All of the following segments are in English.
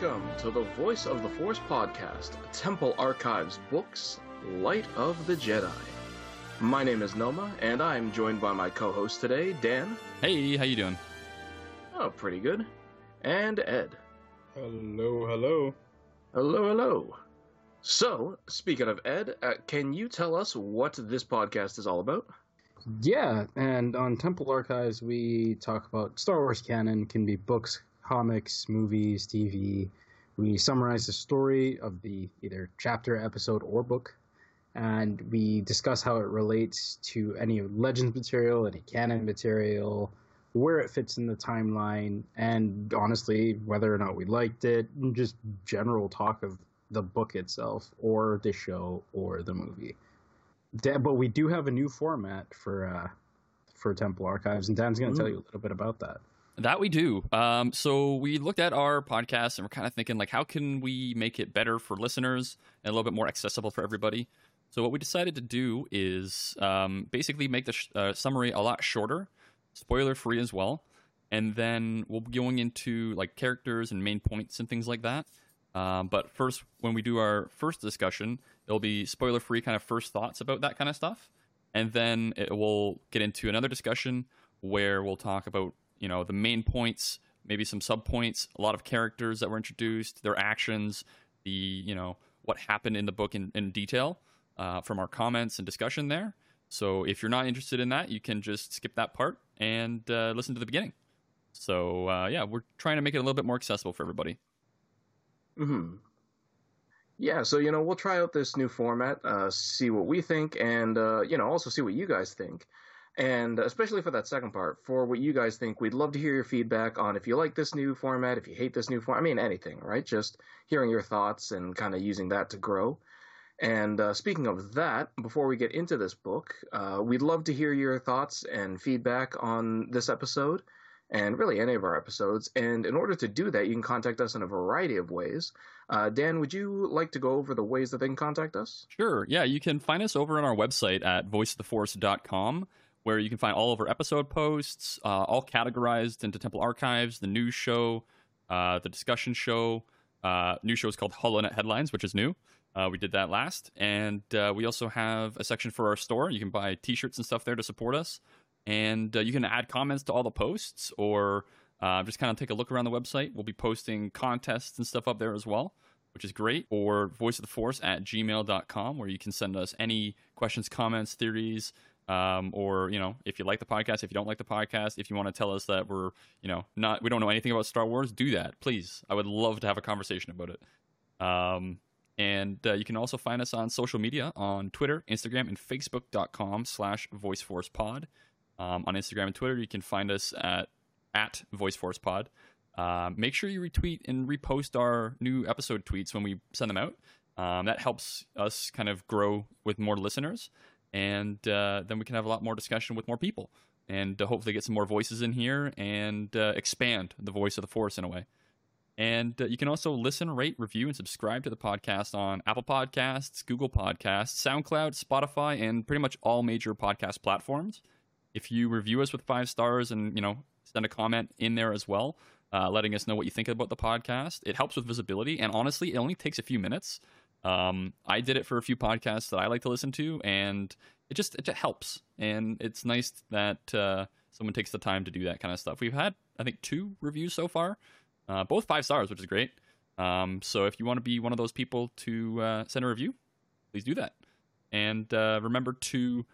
Welcome to the Voice of the Force podcast, Temple Archives Books, Light of the Jedi. My name is Noma, and I'm joined by my co-host today, Dan. Hey, how you doing? Oh, pretty good. And Ed. Hello, hello. Hello, hello. So, speaking of Ed, uh, can you tell us what this podcast is all about? Yeah, and on Temple Archives, we talk about Star Wars canon, can be books, comics, movies, TV. We summarize the story of the either chapter, episode, or book, and we discuss how it relates to any Legends material, any canon material, where it fits in the timeline, and honestly, whether or not we liked it, and just general talk of the book itself, or the show, or the movie. but we do have a new format for uh, for Temple Archives, and Dan's going to tell you a little bit about that. That we do. Um, so we looked at our podcast and we're kind of thinking like, how can we make it better for listeners and a little bit more accessible for everybody? So what we decided to do is um, basically make the sh- uh, summary a lot shorter, spoiler free as well, and then we'll be going into like characters and main points and things like that. Um, but first, when we do our first discussion, it'll be spoiler free, kind of first thoughts about that kind of stuff, and then it will get into another discussion where we'll talk about you know the main points, maybe some sub points, a lot of characters that were introduced, their actions, the you know what happened in the book in, in detail uh, from our comments and discussion there. So if you're not interested in that, you can just skip that part and uh, listen to the beginning. So uh, yeah, we're trying to make it a little bit more accessible for everybody. Hmm. Yeah, so you know we'll try out this new format, uh, see what we think, and uh, you know also see what you guys think. And especially for that second part, for what you guys think, we'd love to hear your feedback on if you like this new format, if you hate this new format. I mean, anything, right? Just hearing your thoughts and kind of using that to grow. And uh, speaking of that, before we get into this book, uh, we'd love to hear your thoughts and feedback on this episode and really any of our episodes. And in order to do that, you can contact us in a variety of ways. Uh, Dan, would you like to go over the ways that they can contact us? Sure. Yeah, you can find us over on our website at voiceoftheforce.com where you can find all of our episode posts, uh, all categorized into Temple Archives, the news show, uh, the discussion show. Uh, new show is called HoloNet Headlines, which is new. Uh, we did that last. And uh, we also have a section for our store. You can buy t shirts and stuff there to support us. And uh, you can add comments to all the posts or just kind of take a look around the website. We'll be posting contests and stuff up there as well which is great, or voice of the force at gmail.com, where you can send us any questions, comments, theories, um, or you know if you like the podcast if you don't like the podcast if you want to tell us that we're you know not we don't know anything about star wars do that please. I would love to have a conversation about it. Um, and uh, you can also find us on social media on twitter instagram and facebook.com slash voiceforcepod. Um, on instagram and twitter you can find us at at voiceforcepod. Uh, make sure you retweet and repost our new episode tweets when we send them out. Um, that helps us kind of grow with more listeners and uh, then we can have a lot more discussion with more people and uh, hopefully get some more voices in here and uh, expand the voice of the force in a way. And uh, you can also listen rate review and subscribe to the podcast on apple podcasts google podcasts soundcloud spotify and pretty much all major podcast platforms. If you review us with five stars and you know send a comment in there as well uh, letting us know what you think about the podcast it helps with visibility and honestly it only takes a few minutes um, I did it for a few podcasts that I like to listen to, and it just it just helps, and it's nice that uh, someone takes the time to do that kind of stuff. We've had I think two reviews so far, uh, both five stars, which is great. Um, so if you want to be one of those people to uh, send a review, please do that, and uh, remember to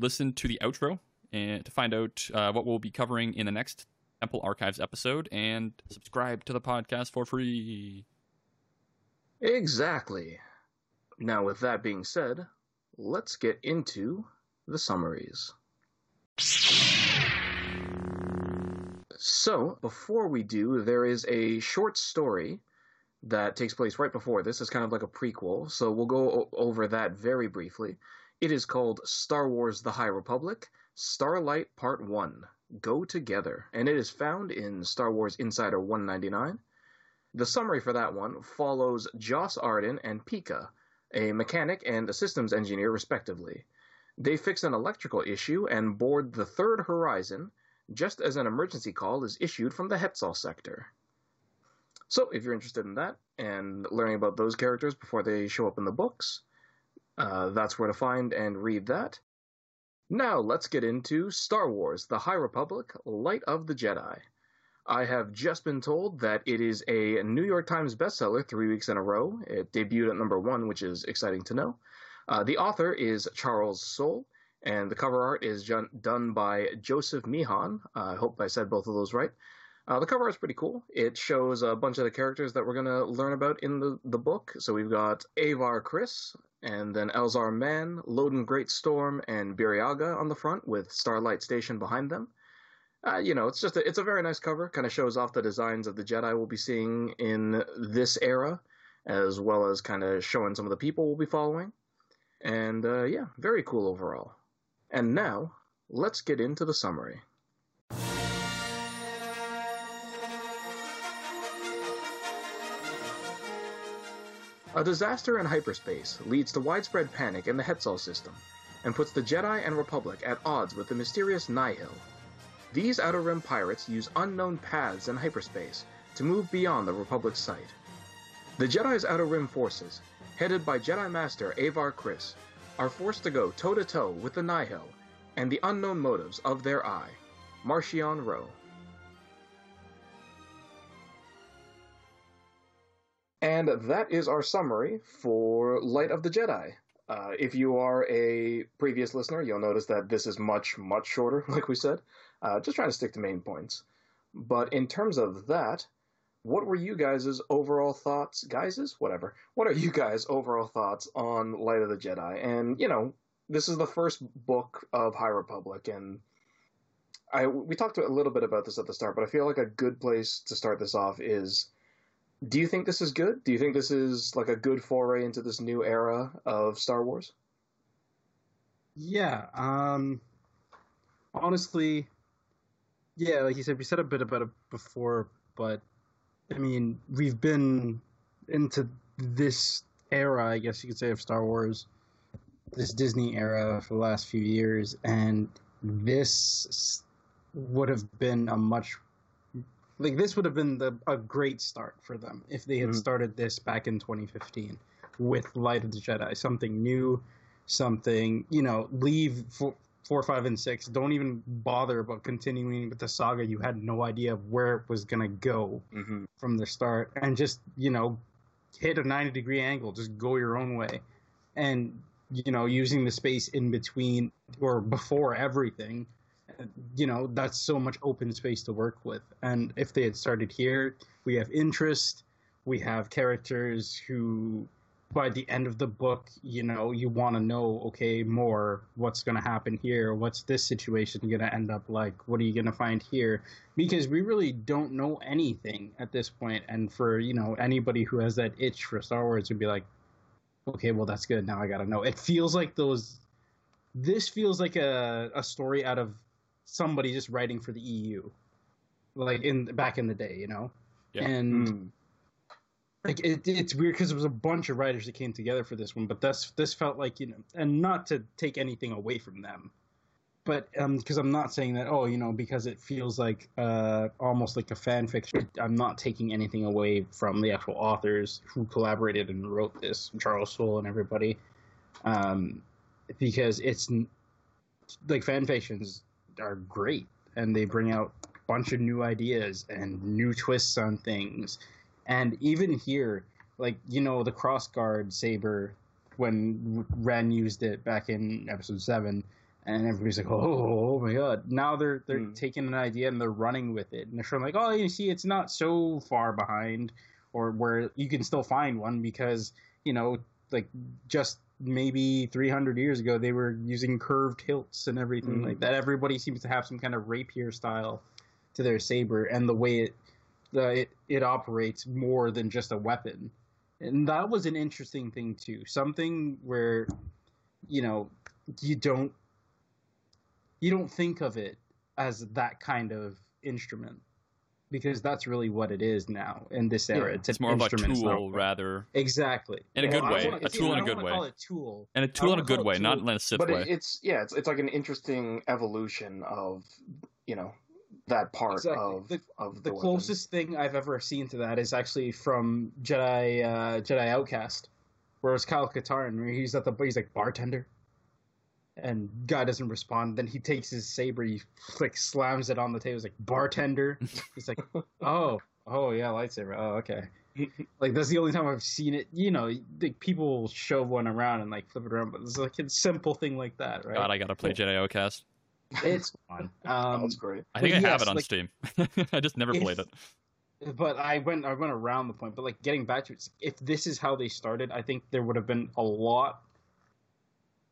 listen to the outro and to find out uh, what we'll be covering in the next Temple Archives episode, and subscribe to the podcast for free. Exactly. Now, with that being said, let's get into the summaries. So, before we do, there is a short story that takes place right before this. It's kind of like a prequel, so we'll go o- over that very briefly. It is called Star Wars The High Republic Starlight Part 1 Go Together, and it is found in Star Wars Insider 199 the summary for that one follows Joss Adren and Pikka, a mechanic and a systems engineer, respectively. They fix an electrical issue and board the third horizon just as an emergency call is issued from the Hetzal sector. So if you're interested in that and learning about those characters before they show up in the books, uh, that's where to find and read that. Now let's get into Star Wars The High Republic Light of the Jedi. I have just been told that it is a New York Times bestseller three weeks in a row. It debuted at number one, which is exciting to know. Uh, the author is Charles Soule, and the cover art is done by Joseph Meehan. Uh, I hope I said both of those right. Uh, the cover art is pretty cool. It shows a bunch of the characters that we're going to learn about in the, the book. So we've got Avar Kriss, and then Elzar Mann, Loden Greatstorm, and Burryaga on the front with Starlight Station behind them. Uh, you know, it's just a, it's a very nice cover. Kind of shows off the designs of the Jedi we'll be seeing in this era, as well as kind of showing some of the people we'll be following. And uh, yeah, very cool overall. And now, let's get into the summary. A disaster in hyperspace leads to widespread panic in the Hetzal system and puts the Jedi and Republic at odds with the mysterious Nihil. These Outer Rim pirates use unknown paths in hyperspace to move beyond the Republic's sight. The Jedi's Outer Rim forces, headed by Jedi Master Avar Kriss, are forced to go toe to toe with the Nihil and the unknown motives of their eye, Marchion Ro. And that is our summary for Light of the Jedi. Uh, if you are a previous listener, you'll notice that this is much, much shorter, like we said. Uh, just trying to stick to main points. But in terms of that, what were you guys' overall thoughts? Guys's? Whatever. What are you guys' overall thoughts on Light of the Jedi? And, you know, this is the first book of High Republic, and I we talked a little bit about this at the start, but I feel like a good place to start this off is do you think this is good? Do you think this is like a good foray into this new era of Star Wars? Yeah. Um, honestly, yeah, like you said, we said a bit about it before, but I mean, we've been into this era, I guess you could say, of Star Wars, this Disney era for the last few years, and this would have been a much like this would have been the, a great start for them if they had mm-hmm. started this back in 2015 with Light of the Jedi, something new, something you know, leave four, four, five, and six. Don't even bother about continuing with the saga. You had no idea where it was gonna go mm-hmm. from the start, and just you know, hit a 90 degree angle, just go your own way, and you know, using the space in between or before everything you know that's so much open space to work with and if they had started here we have interest we have characters who by the end of the book you know you want to know okay more what's going to happen here what's this situation going to end up like what are you going to find here because we really don't know anything at this point. point and for you know anybody who has that itch for star wars would be like okay well that's good now i gotta know it feels like those this feels like a, a story out of somebody just writing for the EU, like in back in the day, you know, yeah. and. Mm. Like it, it's weird because there was a bunch of writers that came together for this one, but this this felt like you know, and not to take anything away from them, but because um, I'm not saying that oh you know because it feels like uh, almost like a fan fiction. I'm not taking anything away from the actual authors who collaborated and wrote this, Charles Soule and everybody, um, because it's like fan fictions are great, and they bring out a bunch of new ideas and new twists on things. And even here, like you know, the cross guard saber when Ren used it back in episode seven, and everybody's like, "Oh, oh my god!" Now they're they're mm. taking an idea and they're running with it, and they're showing like, "Oh, you see, it's not so far behind, or where you can still find one because you know, like just maybe 300 years ago they were using curved hilts and everything mm like that everybody seems to have some kind of rapier style to their saber and the way it the, it it operates more than just a weapon and that was an interesting thing too something where you know you don't you don't think of it as that kind of instrument because that's really what it is now in this era. Yeah, it's, it's more of a tool rather. Exactly. In a good way. A tool in a good way. Call it tool. And a tool in a good way, not in a Sith but way. it's yeah, it's it's like an interesting evolution of you know that part Exactly. of The- of the weapon. closest thing I've ever seen to that is actually from Jedi uh, Jedi Outcast, where it's Kyle Katarn, where he's at the he's like bartender, and guy doesn't respond. Then he takes his saber, he like slams it on the table. He's like bartender. He's like, oh, oh yeah, lightsaber. Oh okay. Like that's the only time I've seen it. You know, like people shove one around and like flip it around, but it's like a simple thing like that, right? God, I gotta play Jedi Outcast. It's fun. Oh, Um, that's great. I think But I have it on like- Steam. I just never If- played it. but I went I went around the point. But like getting back to it, if this is how they started, I think there would have been a lot,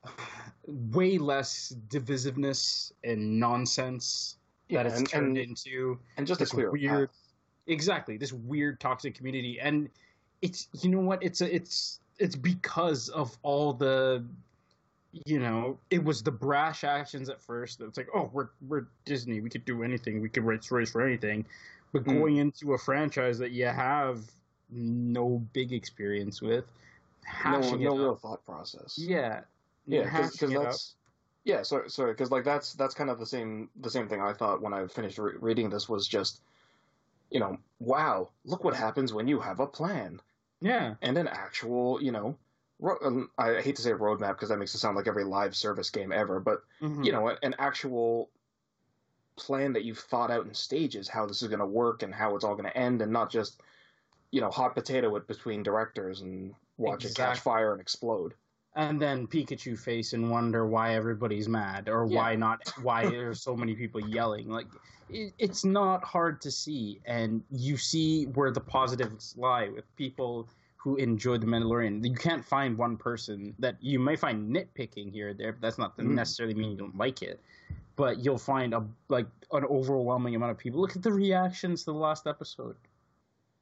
way less divisiveness and nonsense Yeah, that it's and, turned and, into. and just a this clear weird- path. Exactly, this weird toxic community, and it's you know what it's a, it's it's because of all the. You know, it was the brash actions at first. It's like, oh, we're we're Disney. We could do anything. We could write stories for anything. But Mm. going into a franchise that you have no big experience with, No, no real thought process. Yeah, yeah, because it up. that's yeah. Sorry, sorry, because like that's that's kind of the same the same thing I thought when I finished re- reading this was just, you know, wow, look what happens when you have a plan Yeah, and an actual, you know, I hate to say roadmap because that makes it sound like every live service game ever, but Mhm. you know, an actual plan that you've thought out in stages how this is going to work and how it's all going to end, and not just, you know, hot potato it between directors and watch it catch fire and explode. and then Pikachu face and wonder why everybody's mad or Yeah. why not why there's so many people yelling. Like it, it's not hard to see, and you see where the positives lie with people who enjoy the Mandalorian. You can't find one person that you may find nitpicking here or there, but that's not Mhm. necessarily mean you don't like it. But you'll find a like an overwhelming amount of people. Look at the reactions to the last episode.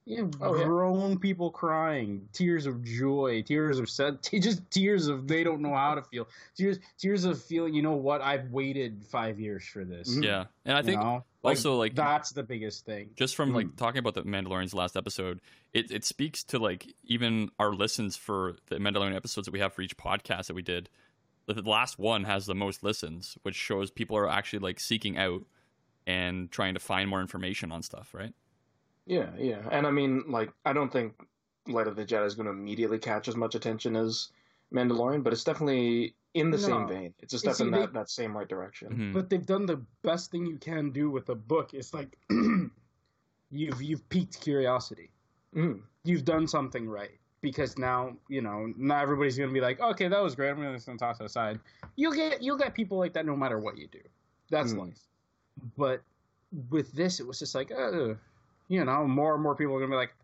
You have Oh, yeah. grown people crying, tears of joy, tears of sad, t- just tears of they don't know how to feel, tears, tears of feeling. You know what? I've waited five years for this. Mhm. Yeah, and I You think know? Like, also like that's the biggest thing. just from Mm. like talking about the Mandalorian's last episode, it it speaks to like even our listens for the Mandalorian episodes that we have for each podcast that we did. The, the last one has the most listens, which shows people are actually like seeking out and trying to find more information on stuff, right? Yeah, yeah, and I mean, like, I don't think Light of the Jedi is going to immediately catch as much attention as Mandalorian, but it's definitely in the same vein. It's a You step see, in they- that, that same right direction. Mhm. But they've done the best thing you can do with a book. It's like you've you've piqued curiosity. Mm. You've done something right because now you know not everybody's gonna be like, okay, that was great. I'm gonna toss it aside. You'll get you'll get people like that no matter what you do. That's Mm. life. But with this, it was just like, uh, you know, more and more people are gonna be like.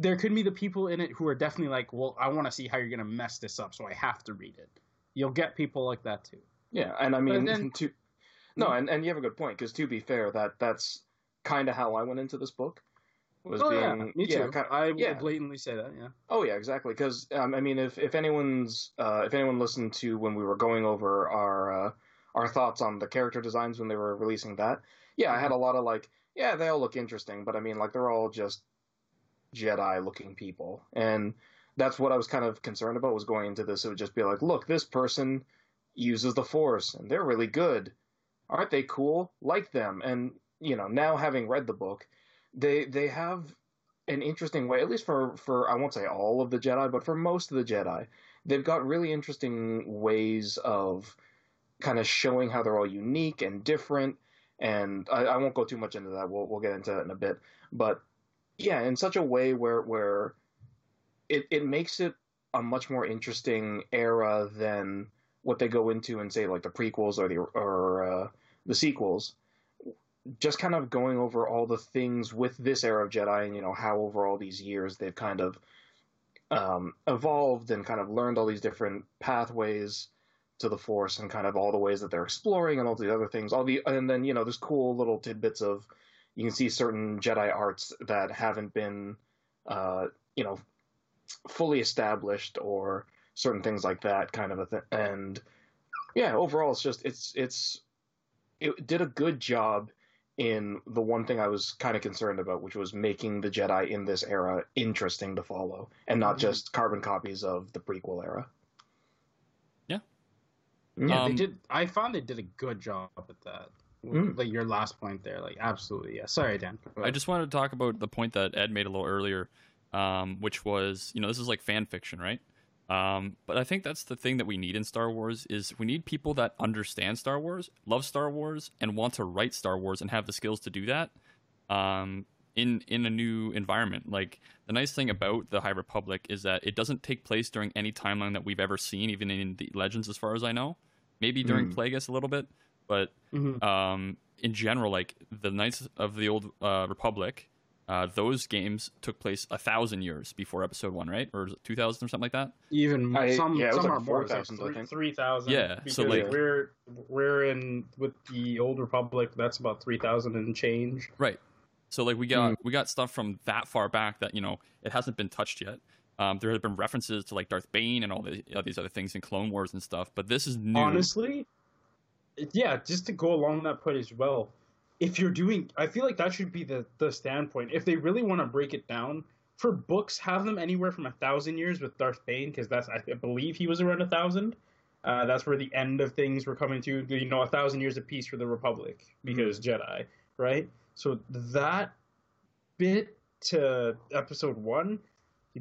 There could be the people in it who are definitely like, well, I want to see how you're gonna mess this up, so I have to read it. You'll get people like that too. Yeah, and I mean, then- to no, and, and you have a good point because to be fair, that that's kind of how I went into this book. Was oh being yeah, me too. yeah, kind I yeah. blatantly say that. Yeah. Oh yeah, exactly. Because um, I mean, if if anyone's uh, if anyone listened to when we were going over our uh, our thoughts on the character designs when they were releasing that, yeah, I had a lot of like, yeah, they all look interesting, but I mean, like they're all just Jedi looking people, and that's what I was kind of concerned about was going into this. It would just be like, look, this person uses the Force, and they're really good. Aren't they cool? Like them, and you know, now having read the book, they they have an interesting way, at least for for I won't say all of the Jedi, but for most of the Jedi, they've got really interesting ways of kind of showing how they're all unique and different. And I, I won't go too much into that. We'll we'll get into that in a bit. But yeah, in such a way where where it it makes it a much more interesting era than what they go into and say like the prequels or the or uh, the sequels just kind of going over all the things with this era of Jedi and you know how over all these years they've kind of um, evolved and kind of learned all these different pathways to the Force and kind of all the ways that they're exploring and all the other things. All the and then you know there's cool little tidbits of you can see certain Jedi arts that haven't been uh, you know fully established or certain things like that kind of a thing. And yeah, overall it's just it's it's it did a good job in the one thing I was kind of concerned about, which was making the Jedi in this era interesting to follow and not Mhm. just carbon copies of the prequel era. Yeah. Um, they did. I found they did a good job at that. Mm. Like your last point there, like absolutely, yeah. Sorry, Dan. I just wanted to talk about the point that Ed made a little earlier, um, which was, you know, this is like fan fiction, right? Um, but I think that's the thing that we need in Star Wars is we need people that understand Star Wars, love Star Wars, and want to write Star Wars and have the skills to do that. Um, in in a new environment. Like the nice thing about the High Republic is that it doesn't take place during any timeline that we've ever seen, even in the Legends, as far as I know. Maybe during mm. Plagueis a little bit, but mm-hmm. um, in general, like the Knights of the Old uh, Republic, uh, those games took place a thousand years before Episode One, right, or two thousand or something like that. Even I, some, yeah, some like are more, like three, three thousand. Yeah, so like we're we're in with the Old Republic. That's about three thousand and change. Right. So like we got mm. we got stuff from that far back that you know it hasn't been touched yet. Um, there have been references to like Darth Bane and all, the, all these other things in Clone Wars and stuff, but this is new. Honestly, yeah, just to go along that point as well. If you're doing, I feel like that should be the the standpoint. If they really want to break it down for books, have them anywhere from a thousand years with Darth Bane, because that's I believe he was around a thousand. Uh, that's where the end of things were coming to. You know, a thousand years of peace for the Republic because mm-hmm. Jedi, right? So that bit to episode one,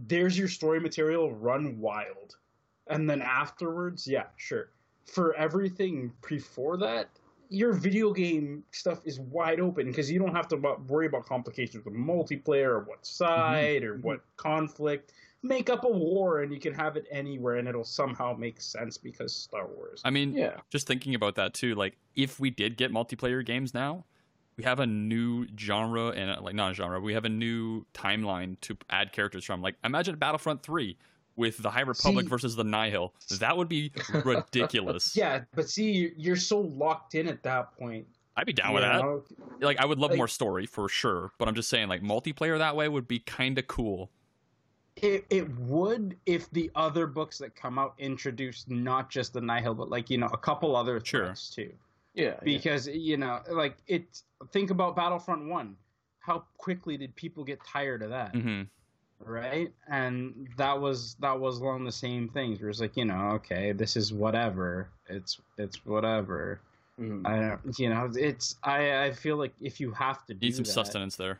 there's your story material, run wild. And then afterwards, yeah, sure. For everything before that, your video game stuff is wide open because you don't have to worry about complications with multiplayer or what side mm-hmm. or what conflict. Make up a war and you can have it anywhere and it'll somehow make sense because Star Wars. I mean, yeah. just thinking about that too, like if we did get multiplayer games now, we have a new genre and like not a genre we have a new timeline to add characters from. Like imagine battlefront 3 with the high republic see, versus the nihil. That would be ridiculous. Yeah but see you're so locked in at that point. I'd be down with know? that like i would love like, more story for sure but i'm just saying like multiplayer that way would be kind of cool. It, it would if the other books that come out introduced not just the nihil but like you know a couple other sure. too yeah. Because, yeah. you know, like it think about Battlefront 1. How quickly did people get tired of that? Mm-hmm. Right? And that was that was along the same things. Where it's like, you know, okay, this is whatever. It's it's whatever. Mm. I don't, you know, it's I I feel like if you have to need some that, sustenance there.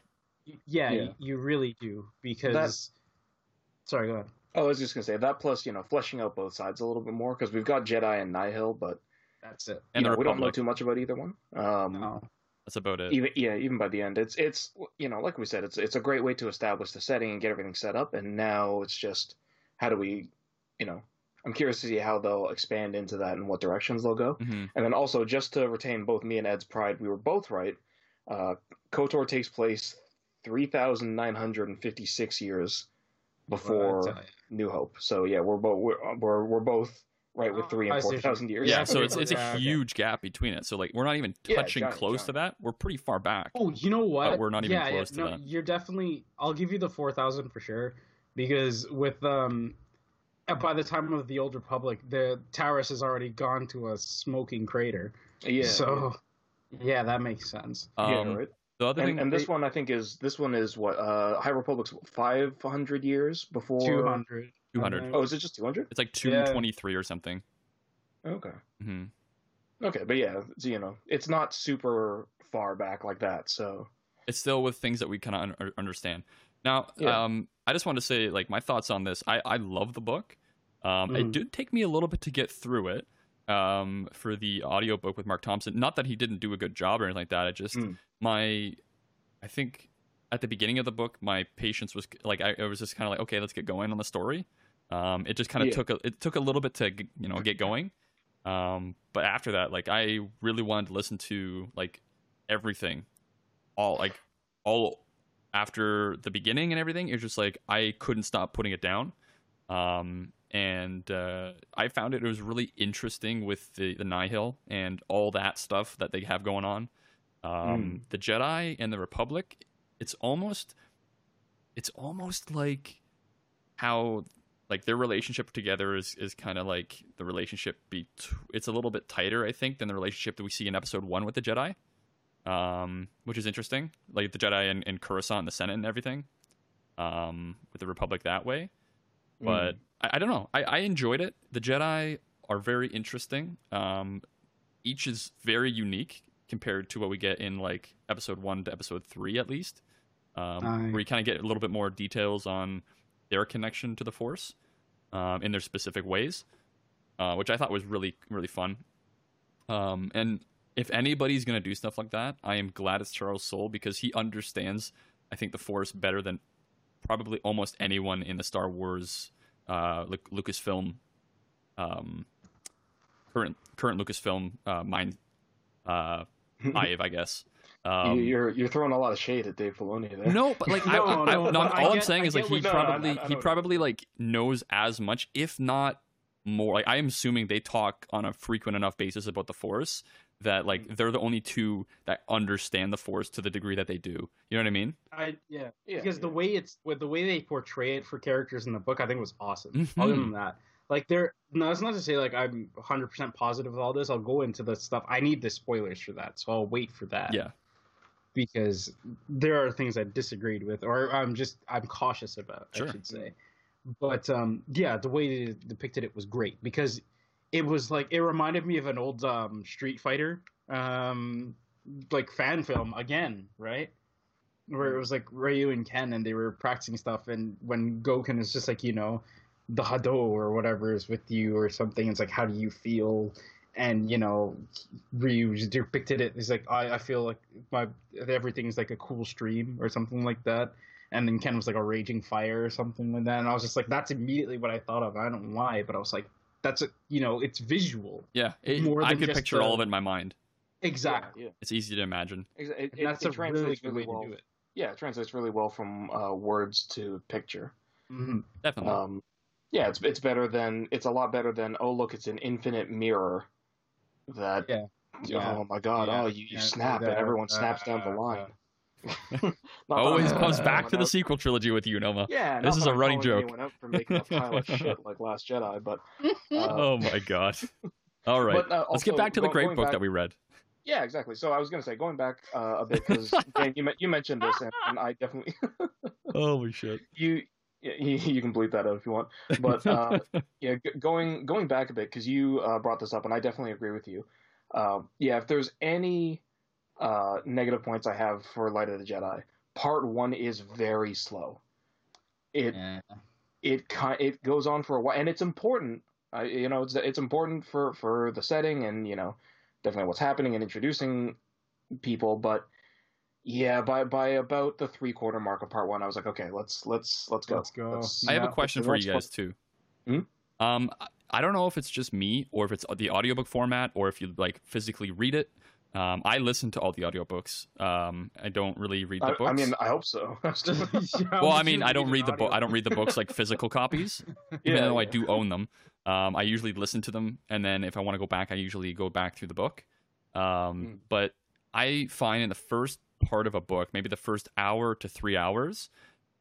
Yeah, yeah, you really do because. That, sorry, go ahead. Oh, I was just gonna say that. Plus, you know, fleshing out both sides a little bit more because we've got Jedi and Nihil, but that's it. And know, we don't know too much about either one. Um, no. That's about it. Even yeah, even by the end, it's it's you know, like we said, it's it's a great way to establish the setting and get everything set up. And now it's just how do we, you know, I'm curious to see how they'll expand into that and what directions they'll go. Mm-hmm. And then also just to retain both me and Ed's pride, we were both right. Uh, Kotor takes place 3,956 years before New Hope. So yeah, we're both we're, we're we're both right with three and four thousand years. Yeah, so it's it's a huge gap between it. So like we're not even touching yeah, close to that. We're pretty far back. Oh, you know what? we're not even yeah, close yeah, to no, that. You're definitely. I'll give you the four thousand for sure because with um. By the time of the Old Republic, the Taris has already gone to a smoking crater. Yeah. So, yeah, that makes sense. Um, yeah, right. The other and, thing, and this they, one I think is this one is what uh High Republic's five hundred years before two hundred. 200. Oh, is it just 200? It's like 223 yeah. or something. Okay. Mm-hmm. Okay, but yeah, you know, it's not super far back like that, so it's still with things that we kind of un- understand. Now, yeah. um, I just want to say, like, my thoughts on this. I I love the book. Um, mm. It did take me a little bit to get through it. Um, for the audiobook with Marc Thompson. Not that he didn't do a good job or anything like that. I just mm. my, I think at the beginning of the book, my patience was like I, I was just kind of like, okay, let's get going on the story. Um, it just kind of yeah. took a, it took a little bit to you know get going. Um, but after that, like I really wanted to listen to like everything, all like all after the beginning and everything. It's just like I couldn't stop putting it down. Um, and uh, I found it, it was really interesting with the the Nihil and all that stuff that they have going on. Um, mm. The Jedi and the Republic, it's almost, it's almost like how like their relationship together is is kind of like the relationship be it's a little bit tighter i think than the relationship that we see in episode one with the jedi. Um, which is interesting. Like the jedi and, and coruscant and the senate and everything um, with the republic that way. But mm. I, I, don't know. I, I enjoyed it. The jedi are very interesting. Um, each is very unique compared to what we get in like episode one to episode three at least, um, where you kind of get a little bit more details on their connection to the Force um, in their specific ways, uh, which I thought was really really fun. Um, and if anybody's gonna do stuff like that, I am glad it's Charles Soule because he understands, I think, the Force better than probably almost anyone in the Star Wars uh, Lucasfilm, um, current current Lucasfilm uh, mind uh, hive, I guess. Um, You- you're you're throwing a lot of shade at Dave Filoni there. no, but like I, No, I, no, I, no, but all I I'm saying is like he what- no, no, I- probably I- I he know. probably like knows as much, if not more. Like I am assuming they talk on a frequent enough basis about the Force that Mm. like they're the only two that understand the Force to the degree that they do. You know what I mean? I yeah, Yeah, because the way it's with the way they portray it for characters in the book, I think was awesome. Mhm. Other than that, like there, no, that's not to say like I'm 100 percent positive of all this. I'll go into the stuff. I need the spoilers for that, so I'll wait for that. Yeah. Because there are things I disagreed with, or I'm just I'm cautious about. Sure. I should say, but um, yeah, the way they depicted it was great because it was like it reminded me of an old um, Street Fighter um, like fan film again, right? Where it was like Ryu and Ken and they were practicing stuff, and when Gouken is just like you know the Hado or whatever is with you or something, it's like how do you feel? And you know, Ryu just depicted it. He's like, I, I feel like my everything's like a cool stream or something like that. And then Ken was like a raging fire or something like that. And I was just like, that's immediately what I thought of. I don't know why, but I was like, that's a you know, it's visual. Yeah, it, More I could just, picture all of it in my mind. Exactly. Yeah, It's easy to imagine. yeah. It, it, that's it a really translates good really way well. to do it. Yeah, it translates really well from uh, words to picture. Mhm. Definitely. Um, yeah, it's it's better than it's a lot better than oh look, it's an infinite mirror. That Yeah. Yeah. oh my god, Yeah. oh you, you Yeah, snap and everyone snaps down the uh, line. Not Always comes uh, back to the sequel trilogy with you, Noma. Yeah, This is a running joke. for making a pile of shit like Last Jedi, but uh, oh my god. All right. But, uh, Let's get back to the great book back- that we read. Yeah, exactly. So I was gonna say, going back uh, a bit because you, you mentioned this, and, and I definitely Holy shit. you yeah, you you can bleep that out if you want. But uh, yeah, going going back a bit because you uh, brought this up, and I definitely agree with you. Uh, yeah, if there's any uh, negative points I have for Light of the Jedi, Part One is very slow. It Yeah. it it goes on for a while, and it's important. Uh, you know, it's it's important for for the setting, and you know, definitely what's happening and introducing people. But yeah, by by about the three quarter mark of part one, I was like, okay, let's let's let's go. Let's go. I have a question for you guys too. Hmm? Um, I- I don't know if it's just me or if it's the audiobook format or if you like physically read it. Um, I listen to all the audiobooks. Um, I don't really read the I, books. I mean, I hope so. well, I mean, I don't read the book. I don't read the books like physical copies, even though I do own them. Um, I usually listen to them, and then if I want to go back, I usually go back through the book. Um, Mm. But I find in the first part of a book, maybe the first hour to three hours,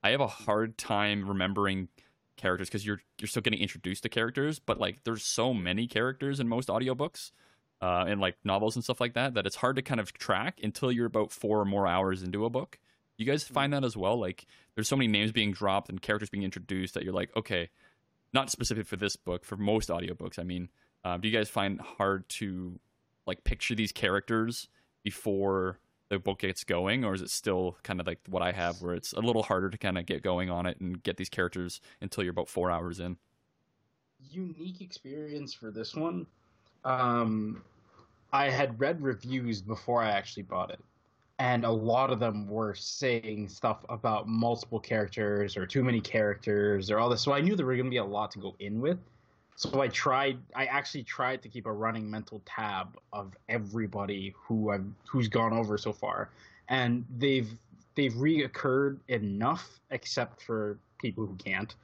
I have a hard time remembering characters because you're you're still getting introduced to characters, but like there's so many characters in most audiobooks uh, and like novels and stuff like that that it's hard to kind of track until you're about four or more hours into a book. You guys find that as well? Like there's so many names being dropped and characters being introduced that you're like, okay, not specific for this book, for most audiobooks. I mean, uh, do you guys find hard to like picture these characters before the book gets going, or is it still kind of like what I have, where it's a little harder to kind of get going on it and get these characters until you're about four hours in? unique experience for this one. Um, I had read reviews before I actually bought it, and a lot of them were saying stuff about multiple characters or too many characters or all this. So I knew there were going to be a lot to go in with. So I tried. I actually tried to keep a running mental tab of everybody who I've who's gone over so far, and they've they've reoccurred enough, except for people who can't,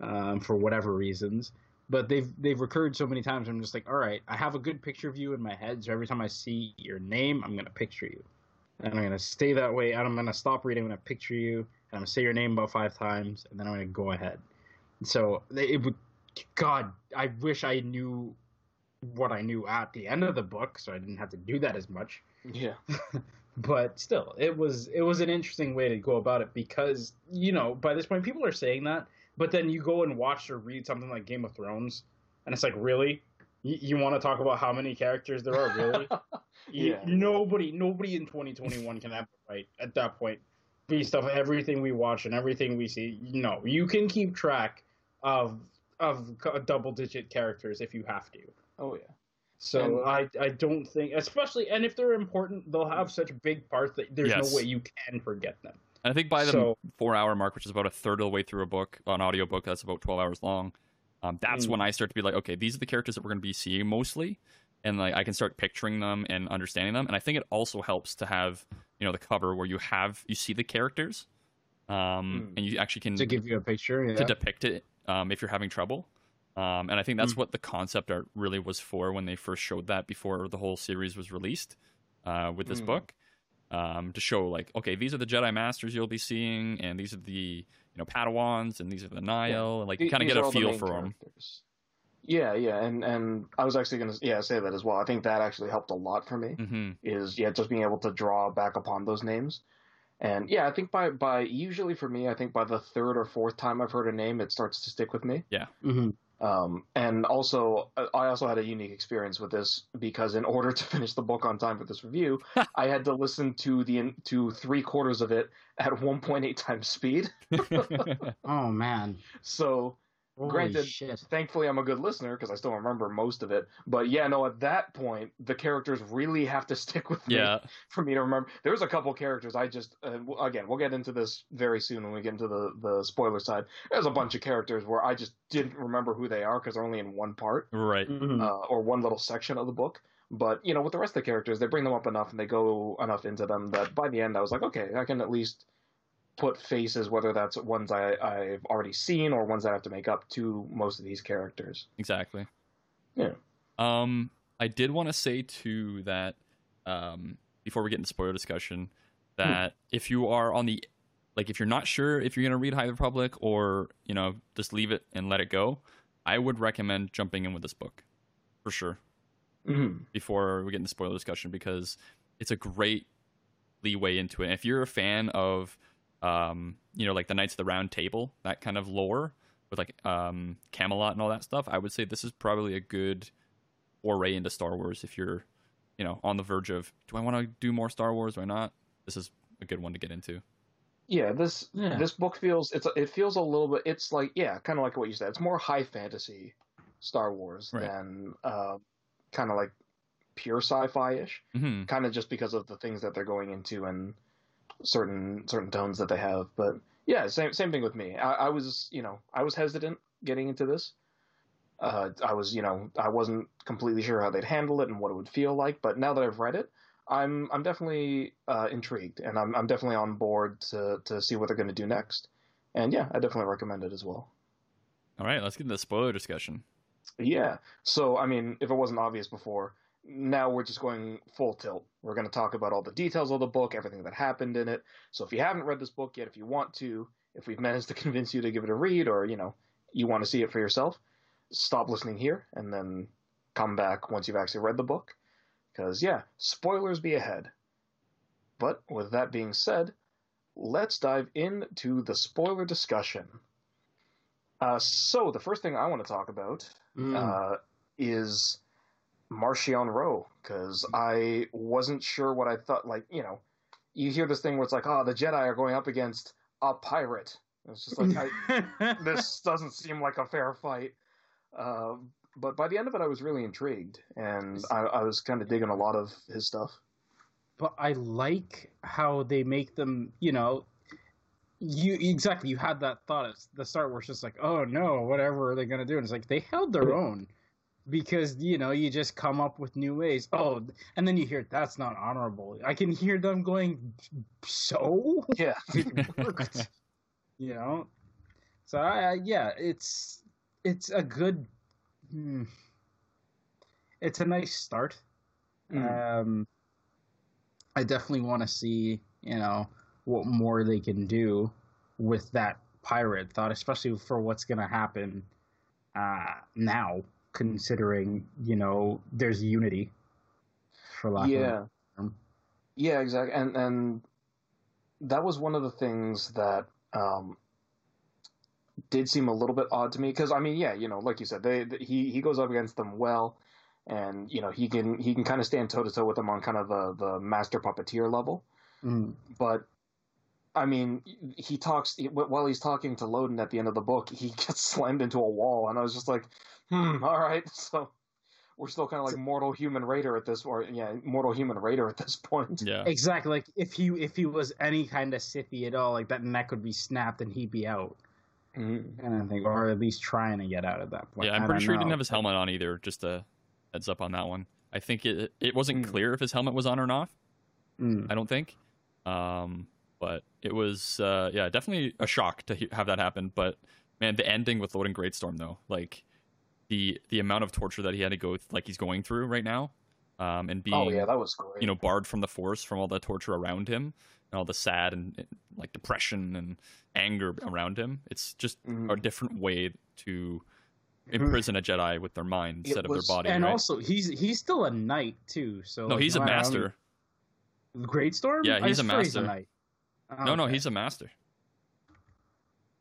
um, for whatever reasons but they've they've recurred so many times. I'm just like, all right, I have a good picture of you in my head. So every time I see your name, I'm gonna picture you, and I'm gonna stay that way. And I'm gonna stop reading when I picture you, and I'm gonna say your name about five times, and then I'm gonna go ahead. So it would, God, I wish I knew what I knew at the end of the book, so I didn't have to do that as much. Yeah, But still, it was it was an interesting way to go about it because you know by this point people are saying that, but then you go and watch or read something like Game of Thrones, and it's like really, You, you want to talk about how many characters there are, really? Yeah. You- nobody, nobody in 2021 can have it right at that point, based off everything we watch and everything we see. No, you can keep track of of double digit characters if you have to. oh yeah. So And- I I don't think, especially, and if they're important, they'll have such big parts that there's Yes. no way you can forget them. And I think by the So- four hour mark, which is about a third of the way through a book, an audio book that's about 12 hours long, um, that's Mm. when I start to be like, okay, these are the characters that we're going to be seeing mostly. And like I can start picturing them and understanding them. And I think it also helps to have, you know, the cover where you have, you see the characters um, Mm. and you actually can to give you a picture. Yeah. to depict it um, if you're having trouble. Um, and I think that's what the concept art really was for when they first showed that before the whole series was released uh, with this Mm. book um, to show like, okay, these are the Jedi Masters you'll be seeing, and these are the you know Padawans, and these are the Nihil, and like you kind of get a the feel main for them. Yeah, yeah, and and I was actually gonna yeah say that as well. I think that actually helped a lot for me. hmm Is yeah just being able to draw back upon those names, and yeah I think by by usually for me I think by the third or fourth time I've heard a name it starts to stick with me. Yeah. hmm Um, and also, uh, I also had a unique experience with this because in order to finish the book on time for this review, I had to listen to the to three quarters of it at 1.8 times speed. Oh man. So Holy Granted- shit. thankfully, I'm a good listener because I still remember most of it. But yeah, no, at that point, the characters really have to stick with me yeah, for me to remember. There's a couple characters I just uh, again we'll get into this very soon when we get into the the spoiler side. There's a bunch of characters where I just didn't remember who they are because they're only in one part right. Mhm. uh, or one little section of the book. But you know, with the rest of the characters, they bring them up enough and they go enough into them that by the end, I was like, okay, I can at least put faces, whether that's ones I, I've already seen or ones I have to make up to most of these characters. Exactly. Yeah. Um, I did want to say too that um, before we get into spoiler discussion, that if you are on the like, if you're not sure if you're gonna read High Republic or you know just leave it and let it go, I would recommend jumping in with this book for sure Mm-hmm. before we get into spoiler discussion because it's a great leeway into it. And if you're a fan of, um, you know, like the Knights of the Round Table, that kind of lore with like um, Camelot and all that stuff, I would say this is probably a good foray into Star Wars. If you're, you know, on the verge of, do I want to do more Star Wars? or not? This is a good one to get into. Yeah, this Yeah. this book feels it's it feels a little bit. It's like yeah, kind of like what you said. It's more high fantasy Star Wars Right. than uh, kind of like pure sci-fi ish. hmm kind of just because of the things that they're going into and certain certain tones that they have. But yeah, same same thing with me. I, I was you know I was hesitant getting into this. Uh, I was you know I wasn't completely sure how they'd handle it and what it would feel like. But now that I've read it, I'm I'm definitely uh, intrigued and I'm I'm definitely on board to to see what they're going to do next. And yeah, I definitely recommend it as well. All right, let's get into the spoiler discussion. Yeah. So, I mean, if it wasn't obvious before, now we're just going full tilt. We're going to talk about all the details of the book, everything that happened in it. So, if you haven't read this book yet, if you want to, if we've managed to convince you to give it a read, or you know, you want to see it for yourself, stop listening here and then come back once you've actually read the book. Because yeah, spoilers be ahead. But with that being said, let's dive into the spoiler discussion. Uh, so the first thing I want to talk about Mm. uh, is Marchion Ro because I wasn't sure what I thought. Like, you know, you hear this thing where it's like, oh, the Jedi are going up against a pirate. It's just like, I, this doesn't seem like a fair fight. Uh, but by the end of it, I was really intrigued, and I, I was kind of digging a lot of his stuff. but I like how they make them, you know, you exactly you had that thought at the start where it's just like, oh no, whatever are they gonna do? And it's like they held their own because you know you just come up with new ways. Oh, and then you hear that's not honorable. I can hear them going, so Yeah, it worked, you know. So I, I yeah, it's it's a good, hmm, it's a nice start. Mm. Um, I definitely want to see, you know, what more they can do with that pirate thought, especially for what's going to happen uh, now, considering, you know, there's unity. For lack of yeah, term. yeah, exactly. And and that was one of the things that um, did seem a little bit odd to me because I mean, yeah, you know, like you said, they, they he he goes up against them well, and you know he can he can kind of stand toe to toe with them on kind of the the master puppeteer level, Mm. but. I mean, he talks while he's talking to Loden at the end of the book. He gets slammed into a wall, and I was just like, "Hmm, all right." So we're still kind of like mortal human raider at this, or yeah, mortal human raider at this point. Yeah. Exactly. Like if he if he was any kind of Sithy at all, like that neck would be snapped and he'd be out. Mhm. And I think, or at least trying to get out at that point. Yeah, I I'm pretty don't sure he didn't have his helmet on either. Just a heads up on that one. I think it it wasn't Hmm. clear if his helmet was on or not. Mm. I don't think. Um, but it was uh, yeah, definitely a shock to he- have that happen. But man, the ending with Loden Greatstorm though, like the the amount of torture that he had to go like he's going through right now, um, and being Oh yeah, that was great. you know barred from the force from all the torture around him and all the sad and, and, like depression and anger around him. It's just Mhm. a different way to imprison a Jedi with their mind It instead of their body. And right? also, he's he's still a knight too. So no, like, he's a master. Great Storm. Yeah, I he's a swear master. knight. No, no, Okay. he's a master.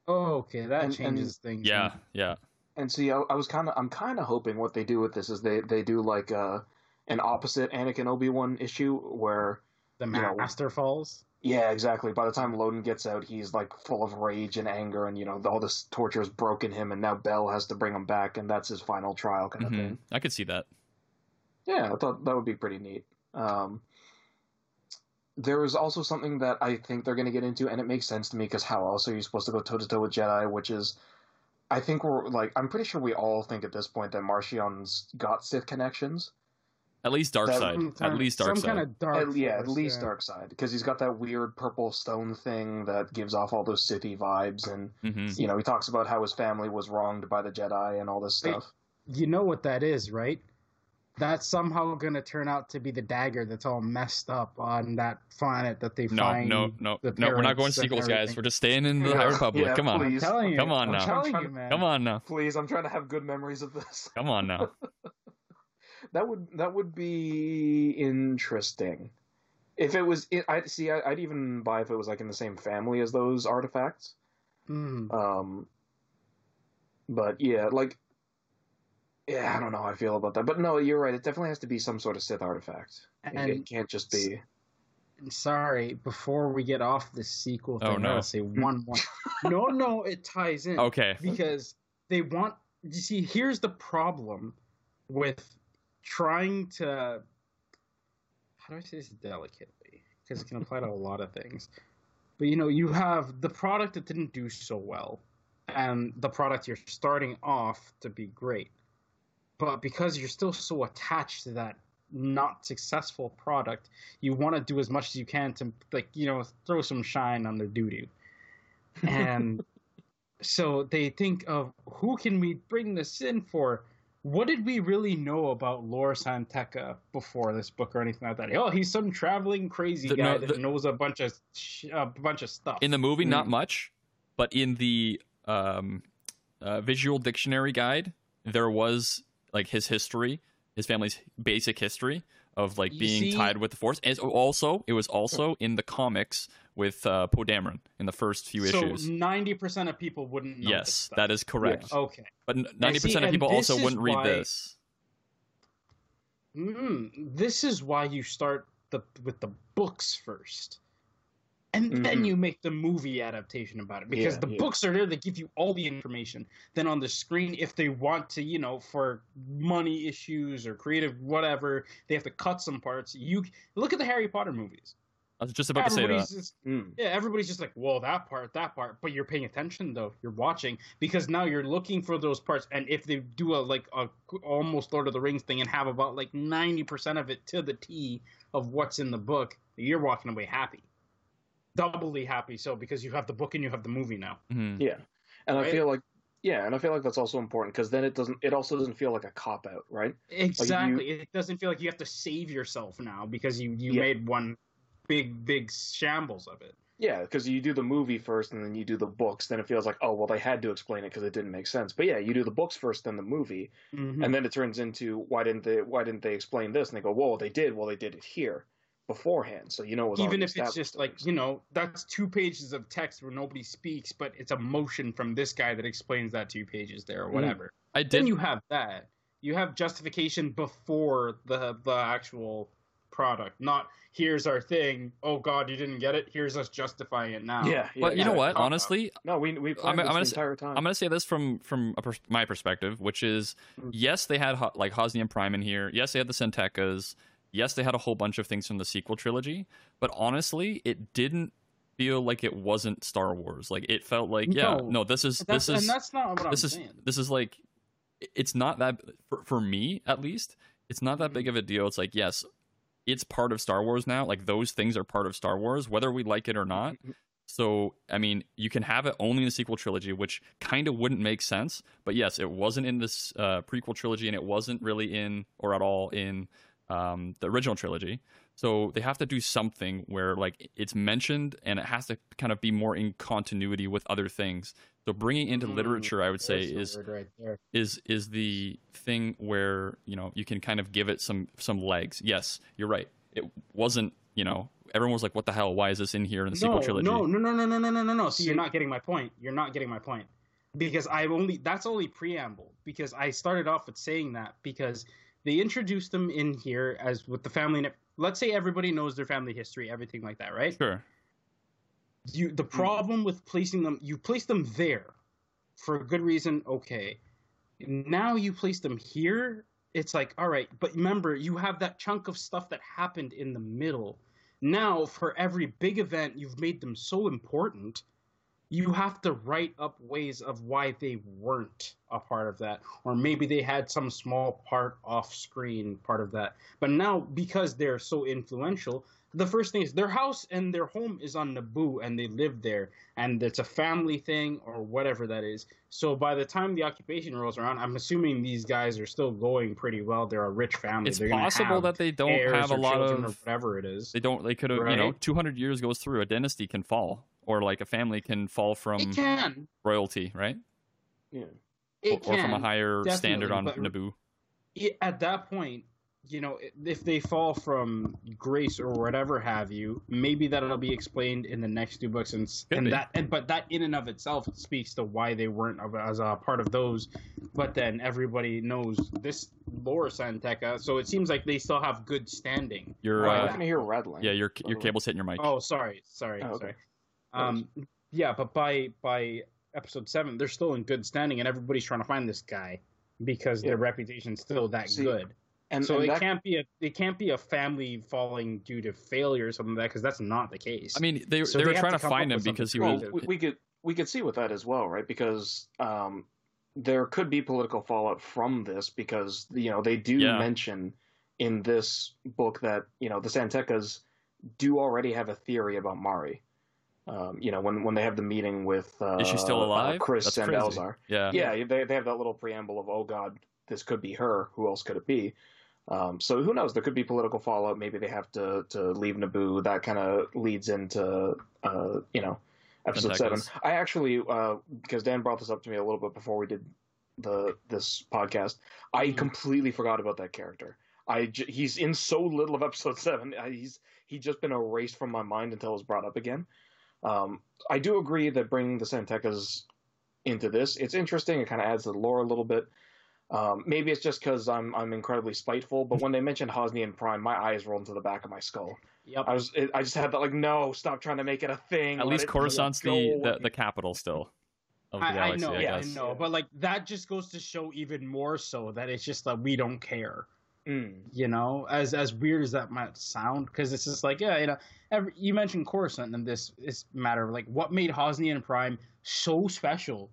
Oh, okay, that And- and- changes things. Yeah, yeah. And see, I, I was kind of, I'm kind of hoping what they do with this is they they do like uh, an opposite Anakin Obi Wan issue where, the you know, master falls. yeah, exactly. By the time Loden gets out, he's like full of rage and anger, and you know all this torture has broken him, and now Bell has to bring him back, and that's his final trial kind of Mhm. thing. I could see that. Yeah, I thought that would be pretty neat. Um, there is also something that I think they're going to get into, and it makes sense to me because how else are you supposed to go toe to toe with Jedi? Which is, I think we're like, I'm pretty sure we all think at this point that Marchion's got Sith connections. At least dark That- side. Some At least dark some side. kind of dark. At- yeah, at least yeah. dark side because he's got that weird purple stone thing that gives off all those Sithy vibes, and hmm you know he talks about how his family was wronged by the Jedi and all this Wait, stuff. You know what that is, right? That's somehow going to turn out to be the dagger that's all messed up on that planet that they No, find. no, no, the no. We're not going parents and sequels, guys. We're just staying in the Yeah, High Republic. yeah, Come on, I'm telling you. Come on I'm now. telling I'm you, man. come on now, Please, I'm trying to have good memories of this. come on now. That would that would be interesting. If it was, I see. I, I'd even buy if it was like in the same family as those artifacts. Mhm. Um, but yeah, like, yeah, I don't know how I feel about that. But no, you're right. It definitely has to be some sort of Sith artifact. It- And- it can't just be. And sorry, before we get off the sequel oh, thing, Oh, I no. gotta say one more. no, no, it ties in. Okay. because they want you see here's the problem with trying to how do i say this delicately because it can apply to a lot of things but you know you have the product that didn't do so well and the product you're starting off to be great but because you're still so attached to that not successful product you want to do as much as you can to like you know throw some shine on their doo-doo and so they think of who can we bring this in for what did we really know about Lor San Tekka before this book or anything like that? Oh, he's some traveling crazy The- guy no, that knows a bunch of sh- a bunch of stuff. In the movie, not Mm. much, but in the um, uh, visual dictionary guide, there was like his history, his family's basic history of like You being see- tied with the Force. And also, it was also in the comics with uh, Poe Dameron in the first few so issues. ninety percent of people wouldn't know. Yes, that is correct. okay. But ninety percent of people also wouldn't read why- this. Mm, this is why you start the with the books first. And then Mhm. you make the movie adaptation about it because Yeah, the yeah. books are there they give you all the information. Then on the screen, if they want to, you know, for money issues or creative whatever, they have to cut some parts. You look at the Harry Potter movies. I was just about to say that. just Mm. yeah, everybody's just like, well, that part, that part, but you're paying attention though. You're watching because now you're looking for those parts. And if they do a like a almost Lord of the Rings thing and have about like ninety percent of it to the T of what's in the book, you're walking away happy, doubly happy. So because you have the book and you have the movie now. Mhm. Yeah, and I feel like yeah, and I feel like that's also important because then it doesn't. It also doesn't feel like a cop out, right? Exactly. it doesn't feel like you have to save yourself now because you you Yeah. made one big big shambles of it. Yeah, because you do the movie first and then you do the books. Then it feels like oh well, they had to explain it because it didn't make sense. But yeah, you do the books first, then the movie, Mhm. and then it turns into why didn't they why didn't they explain this? And they go, well, they did. Well, they did it here. Beforehand, so you know it was even if it's just like you know that's two pages of text where nobody speaks but it's a motion from this guy that explains that two pages there or Mm. whatever I did then you have that you have justification before the the actual product not here's our thing oh god you didn't get it here's us justifying it now yeah, yeah, but you know what? Cop out. Honestly, No, we we I'm- I'm this gonna the s- entire time. I'm gonna say this from from a pers- my perspective, which is Mm. yes, they had Ho- like Hosnian Prime in here. Yes, they had the San Tekkas. Yes, they had a whole bunch of things from the sequel trilogy. But honestly, it didn't feel like it wasn't Star Wars. Like it felt like yeah, No. no, this is this is that's not what this i'm is saying this is like it's not that for, for me at least it's not that Mm-hmm. big of a deal it's like yes it's part of star wars now like those things are part of star wars whether we like it or not Mm-hmm. so i mean you can have it only in the sequel trilogy which kind of wouldn't make sense but yes it wasn't in this uh, prequel trilogy and it wasn't really in or at all in um, the original trilogy so they have to do something where like it's mentioned and it has to kind of be more in continuity with other things so bringing into Mm, literature i would say is right is is the thing where you know you can kind of give it some some legs. Yes, you're right. It wasn't you know everyone was like, "What the hell? Why is this in here in the sequel no, trilogy?" No, no, no, no, no, no, no, no, no. See- you're not getting my point. You're not getting my point. Because I only that's only preamble. Because I started off with saying that because they introduced them in here as with the family. and- Let's say everybody knows their family history, everything like that, right? Sure. You the hmm. problem with placing them, you place them there for a good reason. Okay, now you place them here. It's like all right, but remember you have that chunk of stuff that happened in the middle. Now for every big event, you've made them so important. You have to write up ways of why they weren't a part of that, or maybe they had some small part off screen part of that. But now because they're so influential, the first thing is their house and their home is on Naboo and they live there and it's a family thing or whatever that is. So by the time the occupation rolls around, I'm assuming these guys are still going pretty well. They're a rich family. It's They're possible that they don't have a lot of. whatever it is. They don't. They could have. You know, 200 years goes through. A dynasty can fall, or like a family can fall from It can. royalty, right? yeah. It or, can. or from a higher standard on but- Naboo. i- at that point, you know, if they fall from grace or whatever have you, maybe that'll be explained in the next two books, and, and that, and but that in and of itself speaks to why they weren't as a part of those. But then everybody knows this Lor San Tekka, so it seems like they still have good standing. Your Well, I uh, can hear rattling. yeah, your your cable's hitting your mic. Oh, sorry, sorry, Oh, okay. sorry. Um, yeah, but by by episode seven, they're still in good standing, and everybody's trying to find this guy because Yeah. their reputation's still that See, good. And, so and it that, can't be a it can't be a family falling due to failure or something like that because that's not the case. I mean, they So they they were trying to to find him because he well, was. creative. we, we could we could see with that as well, right? Because um, there could be political fallout from this because you know they do Yeah. mention in this book that you know the San Tekkas do already have a theory about Mari. Um, you know when when they have the meeting with uh, Is she still uh, alive? Kriss That's and crazy. Elzar. Yeah. Yeah, they they have that little preamble of oh god, this could be her. Who else could it be? Um, so who knows? There could be political fallout. Maybe they have to to leave Naboo. That kind of leads into uh, you know episode seven. I actually uh, because Dan brought this up to me a little bit before we did the this podcast. I Mhm. completely forgot about that character. I j- he's in so little of episode seven. I, he's he's just been erased from my mind until it was brought up again. Um, I do agree that bringing the San Tekkas into this, it's interesting. It kind of adds to the lore a little bit. Um, maybe it's just because I'm I'm incredibly spiteful, but when they mentioned Hosnian Prime, my eyes rolled into the back of my skull. yep. I was it, I just had that like, no, stop trying to make it a thing. At least Coruscant's the, the, the capital still of the I, I know, I, yeah, I know, but like that just goes to show even more so that it's just that we don't care. Mm. You know, as as weird as that might sound, because it's just like yeah, you know, every, you mentioned Coruscant and this this matter, of like what made Hosnian Prime so special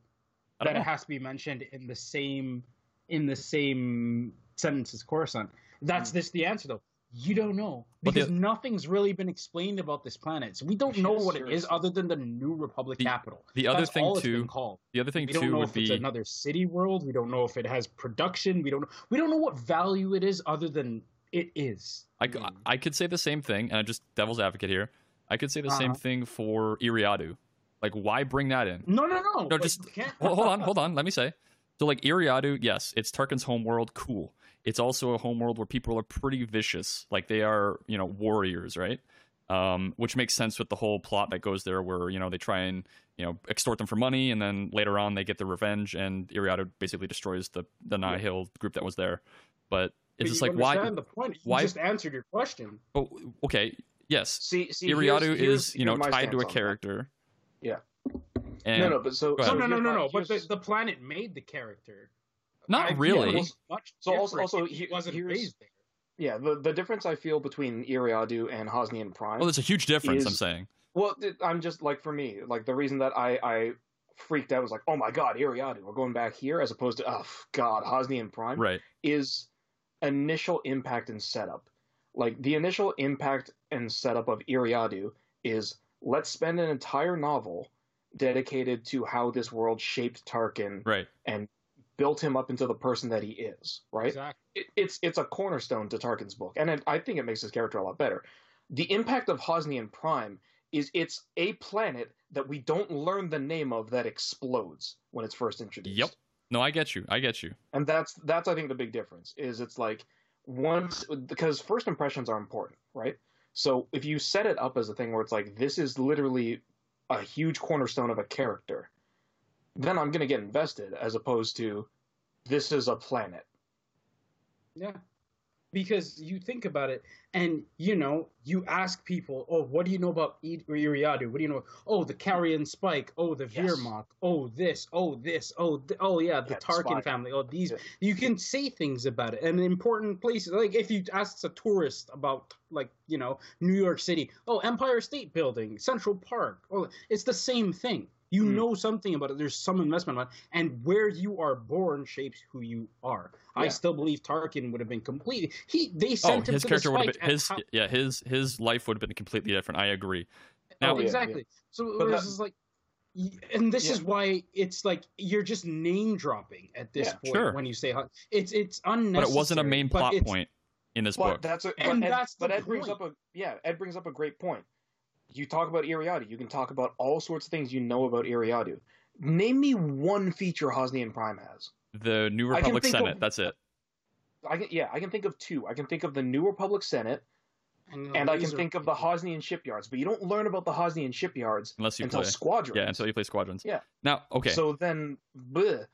that it has to be mentioned in the same in the same sentence as Coruscant. That's this the answer though. You don't know But the- because nothing's really been explained about this planet, so we don't know what it is other than the New Republic The- capital. The other That's thing too. The other thing We don't too know would if it's another city world. We don't know if it has production. We don't. We don't know what value it is other than it is. I. I could say the same thing, and I'm just devil's advocate here. I could say the same Uh-huh. thing for Eriadu. Like, why bring that in? No, no, no. but just- hold on, hold on. Let me say. So, like Eriadu, yes, it's Tarkin's homeworld. Cool. It's also a homeworld where people are pretty vicious. Like they are, you know, warriors, right? Um, which makes sense with the whole plot that goes there, where you know they try and you know extort them for money, and then later on they get their revenge, and Eriadu basically destroys the the Nihil group that was there. But it's But just you like why? The point. You why- just answered your question. But okay, yes, See, see, Eriadu here's- here's- is you know tied to a on that. character. Yeah. And no, no, but so, Go so no, no, no, no. But the, the planet made the character. Not I feel really. it's Much So also- different also if he wasn't here's- raised there. yeah, the the difference I feel between Eriadu and Hosnian Prime. Well, there's a huge difference. I'm saying. Well, I'm just like for me, like the reason that I I freaked out was like, oh my god, Eriadu, we're going back here, as opposed to oh god, Hosnian Prime Right. is initial impact and setup. Like the initial impact and setup of Eriadu is let's spend an entire novel dedicated to how this world shaped Tarkin Right. and built him up into the person that he is. Right. Exactly. it, it's it's a cornerstone to Tarkin's book, and it, I think it makes his character a lot better. The impact of Hosnian Prime is it's a planet that we don't learn the name of that explodes when it's first introduced. Yep. No, I get you. I get you. and that's that's I think the big difference is it's like once because first impressions are important, right? So if you set it up as a thing where it's like this is literally a huge cornerstone of a character, then I'm gonna get invested as opposed to this is a planet. Yeah. Because you think about it, and you know, you ask people, "Oh, what do you know about I- Eriadu? What do you know? Oh, the Carrion Spike. Oh, the Yes. Veermok. Oh, this. Oh, this. Oh, th- oh, yeah, the Yeah, Tarkin spy. family. Oh, these. Yeah. You can say things about it, and important places. Like if you ask a tourist about, like you know, New York City. Oh, Empire State Building, Central Park. Oh, it's the same thing. You Hmm. know something about it. There's some investment on it, and where you are born shapes who you are. I still believe Tarkin would have been completely. He they Oh, sent him his to character the would have been his how- yeah his his life would have been completely different. I agree. Now, Oh, yeah, exactly. So But whereas that- it's like, and this Yeah. is why it's like you're just name dropping at this Yeah, point sure. when you say it's it's unnecessary. but it wasn't a main plot point in this But book. that's a, And Ed, that's the but Ed brings point. up a yeah. Ed brings up a great point. You talk about Eriadu. You can talk about all sorts of things you know about Eriadu. Name me one feature Hosnian Prime has. The New Republic Senate. of- That's it. I can yeah. I can think of two. I can think of the New Republic Senate, and, and I can laser- think of the Hosnian shipyards. But you don't learn about the Hosnian shipyards Unless you until play. Squadron. Yeah, until you play Squadrons. Yeah. Now, okay. So, So then, bleh,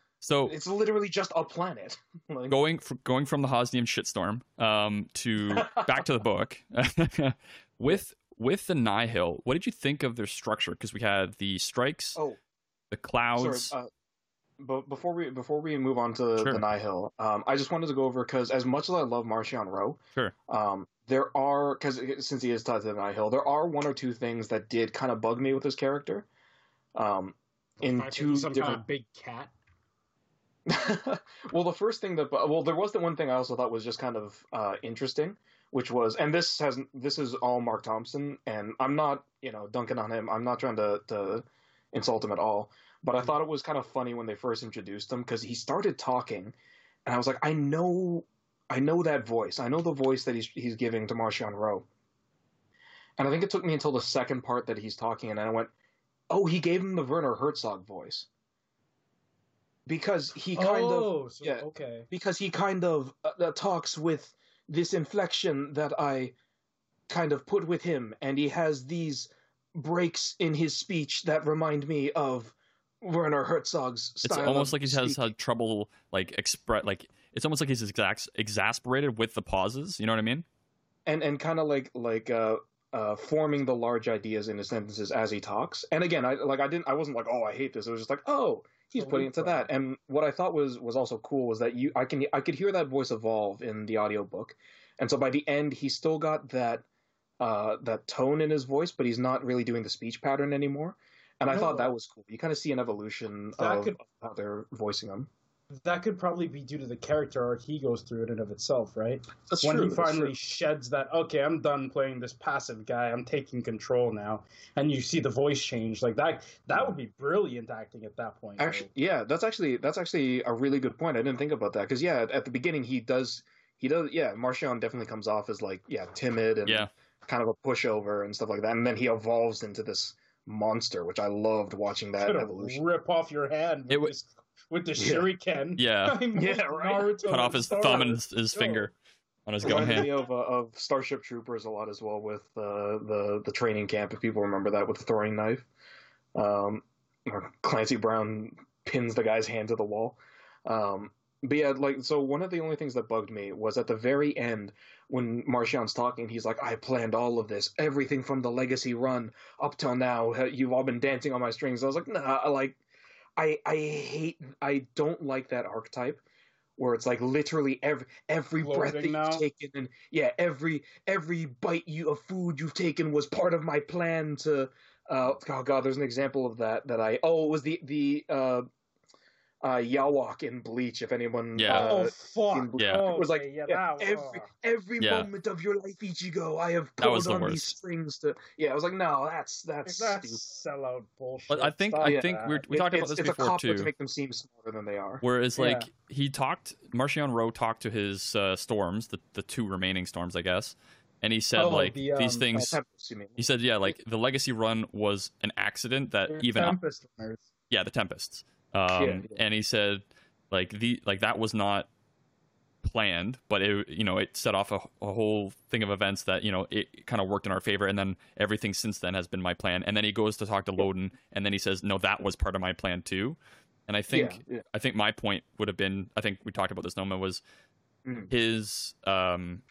it's literally just a planet. Like- going fr- going from the Hosnian shitstorm um, to back to the book with with the Nihil. What did you think of their structure? Because we had the strikes, oh, the clouds. Sorry, uh, but before we before we move on to Sure. the Nihil, um, I just wanted to go over because as much as I love Marchion Ro, Sure. um, there are because since he is tied to the Nihil, there are one or two things that did kind of bug me with his character. Um, the in fact two he's some kind different. of big cat. well, the first thing that well, there was the one thing I also thought was just kind of uh, interesting, which was, and this has this is all Marc Thompson, and I'm not you know dunking on him. I'm not trying to to insult him at all, but I thought it was kind of funny when they first introduced him because he started talking, and I was like, I know, I know that voice. I know the voice that he's he's giving to Marchion Ro. And I think it took me until the second part that he's talking, and I went, "Oh, he gave him the Werner Herzog voice." Because he kind of oh, so, yeah. okay. because he kind of uh, uh, talks with this inflection that I kind of put with him, and he has these breaks in his speech that remind me of Werner Herzog's it's almost like he has speaking. had trouble like express like it's almost like he's exas- exasperated with the pauses. You know what I mean? and and kind of like like uh, uh, forming the large ideas in his sentences as he talks. And again, I like I didn't I wasn't like oh I hate this. It was just like oh he's So putting it to that. And what I thought was was also cool was that you I can I could hear that voice evolve in the audiobook. And so by the end he still got that uh, that tone in his voice, but he's not really doing the speech pattern anymore. And I thought that was cool. You kind of see an evolution That of could- how they're voicing him. That could probably be due to the character arc he goes through in and of itself, right? That's when true. he finally true. sheds that okay i'm done playing this passive guy i'm taking control now and you see the voice change like that that would be brilliant acting at that point Actually, yeah, that's actually that's actually a really good point. I didn't think about that because yeah, at, at the beginning he does he does yeah, Marchion definitely comes off as like yeah timid and Yeah. kind of a pushover and stuff like that, and then he evolves into this monster, which I loved watching that evolution. rip off your hand It was wa- his with the Yeah. shuriken. Yeah. I mean, Yeah, right. Naruto Cut off his Star thumb and his, his finger on his gun Reminded hand. me of, uh, of Starship Troopers a lot as well with uh, the the training camp. If people remember that with the throwing knife, um, or Clancy Brown pins the guy's hand to the wall. Um, but yeah, like so, one of the only things that bugged me was at the very end when Marchion's talking. He's like, "I planned all of this, everything from the Legacy run up till now. You've all been dancing on my strings." I was like, "Nah, like, I I hate, I don't like that archetype." Where it's like literally every every breath that now? you've taken, and yeah, every every bite you of food you've taken was part of my plan to. Uh, oh god, there's an example of that that I. Oh, it was the the uh, uh, Yhwach in Bleach. If anyone, Yeah. uh, Oh fuck! in- Yeah. it was like yeah, yeah, that- every every Yeah. moment of your life, Ichigo, I have That pulled the on these strings to. Yeah, I was like, no, that's that's, That's stupid. sellout bullshit. But I think Stop I Yeah. think we that. we talked It- about this it's before a too. to make them seem smarter than they are. Whereas, Yeah. like, he talked, Marchion Ro talked to his uh, storms, the, the two remaining storms, I guess, and he said, Oh, like, the, these um, things. Tempest. He said, yeah, like, the Legacy run was an accident that They're even. Tempest runners. yeah, the Tempests. Um, Yeah, yeah. And he said, like, the like that was not planned, but it, you know, it set off a, a whole thing of events that, you know, it kind of worked in our favor. And then everything since then has been my plan. And then he goes to talk to Loden, and then he says, no, that was part of my plan too. And I think yeah, yeah. I think my point would have been I think we talked about this Noma was Mhm. his um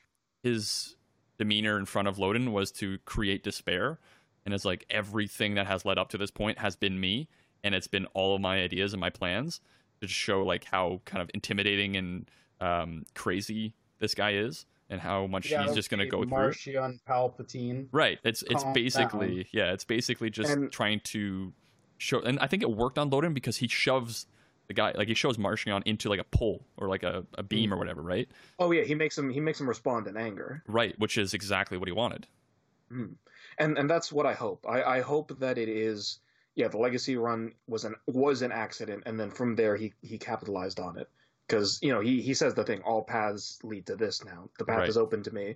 his demeanor in front of Loden was to create despair and it's like everything that has led up to this point has been me and it's been all of my ideas and my plans to show like how kind of intimidating and um crazy this guy is and how much Yeah, he's just going to go through Marchion Palpatine. Right. It's it's basically yeah, it's basically just And- trying to show and I think it worked on Loden because he shoves the guy like he shows Marchion into like a pole or like a, a beam or whatever, right? Oh yeah, he makes him he makes him respond in anger. Right, which is exactly what he wanted. and and that's what I hope. I, I hope that it is. Yeah, the legacy run was an was an accident, and then from there he he capitalized on it because you know he he says the thing: all paths lead to this. Now the path Right. is open to me,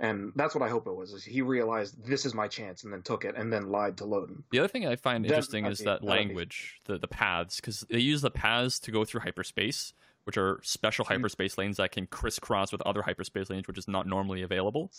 and that's what I hope it was. Is he realized this is my chance, and then took it, and then lied to Loden. The other thing I find Then interesting is that language, the the paths, because they use the paths to go through hyperspace, which are special Mm-hmm. hyperspace lanes that can crisscross with other hyperspace lanes, which is not normally available.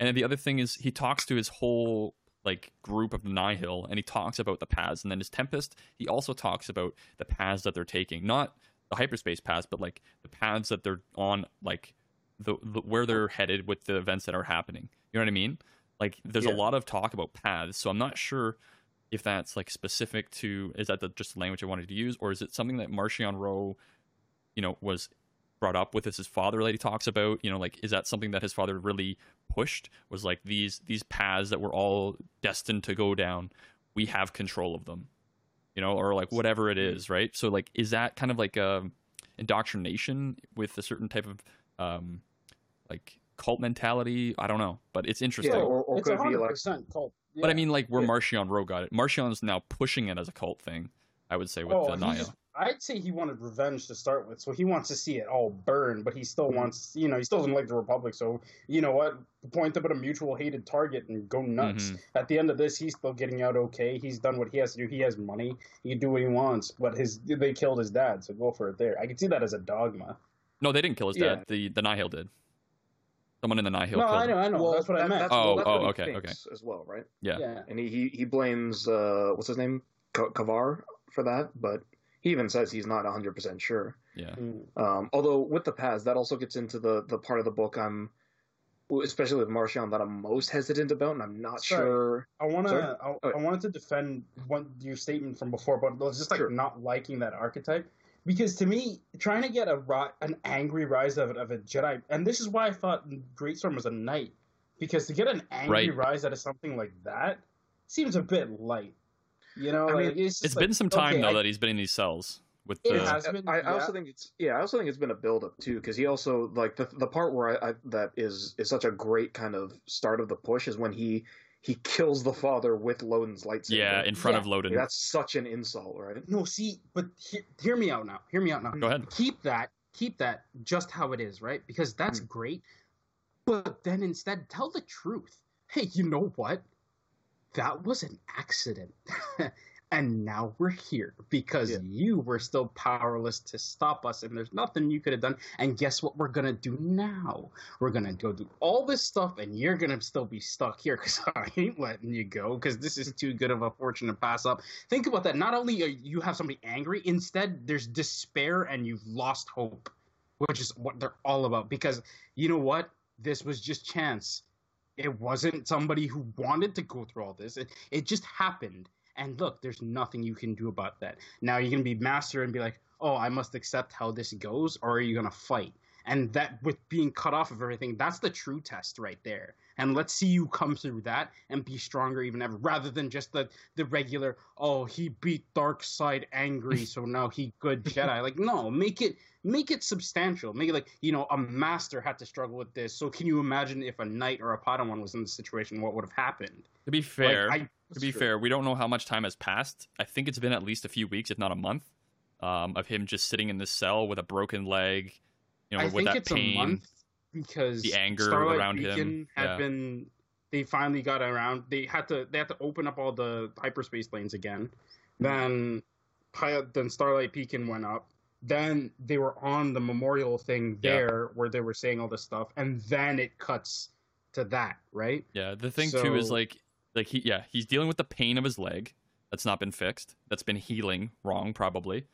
And then the other thing is he talks to his whole like group of the Nihil, and he talks about the paths. And then his Tempest, he also talks about the paths that they're taking, not the hyperspace paths, but like the paths that they're on, like the, the where they're headed with the events that are happening. You know what I mean? Like there's a lot of talk about paths, so I'm not sure if that's like specific to is that the, just the language I wanted to use, or is it something that Marchion Ro, you know, was brought up with as his father that he talks about? You know, like is that something that his father really pushed? Was like these these paths that were all destined to go down, we have control of them, you know, or like whatever it is, right? So like, is that kind of like a indoctrination with a certain type of um like cult mentality? I don't know, but it's interesting. Yeah, or, or it's could it be like 100% cult. But I mean, like where Yeah. Marchion Ro got it. Marchion's now pushing it as a cult thing. I would say with Oh, the he Naya. Just- I'd say he wanted revenge to start with, so he wants to see it all burn, but he still Mhm. wants, you know, he still doesn't like the Republic. So you know what? Point them at a mutual hated target and go nuts. Mhm. At the end of this, he's still getting out okay. He's done what he has to do. He has money. He can do what he wants. But his they killed his dad, so go for it there. I can see that as a dogma. No, they didn't kill his Yeah. dad. The the Nihil did. Someone in the Nihil no, killed I know, him. I know. well, that's what I meant. That's, Oh, well, that's oh, what he okay, as well, right? Yeah. yeah. And he he, he blames uh what's his name Kavar for that, but he even says he's not 100 percent sure. Yeah. Mm. Um, although with the paths, that also gets into the the part of the book I'm, especially with Marchion, that I'm most hesitant about, and I'm not Sorry. sure. I want to I. I wanted to defend one your statement from before, but it was just like Sure. not liking that archetype because to me, trying to get a an angry rise of, of a Jedi, and this is why I thought Greatstorm was a knight, because to get an angry Right. rise out of something like that seems a bit light. You know, I mean, like, it's, just It's like, been some time okay, though I- that he's been in these cells with It the has been, I, I yeah. also think it's yeah. I also think it's been a build up too, because he also like the the part where I, I that is is such a great kind of start of the push is when he he kills the father with Loden's lightsaber. yeah in front Yeah. of Loden. that's such an insult, right? No, see, but he, hear me out now. Hear me out now. Go ahead. keep that keep that just how it is right because that's Hmm. great but then instead tell the truth hey you know what that was an accident. And now we're here because Yeah. you were still powerless to stop us and there's nothing you could have done. And guess what we're gonna do now? We're gonna go do all this stuff and you're gonna still be stuck here because i ain't letting you go because this is too good of a fortune to pass up. Think about that. Not only are you have somebody angry instead there's despair and you've lost hope which is what they're all about. Because you know what? This was just chance it wasn't somebody who wanted to go through all this it, it just happened and look, there's nothing you can do about that. Now you're gonna be master and be like, oh, I must accept how this goes, or are you gonna fight? And that with being cut off of everything, that's the true test right there. And let's see you come through that and be stronger even ever, rather than just the the regular, oh, he beat Dark Side angry, so now he good Jedi. Like, no, make it make it substantial. Make it like, you know, a master had to struggle with this. So can you imagine if a knight or a Padawan was in this situation, what would have happened? To be fair, Like, I, to be true. fair, we don't know how much time has passed. I think it's been at least a few weeks, if not a month, um, of him just sitting in this cell with a broken leg, you know, I with think that pain. Because the anger Starlight around him, had yeah. been. They finally got around. They had to. They had to open up all the hyperspace lanes again. Mm-hmm. Then, Pi- then Starlight Beacon went up. Then they were on the memorial thing Yeah. there where they were saying all this stuff, and then it cuts to that right. Yeah, the thing too is like, like he, yeah, he's dealing with the pain of his leg that's not been fixed. That's been healing wrong, probably.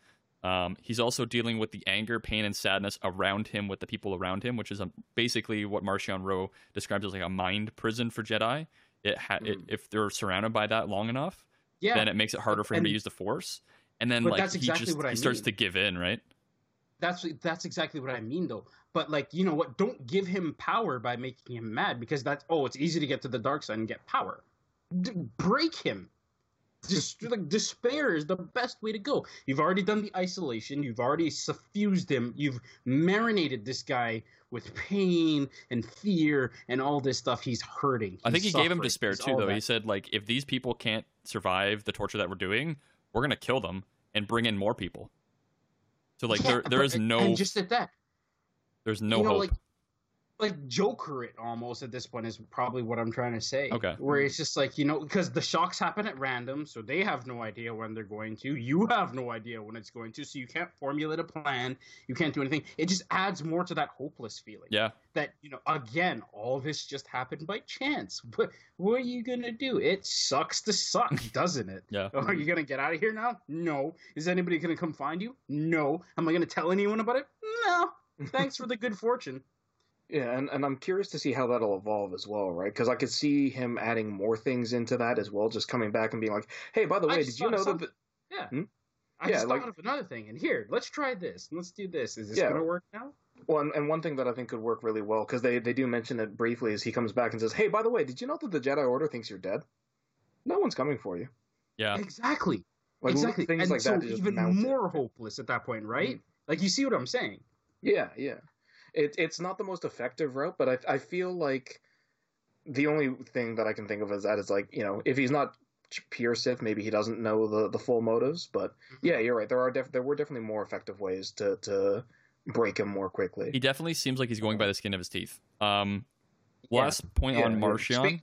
Um, he's also dealing with the anger, pain, and sadness around him with the people around him, which is um basically what Marchion Ro describes as like a mind prison for Jedi. It, ha- it Mm. if they're surrounded by that long enough, Yeah, then it makes it harder for him to use the Force. And then like that's he just he starts to give in, right? that's that's exactly what I mean though. But like, you know what? Don't give him power by making him mad because that's oh, it's easy to get to the dark side and get power. D- break him. Just like despair is the best way to go. You've already done the isolation. You've already suffused him. You've marinated this guy with pain and fear and all this stuff. He's hurting. I think he He's gave him despair He's too, though. He said like if these people can't survive the torture that we're doing, we're gonna kill them and bring in more people. So like Yeah, there there is no and just at that. there's no you know, hope. like like Joker it almost at this point is probably what I'm trying to say. Okay. Where it's just like, you know, because the shocks happen at random, so they have no idea when they're going to. You have no idea when it's going to, so you can't formulate a plan. You can't do anything. It just adds more to that hopeless feeling. yeah, That, you know, again, all this just happened by chance. But what are you gonna do? It sucks to suck, doesn't it? yeah. Are you gonna get out of here now? No. Is anybody gonna come find you? No. Am I gonna tell anyone about it? No. Thanks for the good fortune. Yeah, and, and I'm curious to see how that'll evolve as well, right? Because I could see him adding more things into that as well, just coming back and being like, "Hey, by the way, did you know that?" Yeah. Hmm? I Yeah, just like- thought of another thing. And here, let's try this. Let's do this. Is this Yeah. gonna work now? Well, and, and one thing that I think could work really well because they they do mention it briefly is he comes back and says, "Hey, by the way, did you know that the Jedi Order thinks you're dead? No one's coming for you." Yeah. Exactly. Like exactly. things and like so that. even mount it. more hopeless at that point, right? Like you see what I'm saying? Yeah, yeah. It, it's not the most effective route, but I, I feel like the only thing that I can think of is that is like, you know, if he's not pure Sith, maybe he doesn't know the, the full motives. But Mm-hmm. yeah, you're right. There are def- there were definitely more effective ways to, to break him more quickly. He definitely seems like he's going by the skin of his teeth. Um, Yeah. last point Yeah, on yeah. Marchion. Speak-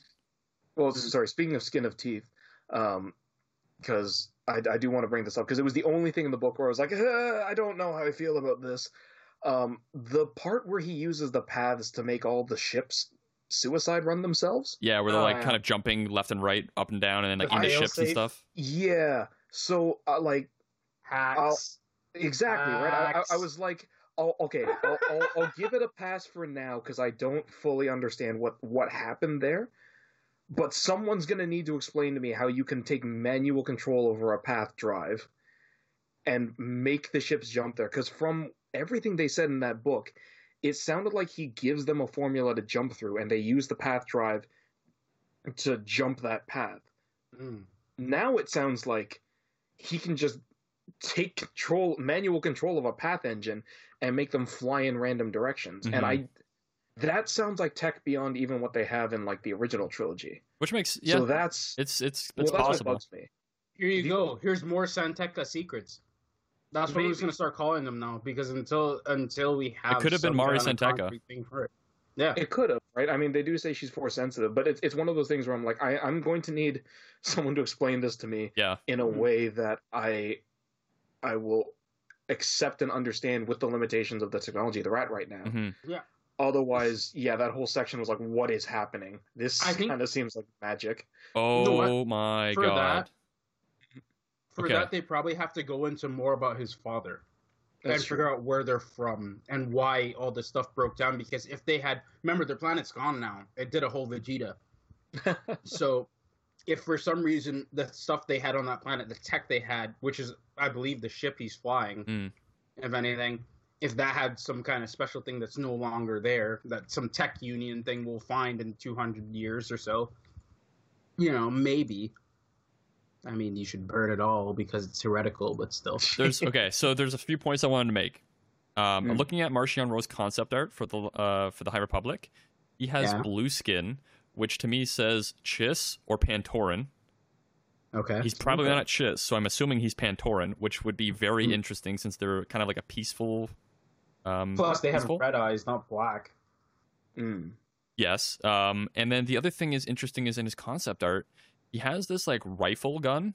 well, sorry. Speaking of skin of teeth, because I, I do want to bring this up because it was the only thing in the book where I was like, "Uh, I don't know how I feel about this. Um, the part where he uses the paths to make all the ships suicide run themselves. yeah, where they're Oh, like yeah. kind of jumping left and right, up and down, and then like The into fail ships and stuff. Yeah. So uh, like Hacks. exactly right. I, I, I was like, oh, okay, I'll, I'll, I'll give it a pass for now because I don't fully understand what what happened there. But someone's gonna need to explain to me how you can take manual control over a path drive and make the ships jump there. Because from everything they said in that book, it sounded like he gives them a formula to jump through, and they use the path drive to jump that path Mm. now it sounds like he can just take control manual control of a path engine and make them fly in random directions and Mhm. i that sounds like tech beyond even what they have in like the original trilogy Which makes yeah, so that's it's it's well, it's that's possible. what bugs me Here you If you- go. Here's more San Tekka secrets. That's what we're gonna start calling them now because until until we have it could have been some Mari San Tekka. concrete thing for it. Yeah. It could have, right? I mean, they do say she's force sensitive, but it's it's one of those things where I'm like, I, I'm going to need someone to explain this to me Yeah. in a Mhm. way that I I will accept and understand with the limitations of the technology they're at right now. hmm Otherwise, yeah, that whole section was like, what is happening? This kind of seems like magic. Oh know my god. that- For Okay. that, they probably have to go into more about his father That's and true. figure out where they're from and why all this stuff broke down. Because if they had, remember, their planet's gone now. It did a whole Vegeta. so, if for some reason the stuff they had on that planet, the tech they had, which is, I believe, the ship he's flying, Mm. if anything, if that had some kind of special thing that's no longer there, that some tech union thing we'll find in 200 years or so, you know, maybe. I mean, you should burn it all because it's heretical, but still. There's okay, so there's a few points I wanted to make. Um, Mm. Looking at Marchion Ro's concept art for the uh, for the High Republic, he has Yeah. blue skin, which to me says Chiss or Pantoran. Okay. He's probably Okay. not Chiss, so I'm assuming he's Pantoran, which would be very Mm. interesting since they're kind of like a peaceful. Um, Plus, they have red eyes, not black. Mm. Yes. Um, and then the other thing is interesting is in his concept art, he has this like rifle gun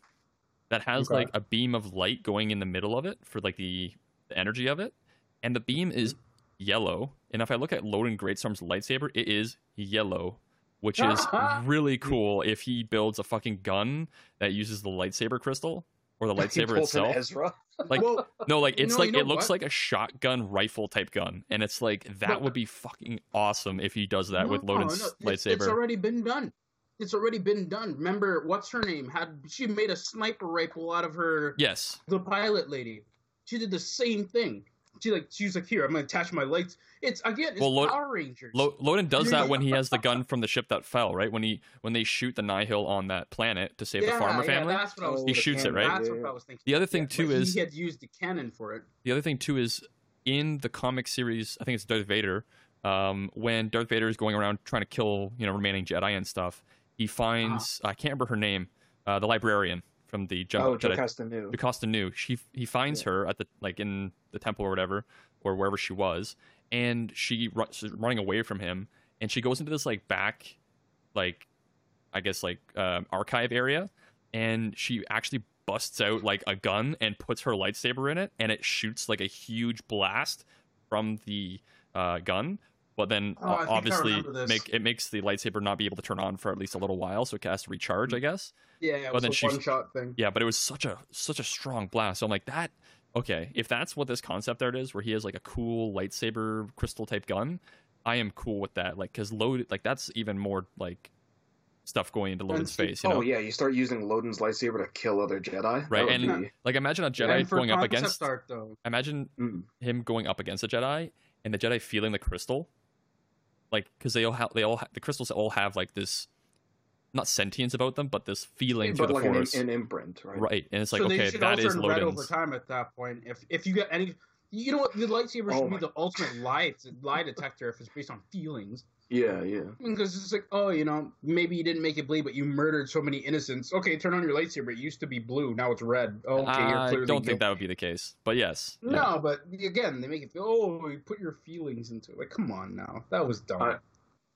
that has Okay. like a beam of light going in the middle of it for like the, the energy of it, and the beam is yellow. And if I look at Loden Greatstorm's lightsaber, it is yellow, which is really cool. If he builds a fucking gun that uses the lightsaber crystal or the lightsaber itself, Ezra. like well, no, like it's No, like you know it looks what? like a shotgun rifle type gun, and it's like that would be fucking awesome if he does that with no, Loden's no, it's- lightsaber. It's already been done. It's already been done. Remember, what's her name? Had she made a sniper rifle out of her Yes. the pilot lady? She did the same thing. She like she was like, here, I'm gonna attach my lights. It's again, it's Well, Lo- Power Rangers. Lo- Loden does that when he has the gun from the ship that fell, right? When he when they shoot the Nihil on that planet to save yeah, the farmer yeah, family. that's what I was He shoots it, right? That's Yeah, what. I was thinking. The other thing too is he had used the cannon for it. the other thing too is in the comic series, I think it's Darth Vader. Um, when Darth Vader is going around trying to kill you know remaining Jedi and stuff, he finds I can't remember her name, uh, the librarian from the Jedi. Oh, Jocasta Nu. Because knew she he finds her at the like in the temple or whatever or wherever she was, and she she's running away from him, and she goes into this like back, like, I guess like um, archive area, and she actually busts out like a gun and puts her lightsaber in it, and it shoots like a huge blast from the uh, gun. But then Oh, obviously make it makes the lightsaber not be able to turn on for at least a little while, so it has to recharge, I guess. Yeah, it But was then a she- one shot thing. Yeah, but it was such a such a strong blast. So I'm like that. Okay, if that's what this concept art is, where he has like a cool lightsaber crystal type gun, I am cool with that. Like, cause load like that's even more like stuff going into Loden's face. You know, Oh yeah, you start using Loden's lightsaber to kill other Jedi. Right, and- be- like imagine a Jedi for going up against. art, though. Imagine Mm. him going up against a Jedi, and the Jedi feeling the crystal, like because they all have they all ha- the crystals all have like this, not sentience about them, but this feeling but to the like an, force. an imprint, right? right, and it's like so okay, should that all is turn red over time at that point. If if you get any, you know what, the lightsaber Oh should be the ultimate lie lie detector if it's based on feelings. Yeah, yeah. Because it's like, oh, you know, maybe you didn't make it bleed, but you murdered so many innocents. Okay, turn on your lightsaber. It used to be blue, now it's red. Oh, okay, you're I don't think guilty. that would be the case, but yes. yeah. No, but again, they make it feel. Oh, you put your feelings into it. Like, come on now, that was dumb. I-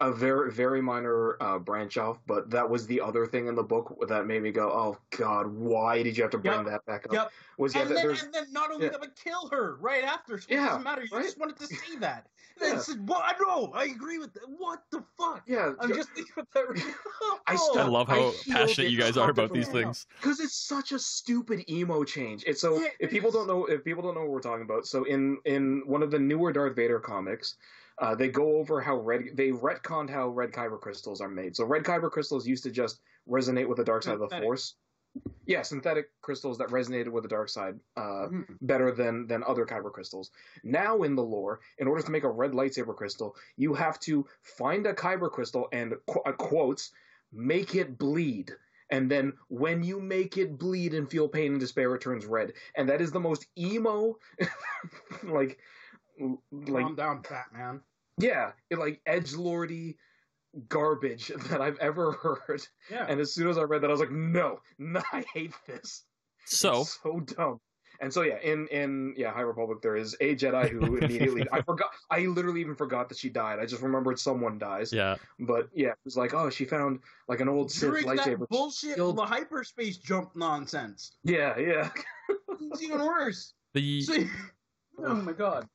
A very very minor uh, branch off, but that was the other thing in the book that made me go, "Oh God, why did you have to bring Yep, that back up?" yep. Was yeah, and, that then, and then not only yeah. that, but kill her right after. So it Yeah, doesn't matter. You right? just wanted to see that. Yeah. It's, well, I know. I agree with that. What the fuck? yeah. I'm just thinking about that. Right now. I I love how healed passionate you guys are about these comfortably. things. because it's such a stupid emo change. It's so Yeah, if it people is. don't know if people don't know what we're talking about. So in in one of the newer Darth Vader comics, uh, they go over how red they retconned how red kyber crystals are made. So red kyber crystals used to just resonate with the dark side of the force. Yeah, synthetic crystals that resonated with the dark side uh, Mhm. better than than other kyber crystals. Now in the lore, in order to make a red lightsaber crystal, you have to find a kyber crystal and qu- uh, quotes make it bleed. And then when you make it bleed and feel pain and despair, it turns red. And that is the most emo, like, like Calm down, Batman. yeah, it, like edge lordy garbage that I've ever heard. Yeah. And as soon as I read that, I was like, no, no, I hate this. So, It's so dumb. And so yeah, in in yeah High Republic there is a Jedi who immediately I forgot I literally even forgot that she died. I just remembered someone dies. Yeah. But yeah, it was like oh she found like an old Sith During lightsaber. that bullshit killed- the hyperspace jump nonsense. Yeah, yeah. It's even worse. The So, oh my god.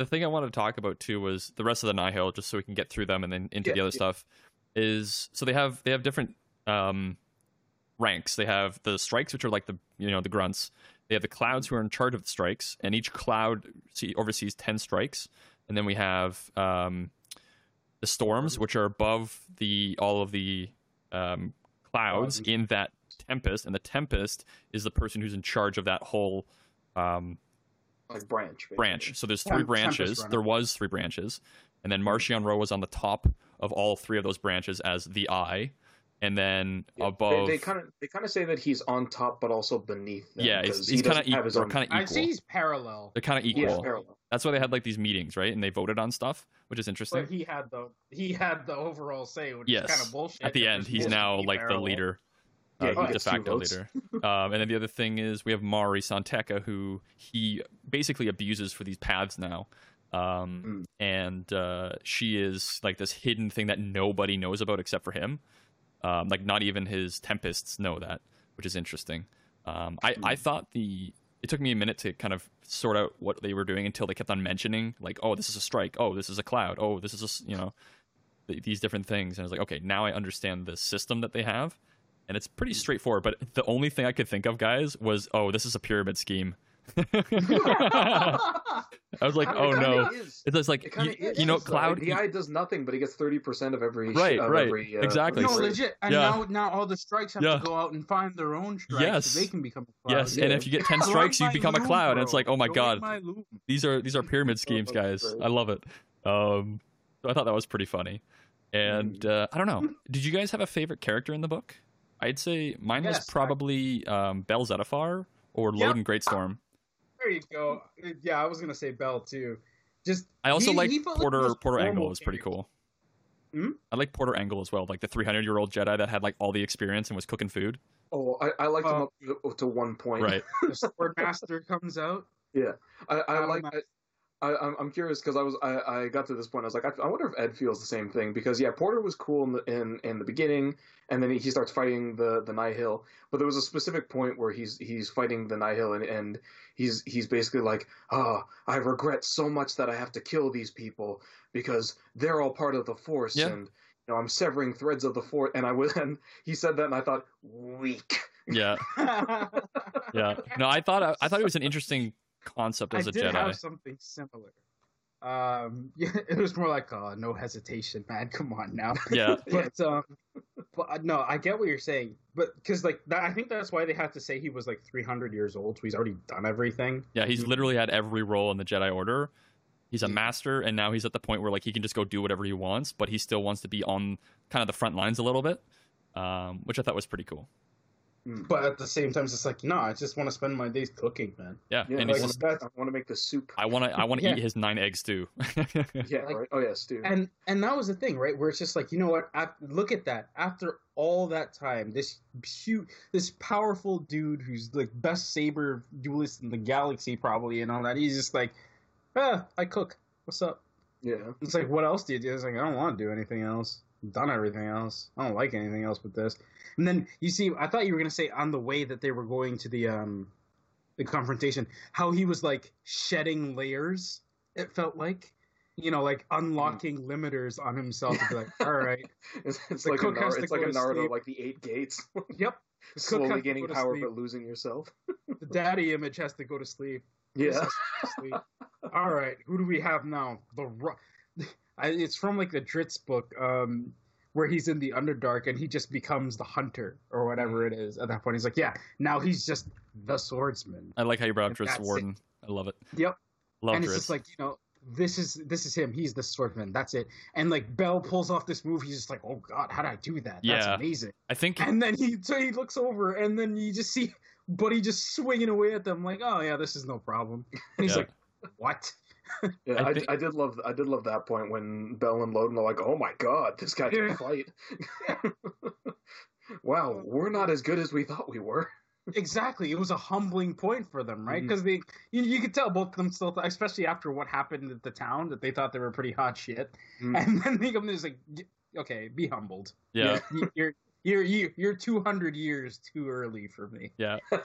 The thing I wanted to talk about too was the rest of the Nihil, just so we can get through them and then into Yeah, the other yeah. stuff. Is so they have they have different um, ranks. They have the strikes, which are like the you know the grunts. They have the clouds who are in charge of the strikes, and each cloud see, oversees ten strikes. And then we have um, the storms, which are above the all of the um, clouds Clouds. in that tempest, and the tempest is the person who's in charge of that whole um, Like branch. basically. branch. So there's three Tem- branches. There was three branches, and then Marchion Ro was on the top of all three of those branches as the eye, and then Yeah, above. They kind of they kind of say that he's on top but also beneath. Them yeah, he's, 'cause he's he kind of have his equal. Kind of I see he's parallel. They're kind of Yeah, equal. parallel. That's why they had like these meetings, right? And they voted on stuff, which is interesting. But he had the he had the overall say, which Yes. is kind of bullshit. At the end, he's now be like the leader, Yeah, uh, he de facto leader. um, and then the other thing is we have Mari San Tekka, who he basically abuses for these paths now. Um, Mm. And uh, she is like this hidden thing that nobody knows about except for him. Um, like not even his tempests know that, which is interesting. Um, I, I thought the it took me a minute to kind of sort out what they were doing until they kept on mentioning like, oh, this is a strike, oh, this is a cloud, oh, this is a you know th- these different things, and I was like, okay, now I understand the system that they have, and it's pretty straightforward. But the only thing I could think of, guys, was oh, this is a pyramid scheme. I was like, oh no, is. it's like It you, of you know, Cloud. The eye does nothing, but he gets thirty percent of every. Right, of right, every, uh, exactly. No, legit. And Yeah. now, now all the strikes have Yeah. to go out and find their own strikes. Yes. So they can become a cloud. Yes, and if you get ten strikes, you my become a loom, cloud, and it's like, oh my Join god, my these are these are pyramid schemes, guys. I love it. Um, so I thought that was pretty funny, and uh, I don't know. Did you guys have a favorite character in the book? I'd say mine was Yes, I- probably um, Bell Zettifar or Yep. Loden Greatstorm. There you go. Yeah, I was gonna say Bell too. Just I also he- like he felt like Porter. most Porter Engle normal was pretty cool. Hmm? I like Porter Engle as well, like the 300 year old Jedi that had like all the experience and was cooking food. Oh, I, I liked him Uh, up to, to one point. Right. The Sword Master comes out. Yeah, I, I like. I, I, I'm I'm curious because I was I, I got to this point. I was like, I, I wonder if Ed feels the same thing because yeah, Porter was cool in the, in, in the beginning, and then he, he starts fighting the the Nihil. But there was a specific point where he's he's fighting the Nihil, and, and he's he's basically like, oh, I regret so much that I have to kill these people because they're all part of the Force, Yeah. and you know I'm severing threads of the Force. And I was and he said that, and I thought weak. Yeah. Yeah. No, I thought I thought it was an interesting concept as I a did Jedi. have something similar. Um, yeah, it was more like, uh, no hesitation, man. Come on now. Yeah. but um, but uh, no, I get what you're saying. But because like that, I think that's why they have to say he was like 300 years old, so he's already done everything. Yeah, he's literally had every role in the Jedi Order. He's a master, and now he's at the point where like he can just go do whatever he wants, but he still wants to be on kind of the front lines a little bit, um, which I thought was pretty cool. But at the same time, it's just like, no, I just want to spend my days cooking, man. Yeah, Yeah, and I he's like- want just, to I want to make the soup. I want to I want to Yeah. eat his nine eggs too. Yeah, like- right. Oh yeah, Stu. And and that was the thing, right? Where it's just like, you know what? Af look at that. After all that time, this huge, this powerful dude who's like best saber duelist in the galaxy, probably, and all that. He's just like, ah, I cook. What's up? yeah. It's like, what else do you do? It's like, I don't want to do anything else. Done everything else. I don't like anything else but this. And then you see, I thought you were gonna say on the way that they were going to the um, the confrontation, how he was like shedding layers. It felt like, you know, like unlocking limiters on himself. To be like, all right, It's, it's like a cook has Naruto, it's like a Naruto, like the eight gates, yep. The slowly gaining power but losing yourself. The daddy image has to go to sleep. Yeah, has to sleep. All right, who do we have now? The Ru- I, it's from like the Drizzt book, um, where he's in the Underdark and he just becomes the hunter or whatever it is. At that point, he's like, yeah, now he's just the swordsman. I like how you brought up that's Warden. I love it. Yep. Love and Drizzt. it's just like you know, this is this is him. He's the swordsman. That's it. And like Bell pulls off this move. He's just like, oh god, how did I do that? That's Yeah. amazing. I think And then he so he looks over, and then you just see Buddy just swinging away at them like, oh yeah, this is no problem. And he's Yeah. like, what? Yeah. I I, think- I did love I did love that point when Bell and Loden are like, "Oh my god, this guy can fight." wow, we're not as good as we thought we were. exactly. It was a humbling point for them, right? Because they, you, you could tell both of them still, th- especially after what happened at the town, that they thought they were pretty hot shit. Mhm. And then they come just like, okay, be humbled. Yeah, You- You're you're you- you're two hundred years too early for me. yeah.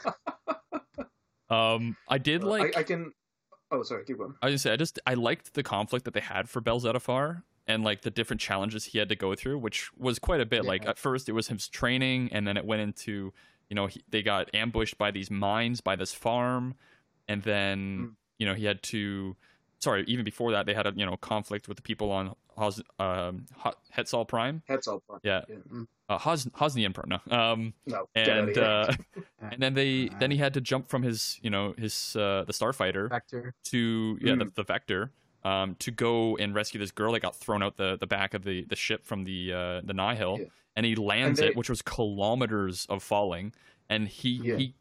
Um, I did Uh, like. I, I can. Oh, sorry. Keep going. I was gonna say I just I liked the conflict that they had for Bell Zettifar and like the different challenges he had to go through, which was quite a bit. Like at first it was his training, and then it went into you know he, they got ambushed by these mines by this farm, and then Mm. you know he had to. Sorry, even before that they had a you know conflict with the people on Hoz, um, Hetzal Prime. Up. front. Yeah, Yeah. uh, Hoz, Hosnian Prime. No. Um, No. and uh, and then they then he had to jump from his you know his uh, the starfighter Vector. to yeah the, Mm. the vector um, to go and rescue this girl that got thrown out the, the back of the, the ship from the uh, the Nihil, Yeah. and he lands they- it, which was kilometers of falling, and he Yeah. he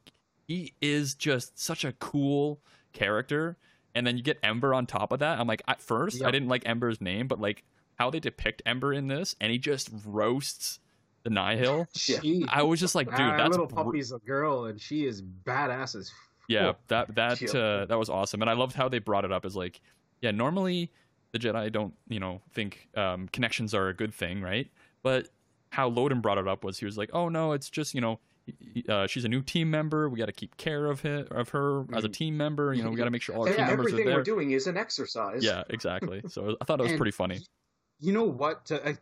he is just such a cool character. And then you get Ember on top of that. I'm like, at first, I didn't like Ember's name, but like how they depict Ember in this, and he just roasts the Nihil. She, I was just like, dude, ah, that's little br- puppy's a girl, and she is badass as. yeah Cool. that that Yeah. uh, that was awesome and i loved how they brought it up as like yeah normally the jedi don't you know think um, connections are a good thing right but how loden brought it up was he was like oh no it's just you know y- y- uh, she's a new team member we got to keep care of her of her as a Mhm. team member you know we got to make sure all our And team members are there. everything we're doing is an exercise. yeah exactly so i thought it was pretty funny You know what? To uh,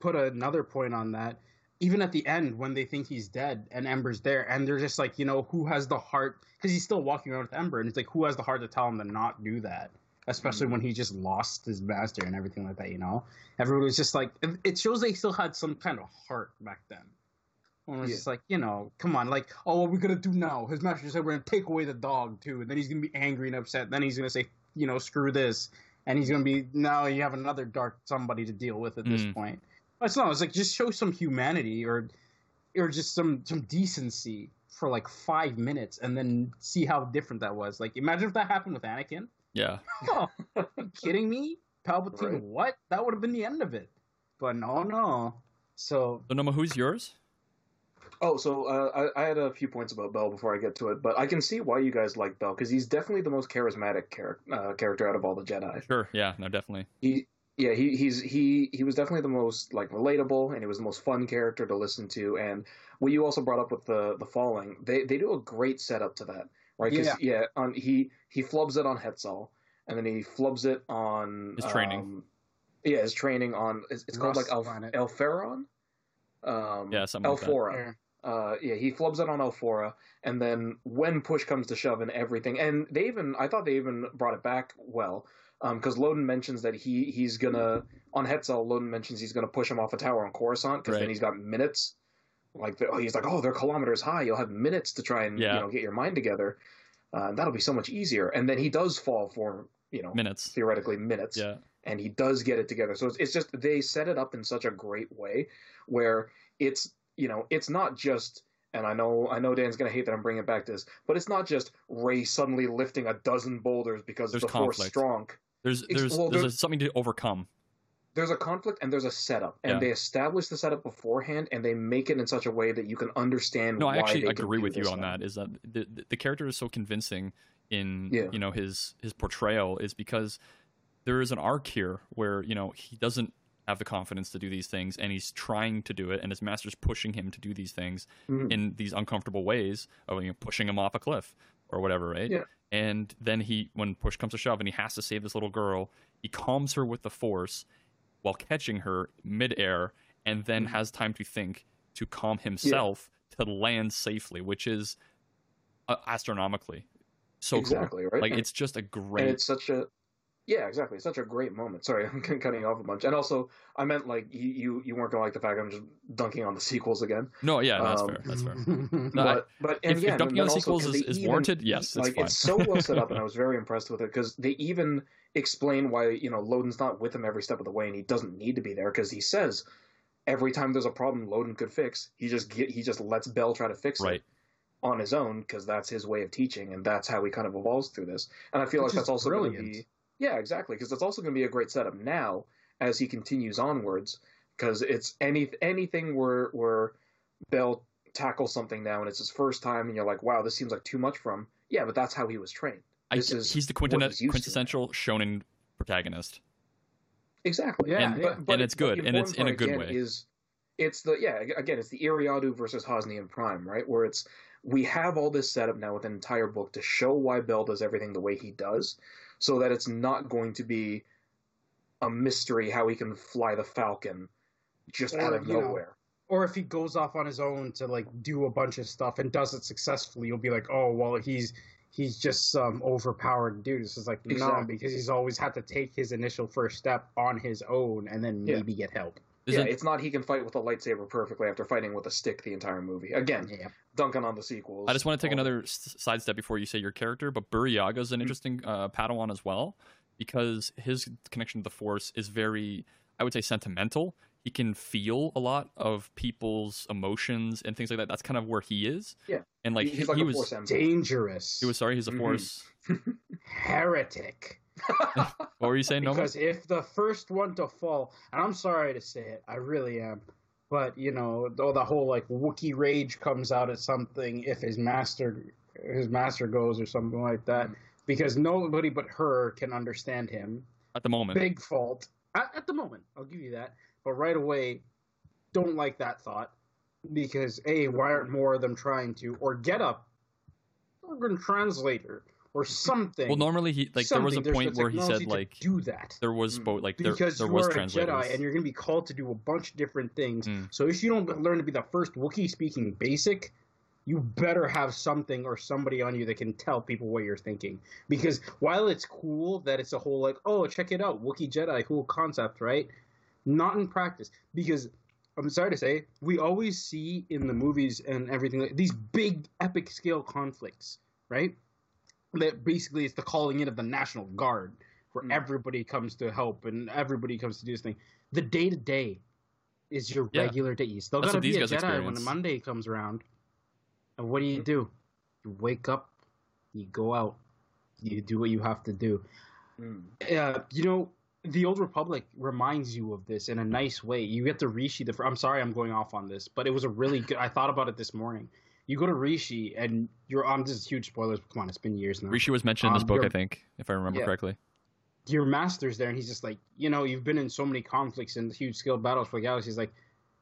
put another point on that, even at the end when they think he's dead and Ember's there, and they're just like, you know, who has the heart? Because he's still walking around with Ember, and it's like, who has the heart to tell him to not do that? Especially Mhm. when he just lost his master and everything like that. You know, everyone was just like, it- it shows they still had some kind of heart back then. When it was Yeah. just like, you know, come on, like, oh, what are we gonna do now? His master said we're gonna take away the dog too, and then he's gonna be angry and upset. Then he's gonna say, you know, screw this, and he's gonna be now you have another dark somebody to deal with at this Mm. point. But it's not. It's like just show some humanity or, or just some some decency for like five minutes, and then see how different that was. Like, imagine if that happened with Anakin. yeah Oh, are you kidding me? Palpatine, Right. what? That would have been the end of it. But no, no. So so noma who's yours Oh, so uh, I, I had a few points about Bell before I get to it, but I can see why you guys like Bell because he's definitely the most charismatic char- uh, character out of all the Jedi. sure yeah no definitely He, yeah, he he's he he was definitely the most like relatable, and he was the most fun character to listen to. And what you also brought up with the the falling, they they do a great setup to that, right? 'Cause, Yeah. yeah, on he he flubs it on Hetzal, and then he flubs it on His training. um, yeah, his training on it's, it's called like Rust El, planet. Elferon. Um, yeah something like that. Elfora. Yeah. Uh, yeah, he flubs it on Elfora, and then when push comes to shove and everything, and they even, I thought they even brought it back well, because Loden mentions that he he's gonna on Hetzal. Loden mentions he's gonna push him off a tower on Coruscant because Right. then he's got minutes. Like the, he's like, oh, they're kilometers high. You'll have minutes to try and Yeah. you know get your mind together. Uh, that'll be so much easier. And then he does fall for you know minutes theoretically minutes yeah and he does get it together. So it's, it's just they set it up in such a great way where it's you know it's not just and I know I know Dan's gonna hate that I'm bringing back this, but it's not just Rey suddenly lifting a dozen boulders because There's the force conflict. strong. there's there's well, there's there- a, something to overcome There's a conflict and there's a setup, and Yeah. they establish the setup beforehand, and they make it in such a way that you can understand. No, I actually agree with you on now. that. Is that the, the the character is so convincing in Yeah. you know his his portrayal is because there is an arc here where you know he doesn't have the confidence to do these things and he's trying to do it and his master's pushing him to do these things Mhm. in these uncomfortable ways of you know, pushing him off a cliff or whatever right Yeah. and then he when push comes to shove and he has to save this little girl he calms her with the force while catching her midair and then Mhm. has time to think to calm himself to land safely which is uh, astronomically so exactly cool right. like And- it's just a and great it's such a yeah exactly. It's such a great moment. Sorry i'm cutting you off a bunch. And also i meant like you you, you weren't gonna like the fact i'm just dunking on the sequels again. No yeah that's um, fair that's fair. Fair. No, but but and if, yeah if dunking on the also, is, is even- warranted yes it's like fine it's so well set up and i was very impressed with it because they even explain why you know loden's not with him every step of the way and he doesn't need to be there because he says every time there's a problem loden could fix. He just get he just lets bell try to fix right. it on his own because that's his way of teaching and that's how he kind of evolves through this. And i feel Which like that's also going to brilliant. be yeah exactly because it's also going to be a great setup now as he continues onwards because it's any anything where where bell tackles something now and it's his first time and you're like, wow, this seems like too much from. Yeah, but that's how he was trained. I, This is he's the what he's quintessential shonen protagonist. Exactly. Yeah, And- yeah. and it's good, and it's in a good way. Is it's the yeah again it's the Eriadu versus Hosnian Prime right where it's we have all this setup now with an entire book to show why Bell does everything the way he does, so that it's not going to be a mystery how he can fly the Falcon just Or, out of you know, nowhere. or if he goes off on his own to like do a bunch of stuff and does it successfully, you'll be like, oh well, he's he's just some overpowered dude. This is like no, because he's always had to take his initial first step on his own and then Yeah. maybe get help. Isn't, yeah, it's not he can fight with a lightsaber perfectly after fighting with a stick the entire movie. Again, Yeah. dunking on the sequels. I just want to take all- another s- side step before you say your character, but Burryaga is an Mhm. interesting uh, Padawan as well because his connection to the Force is very, I would say, sentimental. He can feel a lot of people's emotions and things like that. That's kind of where he is. Yeah. and like He- he, he's like he a was, force. Dangerous. he was sorry. He's a Mhm. Force. heretic. What were you saying, Noma? Because if the first one to fall, and I'm sorry to say it, I really am, but you know, though the whole like Wookie rage comes out at something if his master his master goes or something like that, because nobody but her can understand him. At the moment, Big fault at, at the moment. I'll give you that, but right away, don't like that thought because a why aren't more of them trying to or get a fucking translator or something? well, normally he like there was a There's point where he said like do that there was Mm. both like there because there you was are a translators. Jedi and you're going to be called to do a bunch of different things. Mm. So if you don't learn to be the first Wookiee speaking basic, you better have something or somebody on you that can tell people what you're thinking. Because while it's cool that it's a whole like, oh, check it out, Wookiee Jedi, cool concept, right? Not in practice. Because I'm sorry to say, we always see in the movies and everything like, these big epic scale conflicts, right? That basically it's the calling in of the National Guard, where Mm. everybody comes to help and everybody comes to do this thing. The day to day is your Yeah. regular day. You still That's gotta be a Jedi when experience. the Monday comes around. And what do you do? You wake up, you go out, you do what you have to do. Mm. Uh, you know, the Old Republic reminds you of this in a nice way. You get to Rishi. The I'm sorry, I'm going off on this, but it was a really good. I thought about it this morning. You go to Rishi, and you're. I'm just huge spoilers. Come on, it's been years now. Rishi was mentioned in this Um, book, I think, if I remember Yeah. correctly. your master's there, and he's just like, you know, you've been in so many conflicts and huge scale battles for the galaxy. He's like,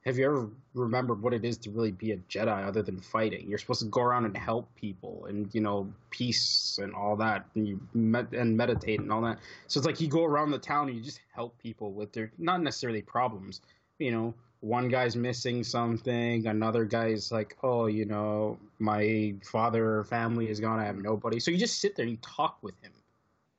have you ever remembered what it is to really be a Jedi other than fighting? You're supposed to go around and help people, and you know, peace and all that, and you med- and meditate and all that. So it's like you go around the town and you just help people with their not necessarily problems. You know, one guy's missing something, another guy's like, oh, you know, my father or family is gone, I have nobody. So you just sit there and you talk with him.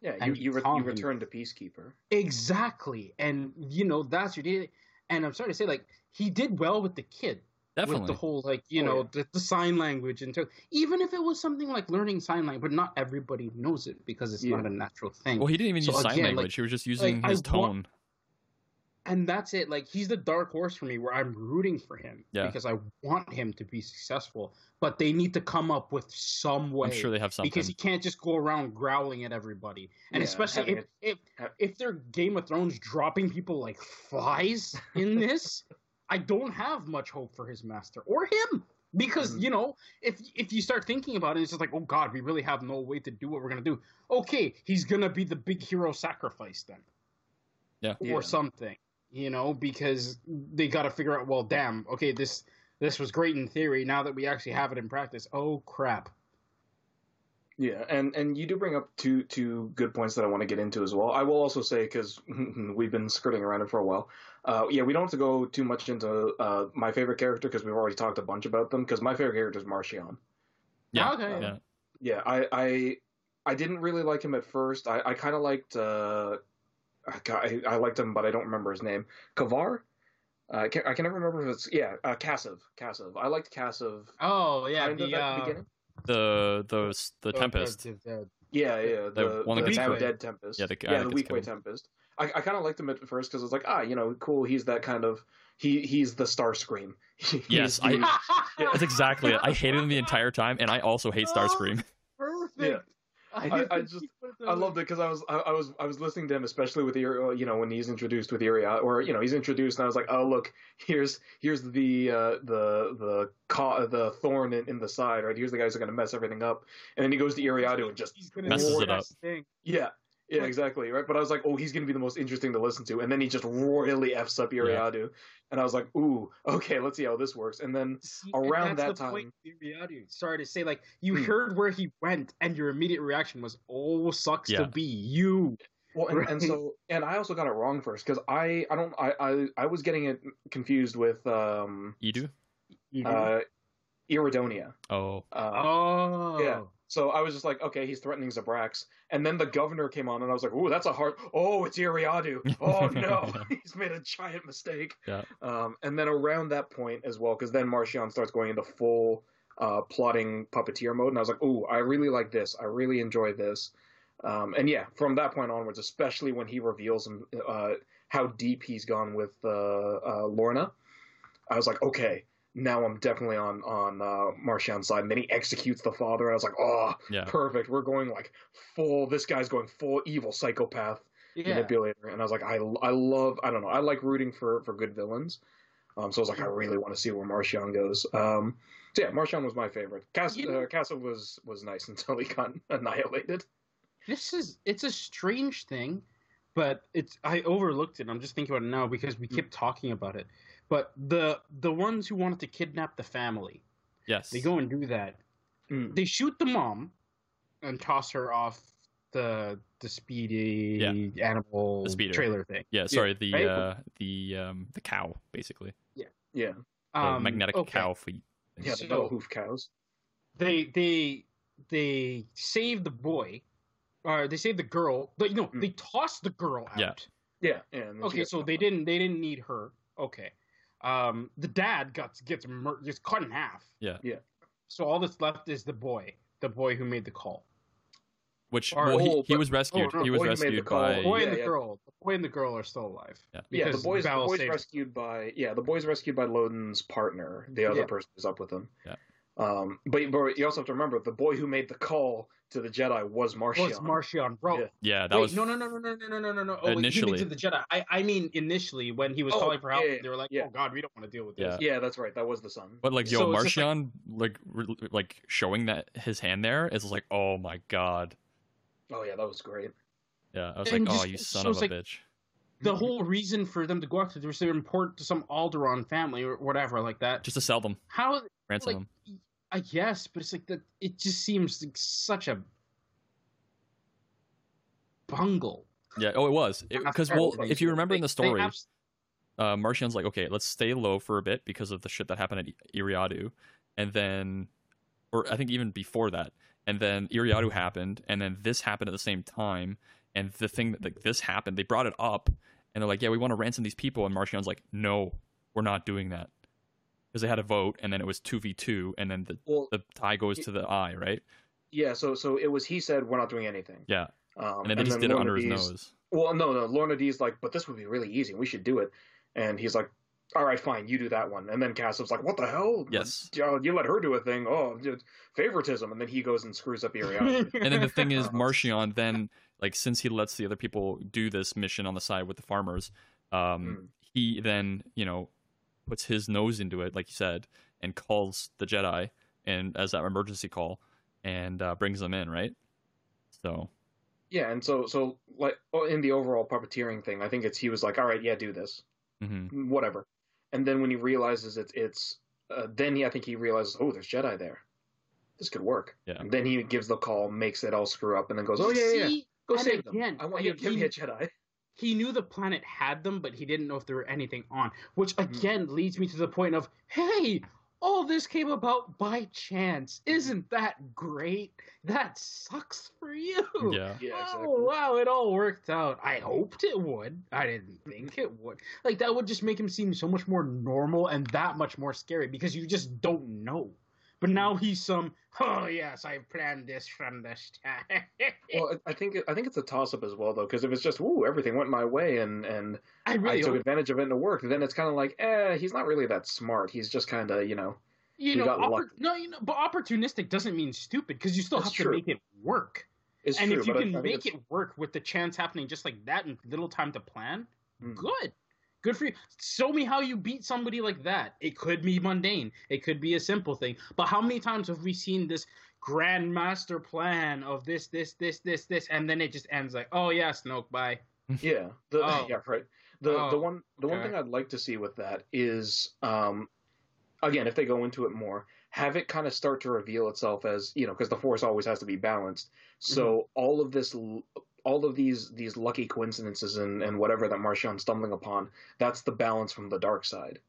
Yeah, you you, re- you return to peacekeeper. Exactly, and you know that's your day. And I'm sorry to say, like he did well with the kid, Definitely. with the whole like you Oh, know yeah. the, the sign language and so even if it was something like learning sign language, but not everybody knows it because it's Yeah. not a natural thing. well, he didn't even So use sign again, like- language. he was just using I his wa- tone. And that's it. Like he's the dark horse for me, where I'm rooting for him Yeah. because I want him to be successful. But they need to come up with some way I'm sure they have something. because he can't just go around growling at everybody. And Yeah, especially if, it- if if they're Game of Thrones dropping people like flies in this, I don't have much hope for his master or him. Because Mhm. you know, if if you start thinking about it, it's just like, oh God, we really have no way to do what we're gonna do. Okay, he's gonna be the big hero sacrifice then, Yeah. or Yeah. something. You know, because they got to figure out. Well, damn. Okay, this this was great in theory. Now that we actually have it in practice, oh crap. Yeah, and and you do bring up two two good points that I want to get into as well. I will also say because we've been skirting around it for a while. Uh, yeah, we don't have to go too much into uh, my favorite character because we've already talked a bunch about them. Because my favorite character is Marchion. yeah. Okay. Yeah. Yeah, I I, I didn't really like him at first. I, I kind of liked uh, I, I liked him, but I don't remember his name. Kavar. Uh, I can I can never remember if it's yeah uh, Kassav. Kassav. I liked Kassav. Oh yeah, kind of the, at uh, the beginning. The the the Tempest. the- the- Yeah, yeah, the, one that the gets dead Tempest. Yeah, the yeah, the weak way. Tempest. I, I kind of liked him at first because it's like ah, you know, cool. He's that kind of he he's the Starscream. He's Yes, I- the- That's exactly it. I hated him the entire time, and I also hate Starscream. Perfect. Yeah. I, I just I loved it because I was I, I, was I was listening to him, especially with the you know when he's introduced with Erie, or you know he's introduced, and I was like, oh look, here's here's the uh, the the the thorn in, in, the side, right? Here's the guys who are gonna mess everything up, and then he goes to Eriadu and just messes it up. Yeah, yeah, exactly, right. But I was like, oh, he's gonna be the most interesting to listen to, and then he just royally f's up Eriadu, yeah. and I was like, ooh, okay, let's see how this works. And then See, around and that time, point, sorry to say, like you hmm. heard where he went, and your immediate reaction was, oh, sucks yeah. to be you. Well, and, right? and, so, and I also got it wrong first because I, I don't, I, I, I was getting it confused with um, Edu, uh, Iridonia. Oh, uh, oh, yeah. So I was just like, okay, he's threatening Zabrax. And then the governor came on, and I was like, ooh, that's a hard. Oh, it's Eriadu. Oh no, he's made a giant mistake. Yeah. Um, and then around that point as well, because then Marchion starts going into full uh, plotting puppeteer mode, and I was like, ooh, I really like this. I really enjoy this. Um, and yeah, from that point onwards, especially when he reveals uh, how deep he's gone with uh, uh Lourna, I was like, okay, now I'm definitely on on uh, Marchion's side. And then he executes the father. And I was like, oh, yeah. perfect. We're going like full. This guy's going full evil psychopath yeah. manipulator. And I was like, I I love. I don't know. I like rooting for for good villains. Um, so I was like, I really want to see where Marchion goes. Um, so yeah, Marchion was my favorite. Cass- you know, uh, Castle was was nice until he got annihilated. This is it's a strange thing, but it's I overlooked it. I'm just thinking about it now because we mm. kept talking about it. But the the ones who wanted to kidnap the family, yes, they go and do that. Mm. They shoot the mom and toss her off the the speedy yeah. animal the trailer thing. Yeah, sorry, yeah, the right? uh, the um, the cow basically. Yeah, yeah, um, magnetic okay. cow feet. Yeah, the so, hoof cows. They they they save the boy, or they save the girl. But no, mm. they toss the girl out. Yeah, yeah. yeah okay, so they didn't they didn't need her. Okay, um, the dad gets gets mur- gets cut in half. Yeah, yeah. So all that's left is the boy, the boy who made the call. Which or, well, he, oh, he was rescued. Oh, no, he was rescued by the boy and the yeah. girl. The boy and the girl are still alive. Yeah, yeah. The boys, the boys rescued by yeah. The boys rescued by Loden's partner. The other yeah. person who's up with him. Yeah. Um, but but you also have to remember the boy who made the call to the Jedi was Marchion. Was Marchion, bro? Yeah, yeah that Wait, was no, no, no, no, no, no, no, no, no. Oh, initially, to the Jedi. I, I mean, initially when he was oh, calling for help, yeah, they were like, yeah. "Oh God, we don't want to deal with this." Yeah, that's right. That was the son. But like, yo, so Marchion, like, like, like showing that his hand there is like, oh my God. Oh yeah, that was great. Yeah, I was and like, just, oh, you son so of a like, bitch. The whole reason for them to go after, they were important to some Alderaan family or whatever like that, just to sell them. How ransom like, them I guess, but it's like that. It just seems like such a bungle. Yeah. Oh, it was because well, if you remember in the story, have... uh, Marchion's like, okay, let's stay low for a bit because of the shit that happened at Eriadu, and then, or I think even before that, and then Eriadu happened, and then this happened at the same time, and the thing that like this happened, they brought it up, and they're like, yeah, we want to ransom these people, and Marchion's like, no, we're not doing that because they had a vote and then it was 2v2 and then the well, the tie goes to the eye right yeah so so it was he said we're not doing anything yeah um, and then they just did it under D's, his nose well no no Lourna Dee's like but this would be really easy we should do it and he's like all right, fine, you do that one. And then Kassav's like, what the hell? Yes. You, you let her do a thing. Oh, favoritism. And then he goes and screws up Iriana. and then the thing is, Marchion then, like, since he lets the other people do this mission on the side with the farmers, um, mm. he then, you know, puts his nose into it, like you said, and calls the Jedi and as that emergency call and uh, brings them in, right? So. Yeah, and so so like oh, in the overall puppeteering thing, I think it's he was like, all right, yeah, do this, mm-hmm. whatever. And then when he realizes it's it's uh, then he I think he realizes, oh, there's Jedi there. This could work. Yeah. And then he gives the call, makes it all screw up, and then goes, "Oh yeah, yeah, yeah. go and save again, them. I want you to give me a Jedi." He knew the planet had them, but he didn't know if there were anything on. Which hmm. again mm. leads me to the point of, hey, all this came about by chance. Isn't that great? That sucks for you. Yeah. yeah oh, exactly. Oh wow, it all worked out. I hoped it would. I didn't think it would. Like that would just make him seem so much more normal and that much more scary because you just don't know. But now he's some. Oh yes, I planned this from the start. well, I think I think it's a toss up as well though, because if it's just ooh everything went my way and and I, really I took advantage of it and it worked, then it's kind of like eh, he's not really that smart. He's just kind of you know. You know, oppor- no, you know, but opportunistic doesn't mean stupid because you still That's have to make it work. It's and true, if you I- can I think make it work with the chance happening just like that and little time to plan, Mm. good. Good for you. Show me how you beat somebody like that. It could be mundane. It could be a simple thing. But how many times have we seen this grand master plan of this, this, this, this, this, and then it just ends like, oh yeah, Snoke, bye. Yeah, the, Oh. yeah, right. The the Oh, one the one thing I'd like to see with that is, um, again, if they go into it more, have it kind of start to reveal itself as you know, because the Force always has to be balanced. So Mm-hmm. all of this, l- all of these these lucky coincidences and and whatever that Marchion's stumbling upon, that's the balance from the dark side.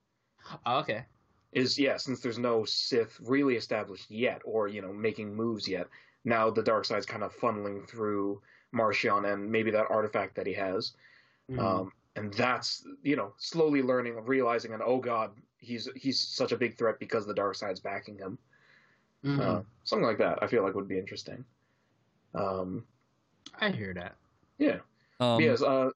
Oh, okay. Is yeah, since there's no Sith really established yet, or you know, making moves yet. Now the dark side's kind of funneling through Marchion and maybe that artifact that he has. Mhm. um, and that's you know slowly learning realizing and oh god he's he's such a big threat because the dark side's backing him Mhm. uh, something like that i feel like would be interesting um, I hear that. yeah Um, yes uh,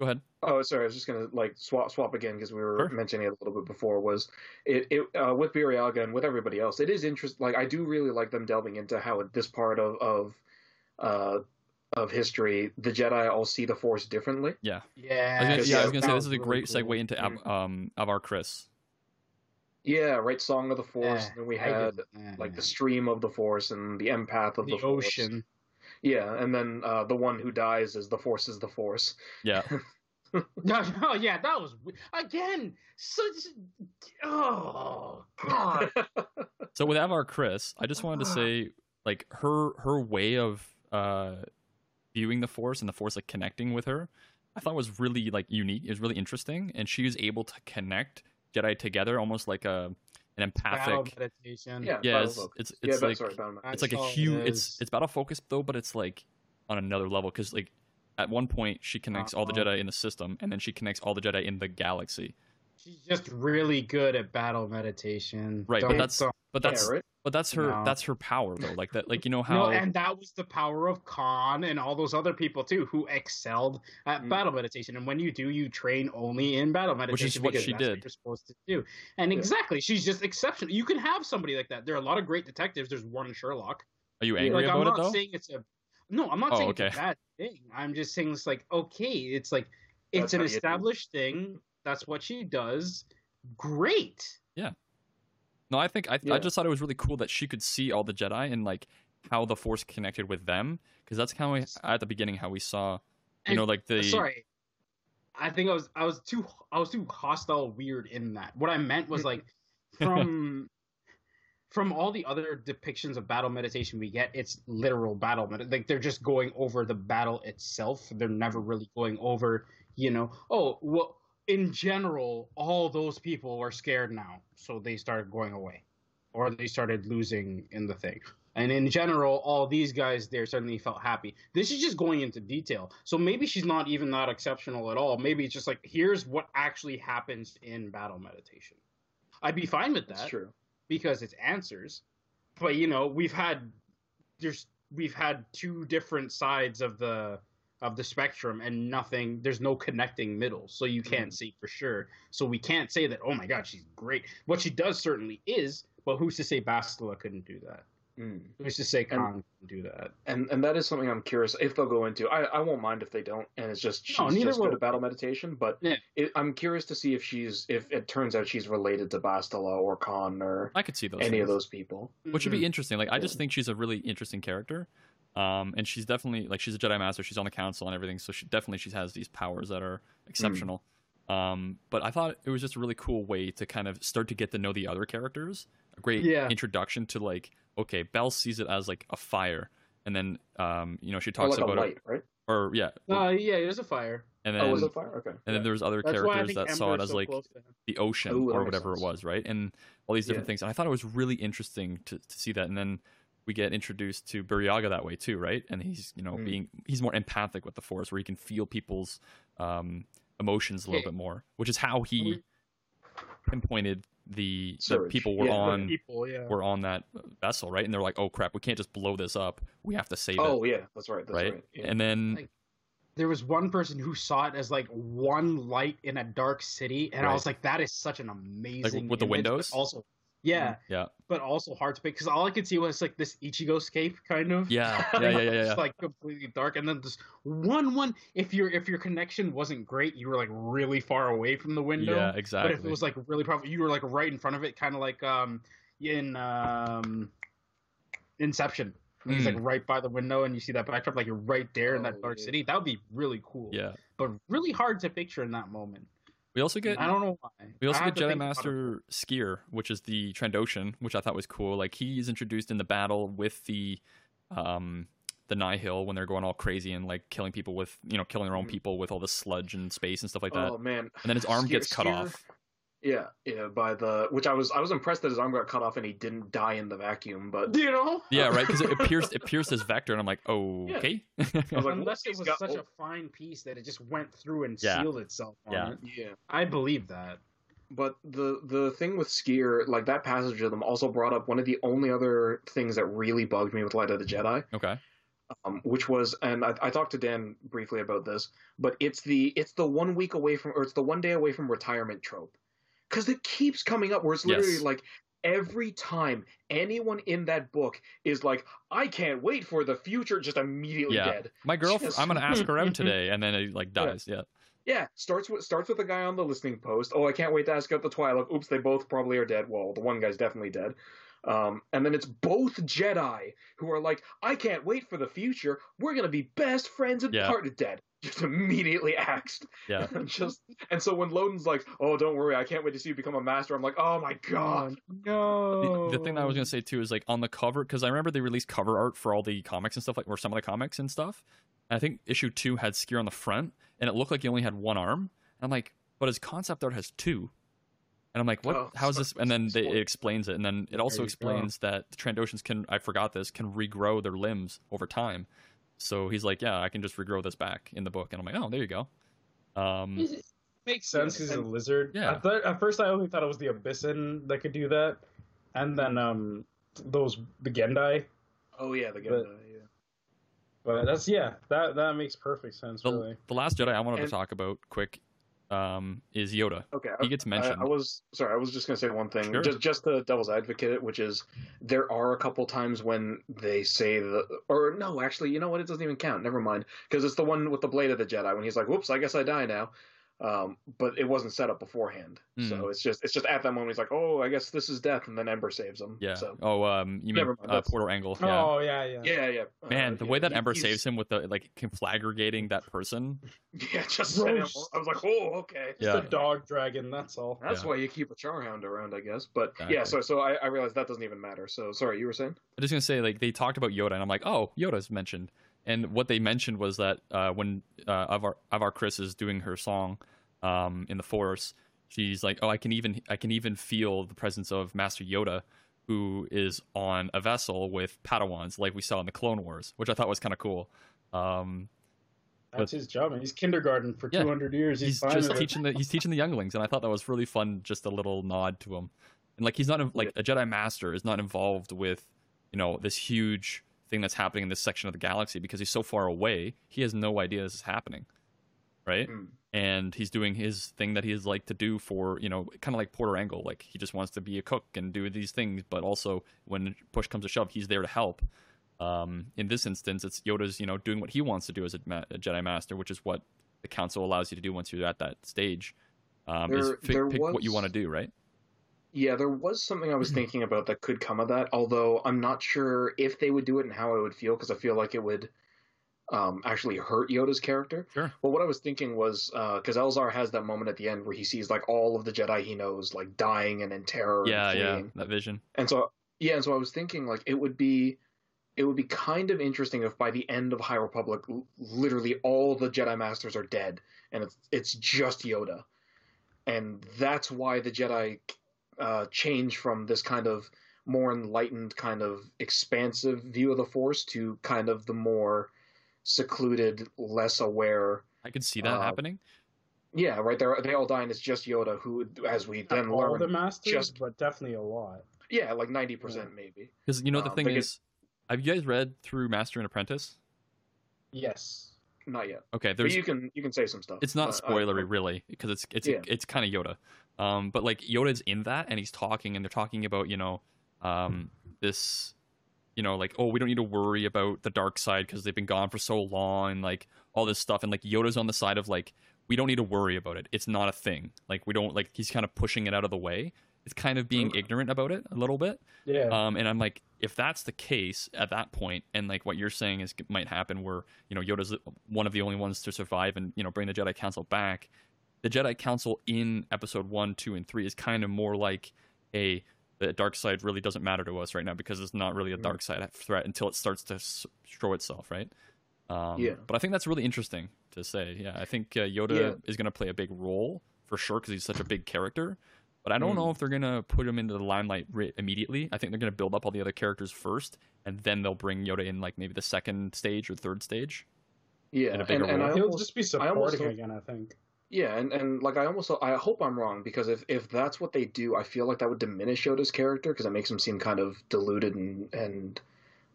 Go ahead. oh sorry i was just gonna like swap swap again because we were Sure. mentioning it a little bit before was it, it uh, with Burryaga and with everybody else it is interesting like i do really like them delving into how this part of of uh, of history the jedi all see the force differently Yeah. Yeah. I was gonna, Yes, yeah, I was gonna say this is a really great cool. segue into Ab, um Avar Kriss. yeah right song of the force Yeah, and then we I had get- yeah, like the stream of the force and the empath of the, the force. Ocean. Yeah, and then uh, the one who dies is the force is the force. Yeah. No, oh yeah, that was again such. Oh God. So with Avar Kriss, I just wanted to say like her her way of uh viewing the force and the force like connecting with her, I thought was really like unique. It was really interesting and she was able to connect Jedi together almost like a an Battle empathic meditation. yeah, Yeah, battle it's it's, yeah, like sorry, it's like a saw it huge it's as- it's battle focused though, but it's like on another level cuz like at one point she connects uh-huh. all the Jedi in the system and then she connects all the Jedi in the galaxy. She's just really good at battle meditation. Right, but Don't- that's- But that's right. but that's her No. that's her power though. Like that like you know how. no, how and that was the power of Khan and all those other people too who excelled at Mm. battle meditation. And when you do, you train only in battle meditation, Which is what she that's did. you're supposed to do. And Yeah. exactly, she's just exceptional. You can have somebody like that. There are a lot of great detectives. There's one Sherlock. are you angry like I'm about not it though? saying it's a no, I'm not Oh, saying okay. it's a bad thing. I'm just saying it's like okay, it's like That's it's an how you do it. established thing. That's what she does. Great. Yeah. No, I think I, Yeah. I just thought it was really cool that she could see all the Jedi and like how the Force connected with them because that's kind of at the beginning how we saw, you And- know, like the uh, Sorry. I think I was I was too I was too hostile weird in that. What I meant was like from from all the other depictions of battle meditation we get, it's literal battle med- like they're just going over the battle itself. They're never really going over, you know, oh, well in general, all those people are scared now, so they started going away. Or they started losing in the thing. And in general, all these guys there suddenly felt happy. This is just going into detail. So maybe she's not even that exceptional at all. Maybe it's just like, here's what actually happens in battle meditation. I'd be fine with that. That's that true. because it's answers. But you know, we've had there's we've had two different sides of the of the spectrum and nothing there's no connecting middle so you can't see for sure so we can't say that oh my god she's great what she does certainly is but who's to say bastila couldn't do that Mm. who's to say khan couldn't do that And and that is something I'm curious if they'll go into. I, I won't mind if they don't, and it's just she's No, neither just good at battle meditation. But Yeah. it, I'm curious to see if she's if it turns out she's related to Bastila or Khan or I could see those any of those people. which would be interesting. Like I just think she's a really interesting character, um, and she's definitely like she's a Jedi Master. She's on the Council and everything, so she definitely she has these powers that are exceptional. Um, but I thought it was just a really cool way to kind of start to get to know the other characters. A great Yeah. introduction to like okay, Belle sees it as like a fire, and then um, you know she Or talks like about light, right? or yeah, uh, yeah there's a fire and then oh, was it fire? Okay. and then there was other that's characters that saw it as so like close to him. the ocean Ooh, or whatever sense. it was, right? And all these different Yeah. things. And I thought it was really interesting to, to see that. And then we get introduced to Burryaga that way too, right? And he's you know Mm. being he's more empathic with the force, where he can feel people's um, emotions a little Okay. bit more, which is how he pinpointed the, the people were Yeah, on people yeah were on that vessel, right? And they're like, oh crap, we can't just blow this up. We have to save Oh it, Oh yeah, that's right. That's right? right. Yeah. And then Like, there was one person who saw it as like one light in a dark city, and I was like, "That is such an amazing." with the image, but windows? also Yeah, Yeah. but also hard to pick because all I could see was like this Ichigo scape kind of. Yeah. Yeah. Yeah. Yeah. yeah, Just like completely dark, and then this one one. If your if your connection wasn't great, you were like really far away from the window. Yeah, exactly. But if it was like really probably, you were like right in front of it, kind of like um in um Inception. When He's like Mm. right by the window, and you see that backdrop, like you're right there in that Oh, dark yeah. city. That would be really cool. yeah. but really hard to picture in that moment. We also get I don't know why. We also I get Jedi think about it. Master Sskeer, which is the Trandoshan, which I thought was cool. Like he's introduced in the battle with the um the Nihil when they're going all crazy and like killing people with you know killing their own Mhm. people with all the sludge and space and stuff like that. Oh man! and then his arm Sskeer- gets cut Sskeer- off. Yeah, yeah. By the which I was I was impressed that his arm got cut off and he didn't die in the vacuum. But You know? Yeah, right. Because it, it pierced it pierced his vector, and I'm like, oh, okay. I was like, Unless it was got- such oh. a fine piece that it just went through and Yeah. sealed itself on Yeah. it. yeah. I believe that. But the the thing with Sskeer, like that passage of them, also brought up one of the only other things that really bugged me with Light of the Jedi, okay. um, which was, and I, I talked to Dan briefly about this, but it's the it's the one week away from, or it's the one day away from retirement trope, because it keeps coming up where it's literally Yes. like every time anyone in that book is like, I can't wait for the future, just immediately Yeah. dead. My girlfriend. Just- I'm gonna ask her out today, and then it like dies. Yeah. Yeah, starts with starts with the guy on the listening post. Oh, I can't wait to ask out the Twi'lek. Oops, they both probably are dead. Well, the one guy's definitely dead. Um, and then it's both Jedi who are like, I can't wait for the future. We're gonna be best friends and Yeah. part dead. Just immediately axed. Yeah. And just and so when Loden's like, Oh, don't worry, I can't wait to see you become a master. I'm like, Oh my god. no. The, the thing that I was gonna say too is like on the cover because I remember they released cover art for all the comics and stuff like or some of the comics and stuff. And I think issue two had Sskeer on the front, and it looked like he only had one arm. And I'm like, but his concept art has two. And I'm like, what? Oh, How's this? And then they, it explains it, and then it also you go. explains that the Trandoshans can. I forgot this can regrow their limbs over time. So he's like, yeah, I can just regrow this back in the book, and I'm like, oh, there you go. Um, Makes sense. He's a lizard. Yeah. At, th- at first, I only thought it was the Abyssin that could do that, and then um those the Gendai. Oh yeah, the guy. But- yeah. But that's yeah, that that makes perfect sense. the, Really. the last Jedi I wanted And- to talk about quick um, is Yoda. Okay. He gets I, mentioned. I was sorry. I was just gonna say one thing, Sure. just just the devil's advocate, which is there are a couple times when they say the or no, actually, you know what? It doesn't even count. Never mind, because it's the one with the blade of the Jedi when he's like, "Whoops, I guess I die now." Um, but it wasn't set up beforehand, Hmm. so it's just it's just at that moment he's like, "Oh, I guess this is death," and then Ember saves him. Yeah. So Oh, um, you mean Never mind, uh, that's- Porter Engle? Yeah. Oh yeah, yeah. yeah, yeah. Uh, Man, the yeah, way that Ember he's- saves him with the like conflagrating that person. yeah, just set. I was like, "Oh, okay." Just Yeah. a dog dragon. That's all. That's Yeah. why you keep a Charhound around, I guess. But Exactly. yeah, so so I, I realized that doesn't even matter. So sorry, you were saying? I'm just gonna say like they talked about Yoda, and I'm like, oh, Yoda's mentioned. And what they mentioned was that uh, when uh, Avar Avar Kriss is doing her song um, in the Force, she's like, oh, I can even I can even feel the presence of Master Yoda, who is on a vessel with Padawans, like we saw in the Clone Wars, which I thought was kind of cool. Um, That's his job. And he's kindergarten for Yeah. 200 years. He's, he's just teaching the he's teaching the younglings, and I thought that was really fun. Just a little nod to him, and like he's not like a Jedi Master is not involved with you know this huge thing that's happening in this section of the galaxy because he's so far away. He has no idea this is happening, right? Mm. And he's doing his thing that he's like to do for you know kind of like Porter Engle, like he just wants to be a cook and do these things, but also when push comes to shove, he's there to help. Um, in this instance, it's Yoda's, you know, doing what he wants to do as a, ma- a Jedi Master, which is what the Council allows you to do once you're at that stage. Um, is There- pick, there pick what you want to do, right? Yeah, there was something I was Mm-hmm. thinking about that could come of that, although I'm not sure if they would do it and how I would feel because I feel like it would um, actually hurt Yoda's character. Sure. But what I was thinking was because Elzar has that moment at the end where he sees like all of the Jedi he knows like dying and in terror. Yeah, and yeah, that vision. And so yeah, and so I was thinking like it would be it would be kind of interesting if by the end of High Republic l- literally all the Jedi Masters are dead and it's it's just Yoda. And that's why the Jedi uh, change from this kind of more enlightened kind of expansive view of the Force to kind of the more secluded, less aware I could see that Uh, happening. yeah, right. They they all die, and it's just Yoda who, as we Not then all learn, the masters, just- but definitely a lot. yeah, like ninety percent maybe. Because you know the um, thing is, have you guys read through Master and Apprentice? Yes. Not yet. Okay, But you can you can say some stuff. it's not but, uh, spoilery really because it's it's Yeah. it's kind of Yoda. Um, but like Yoda's in that, and he's talking, and they're talking about you know um, this, you know, like oh we don't need to worry about the dark side because they've been gone for so long, and like all this stuff, and like Yoda's on the side of like we don't need to worry about it. It's not a thing. Like we don't like he's kind of pushing it out of the way. It's kind of being ignorant about it a little bit. Yeah. Um, and I'm like, if that's the case at that point, and like what you're saying is might happen, where you know Yoda's one of the only ones to survive and you know bring the Jedi Council back. The Jedi Council in Episode One, Two, and Three is kind of more like a the dark side really doesn't matter to us right now because it's not really a dark side threat until it starts to show itself, right? Um, Yeah. But I think that's really interesting to say. Yeah, I think uh, Yoda Yeah. is going to play a big role for sure because he's such a big character. But I don't Mm. know if they're gonna put him into the limelight ri- immediately. I think they're gonna build up all the other characters first, and then they'll bring Yoda in like maybe the second stage or third stage. Yeah, in a and, bigger and I role. He'll just be I almost supporting hope- again, I think. Yeah, and, and like I almost I hope I'm wrong because if if that's what they do, I feel like that would diminish Yoda's character because it makes him seem kind of deluded and and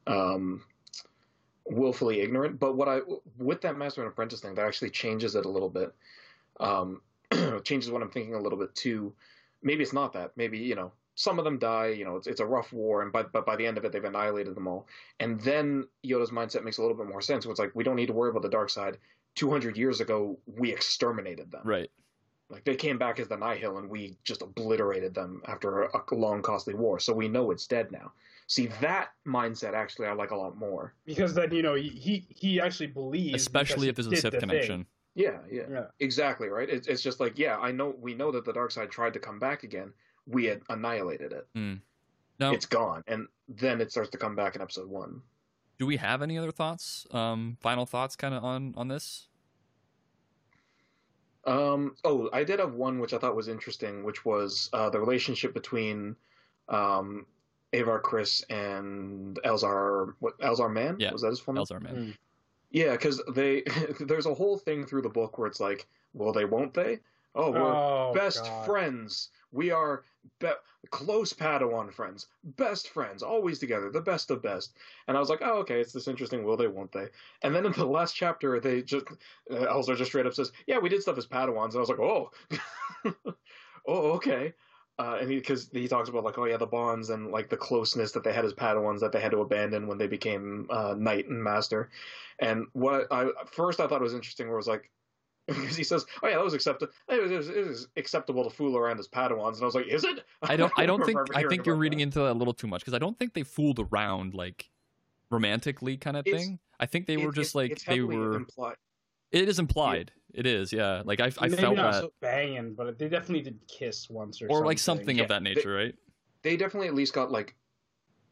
um willfully ignorant. But what I with that Master and Apprentice thing, that actually changes it a little bit. Um, changes what I'm thinking a little bit too. Maybe it's not that. Maybe you know some of them die. You know, it's it's a rough war, and but but by the end of it, they've annihilated them all. And then Yoda's mindset makes a little bit more sense. It's like we don't need to worry about the dark side. 200 years ago, we exterminated them. Right. Like they came back as the Nihil, and we just obliterated them after a, a long, costly war. So we know it's dead now. See that mindset actually I like a lot more. Because then, you know, he he, he actually believes. Especially if because there's a he did Sith the connection. Yeah, yeah, Yeah. exactly right. It's it's just like yeah, I know we know that the dark side tried to come back again. We had annihilated it. Hmm. Now, It's gone, and then it starts to come back in episode one. Do we have any other thoughts? Um, final thoughts, kind of on on this? Um, oh, I did have one which I thought was interesting, which was uh, the relationship between um, Avar Kriss and Elzar. What Elzar Mann? Yeah, was that his full name? Elzar Mann. Mm. Yeah, because they there's a whole thing through the book where it's like, well, they won't they? Oh, we're Oh, best God. friends. We are be- close Padawan friends, best friends, always together, the best of best. And I was like, oh, okay, it's this interesting. Will they? Won't they? And then in the last chapter, they just uh, Elzar just straight up says, yeah, we did stuff as Padawans, and I was like, oh, oh, okay. Uh, and because he, talks about like, oh yeah, the bonds and like the closeness that they had as Padawans that they had to abandon when they became uh, knight and master. And what I first I thought was interesting was like because he says, "Oh yeah, that was acceptable. It was, it was acceptable to fool around as Padawans," and I was like, "Is it?" I don't. I don't think. I think you're reading that. into that a little too much because I don't think they fooled around like romantically kind of It's- thing. I think they were just it- like it's they were. implied. It is implied. It is. Yeah. Like I. I Maybe felt not that, so banging, but they definitely did kiss once or, or like something Yeah, of that they- nature, right? They definitely at least got like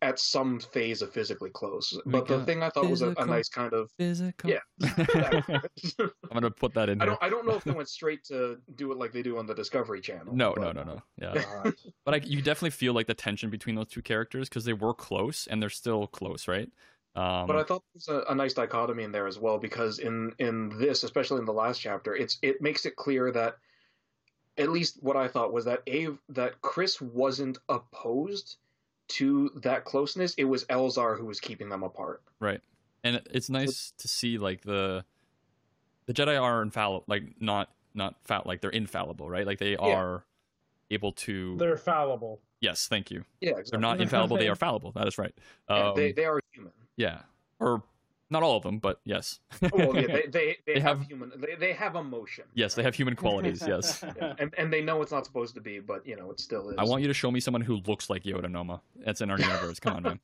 at some phase of physically close. But the thing I thought was a, a nice kind of Physical. Yeah. I'm gonna put that in I don't I don't know if they went straight to do it like they do on the Discovery Channel. No, but- no, no, no. Yeah. God. but I, you definitely feel like the tension between those two characters because they were close and they're still close, right? Um, But I thought there was a, a nice dichotomy in there as well because in in this, especially in the last chapter, it's it makes it clear that at least what I thought was that Ave that Kriss wasn't opposed to that closeness. It was Elzar who was keeping them apart. right, and it's nice to see like the the Jedi are infallible, like not not fat, like they're infallible, right? Like they are able to. They're fallible. Yes, thank you. Yeah, exactly. They're not infallible; they are fallible. That is right. Yeah, Um, they they are human. yeah, or not all of them, but yes. Well, yeah, they they, they, They have, have- human. They, they have emotion. yes, they have human qualities. Yes. Yeah, and and they know it's not supposed to be, but you know it still is. I want you to show me someone who looks like Yoda Noma. That's in our universe. Come on, man.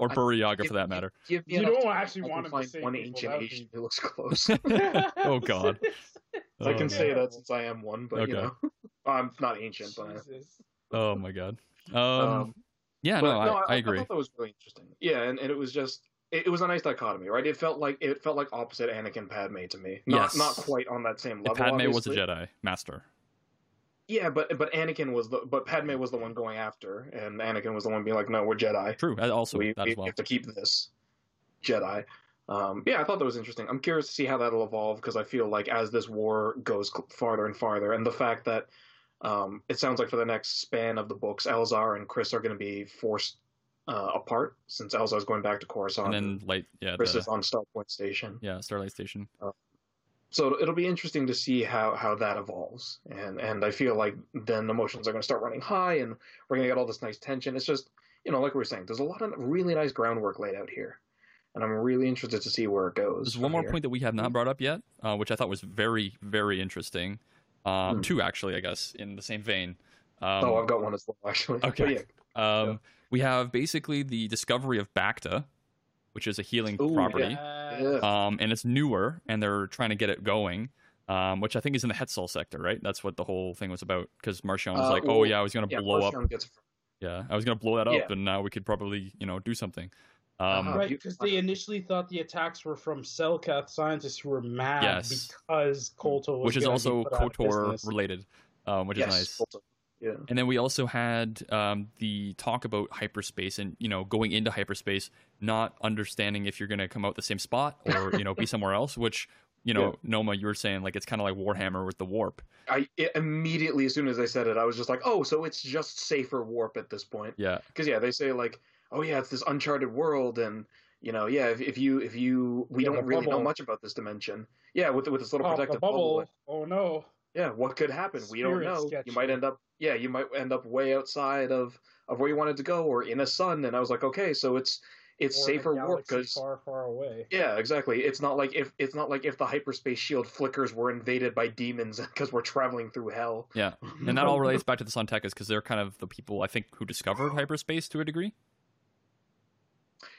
or Burryaga for that matter. Give me You enough don't actually want to find say one people, ancient that Asian who looks close. Oh God. I can Oh, say no. that since I am one, but you know, I'm not ancient, but Oh my god. Um, Um, yeah, but no, I, I agree. thought that was really interesting. Yeah, and, and it was just it, it was a nice dichotomy, right? It felt like it felt like opposite Anakin Padme to me. Not Yes. not quite on that same And level. Padme was a. Jedi master. Yeah, but but Anakin was the but Padme was the one going after, and Anakin was the one being like, "No, we're Jedi. True. Also, we, that we as well. have to keep this Jedi." Um, yeah, I thought that was interesting. I'm curious to see how that'll evolve because I feel like as this war goes farther and farther, and the fact that um, it sounds like for the next span of the books, Elzar and Kriss are going to be forced uh, apart since Elzar's going back to Coruscant And then, like, yeah, Kriss the, is on Starpoint Station. yeah, Starlight Station. so it'll be interesting to see how how that evolves, and and I feel like then emotions are going to start running high, and we're going to get all this nice tension. It's just you know, like we were saying, there's a lot of really nice groundwork laid out here, and I'm really interested to see where it goes. There's one more here. point that we have not brought up yet, uh, which I thought was very very interesting. Um, hmm. Two actually, I guess, in the same vein. Um, oh, I've got one as well, actually. Okay. Yeah. Um, yeah. We have basically the discovery of Bacta, which is a healing Ooh, property. Yeah. Um, and it's newer, and they're trying to get it going. Um, which I think is in the Hetzal sector, right? That's what the whole thing was about. Because Marchion was uh, like, "Oh yeah, I was gonna yeah, blow Marchion up." Gets... Yeah, I was gonna blow that up, yeah. and now we could probably, you know, do something. Um, uh-huh. right, because they initially thought the attacks were from Selkath scientists who were mad yes. because Kolto which is also Kotor related, um, which yes, is nice. Yeah. And then we also had um, the talk about hyperspace and you know going into hyperspace, not understanding if you're going to come out the same spot or you know be somewhere else. Which you know, yeah. Noma, you were saying like it's kind of like Warhammer with the warp. I it, immediately, as soon as I said it, I was just like, oh, so it's just safer warp at this point. Yeah. Because yeah, they say like, oh yeah, it's this uncharted world, and you know, yeah, if, if you if you we yeah, don't really bubble. know much about this dimension. Yeah, with with this little oh, protective bubble. bubble. Oh no. Yeah, what could happen? Spirit we don't know. Sketchy. You might end up yeah, you might end up way outside of of where you wanted to go or in a sun and I was like, okay, so it's it's or safer warp because far far away. Yeah, exactly. It's not like if it's not like if the hyperspace shield flickers were invaded by demons because we're traveling through hell. Yeah, and that all relates back to the San Tekkas because they're kind of the people I think who discovered hyperspace to a degree.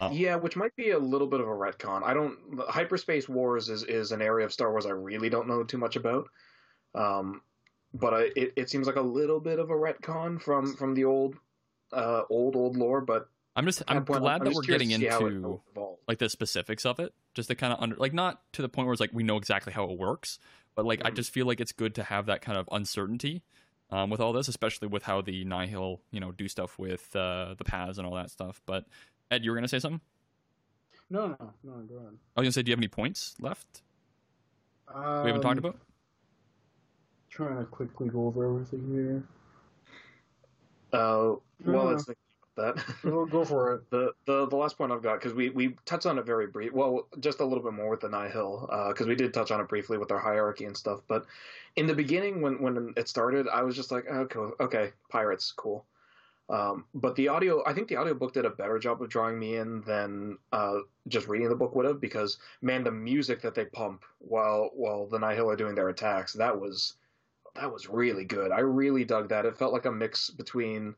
Oh. Yeah, which might be a little bit of a retcon. I don't. Hyperspace Wars is is an area of Star Wars I really don't know too much about. Um, but I, it it seems like a little bit of a retcon from from the old uh, old old lore. But I'm just I'm point, glad I'm that we're getting into like the specifics of it, just to kind of under like not to the point where it's like we know exactly how it works, but like mm-hmm. I just feel like it's good to have that kind of uncertainty. Um, with all this, especially with how the Nihil, you know, do stuff with uh, the paths and all that stuff. But Ed, you were gonna say something? No, no, no. Go ahead. I was gonna say, do you have any points left? Um, we haven't talked um, about trying to quickly go over everything here. Uh, well, let's think about that. We'll go for it. The, the the last point I've got because we we touched on it very brief. Well, just a little bit more with the Nihil because uh, we did touch on it briefly with our hierarchy and stuff. But in the beginning, when when it started, I was just like, okay, okay, pirates, cool. Um, but the audio, I think the audiobook did a better job of drawing me in than uh, just reading the book would have because man, the music that they pump while while the Nihil are doing their attacks, that was that was really good. I really dug that. It felt like a mix between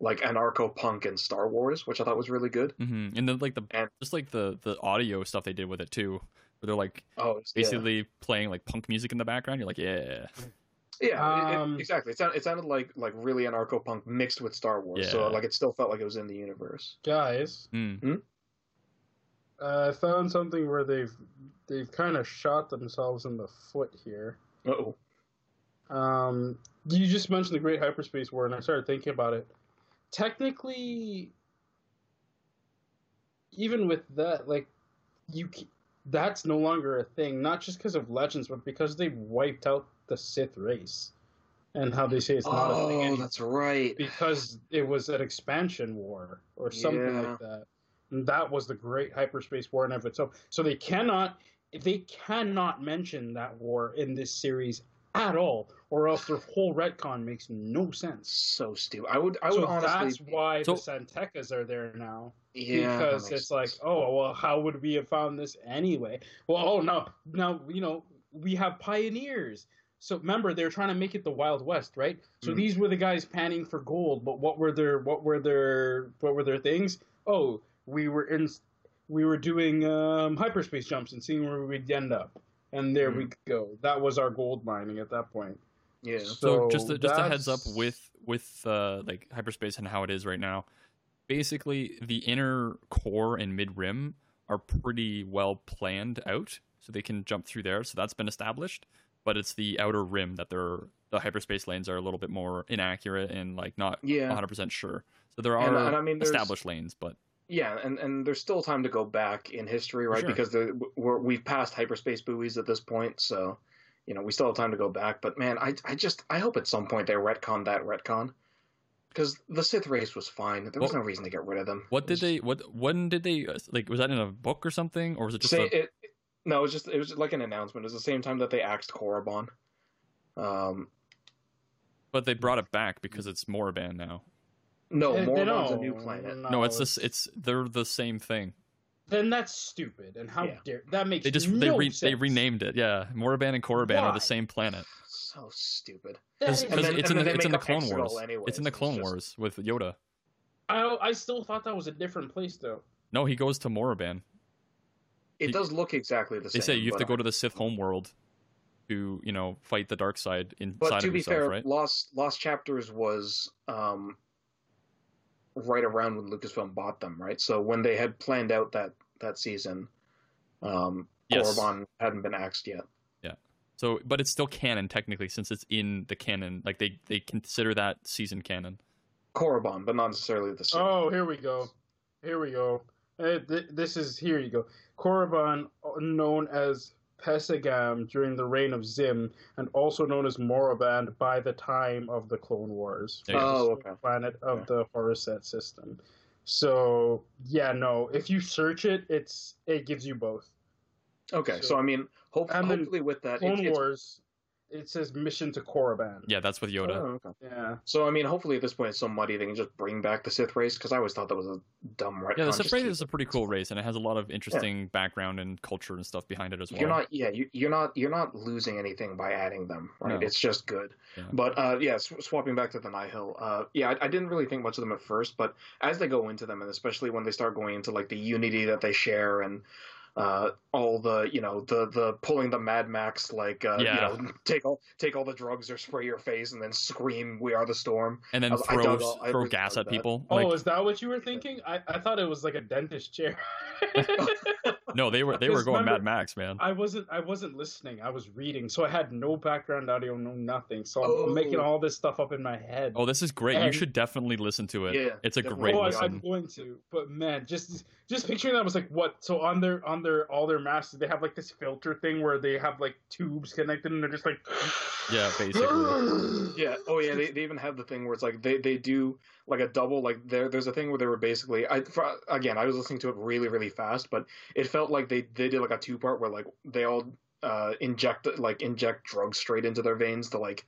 like anarcho punk and Star Wars, which I thought was really good. Mm-hmm. And then like the and, just like the the audio stuff they did with it too, where they're like oh, basically yeah. playing like punk music in the background. You're like, yeah. Yeah, um, it, it, exactly. It sounded, it sounded like like really anarcho punk mixed with Star Wars. Yeah. So like it still felt like it was in the universe. Guys, mm. hmm? uh, I found something where they've they've kind of shot themselves in the foot here. Oh. Um, you just mentioned the Great Hyperspace War, and I started thinking about it. Technically, even with that, like you, that's no longer a thing. Not just because of legends, but because they wiped out the Sith race, and how they say it's not oh, a thing. Oh, that's right. Because it was an expansion war or something yeah. like that. And that was the Great Hyperspace War in and of itself. So they cannot, they cannot mention that war in this series at all, or else their whole retcon makes no sense. So stupid. I would. I would so honestly. That's why so, the San Tekkas are there now. Yeah, because it's sense. like, oh well, how would we have found this anyway? Well, oh no, now you know we have pioneers. So remember, they're trying to make it the Wild West, right? So mm these were the guys panning for gold, but what were their what were their what were their things? Oh, we were in we were doing um, hyperspace jumps and seeing where we'd end up and there mm we go. That was our gold mining at that point. Yeah. So, so just a, just a heads up with with uh, like hyperspace and how it is right now. Basically, the inner core and mid rim are pretty well planned out, so they can jump through there. So that's been established. But it's the outer rim that they're the hyperspace lanes are a little bit more inaccurate and like not yeah. 100% sure. So there are and, and I mean, established lanes, but yeah, and, and there's still time to go back in history, right? Sure. Because the, we're, we've passed hyperspace buoys at this point, so you know we still have time to go back. But man, I I just I hope at some point they retcon that retcon because the Sith race was fine. There was well, no reason to get rid of them. What did they? What when did they? Like was that in a book or something, or was it just? Say, a... it, No, it was just it was just like an announcement. It was the same time that they axed Korriban. Um, But they brought it back because it's Moraband now. No, Eh, Moraband's a new planet. No, it's this. It's they're the same thing. Then that's stupid. And how Yeah. dare that makes They just no they re, they renamed it. Yeah, Moraband and Korriban are the same planet. So stupid. Because is- it's in the it's in the Clone Wars. anyways, It's in the Clone just- Wars with Yoda. I I still thought that was a different place though. No, he goes to Moraband. It He- does look exactly the same. They say you have to go to the Sith homeworld to you know fight the dark side inside But to be yourself, fair, right? Lost Lost Chapters was um, right around when Lucasfilm bought them, right? So when they had planned out that that season, um, Yes. Korriban hadn't been axed yet. Yeah. So, but it's still canon technically since it's in the canon. Like they they consider that season canon. Korriban, but not necessarily the same. Oh, here we go. Here we go. Th- this is here you go. Korriban, known as Pesagam during the reign of Zim, and also known as Moraband by the time of the Clone Wars. There you go. Oh, okay. Planet of Okay. the Horuset system. So yeah, no. If you search it, it's it gives you both. Okay, So- so I mean, hope, hopefully with that, it- Clone it's- Wars, it says mission to Korriban. Yeah, that's with Yoda. Oh, okay. Yeah. So I mean, hopefully at this point it's so muddy they can just bring back the Sith race because I always thought that was a dumb right. Yeah, the Sith race is a pretty cool race, and it has a lot of interesting background and culture and stuff behind it as well. You're not, yeah, you, you're not, you're not losing anything by adding them, right? No. It's just good. Yeah. But uh, yeah, sw- swapping back to the Nihil, uh, yeah, I, I didn't really think much of them at first, but as they go into them, and especially when they start going into like the unity that they share and uh, all the, you know, the the pulling the Mad Max, like, uh, Yeah. you know, take all take all the drugs or spray your face and then scream, "We are the storm." and then I was- I throw all- I throw really gas at that. people. Oh, Like, is that what you were thinking? I, I thought it was like a dentist chair. no, they were they were going remember- Mad Max, man. I wasn't I wasn't listening. I was reading, so I had no background audio, no nothing. So I'm Oh. making all this stuff up in my head. Oh, this is great. You should definitely listen to it. Yeah, it's a definitely. great oh, I, listen. I'm going to. But man, just just picturing that was like what? So on their on their all their masks, they have like this filter thing where they have like tubes connected, and they're just like. Yeah, basically. Yeah. Oh, yeah. They, they even have the thing where it's like they, they do like a double. Like there there's a thing where they were basically. I for, again I was listening to it really really fast, but it felt like they they did like a two part where like they all uh inject like inject drugs straight into their veins to like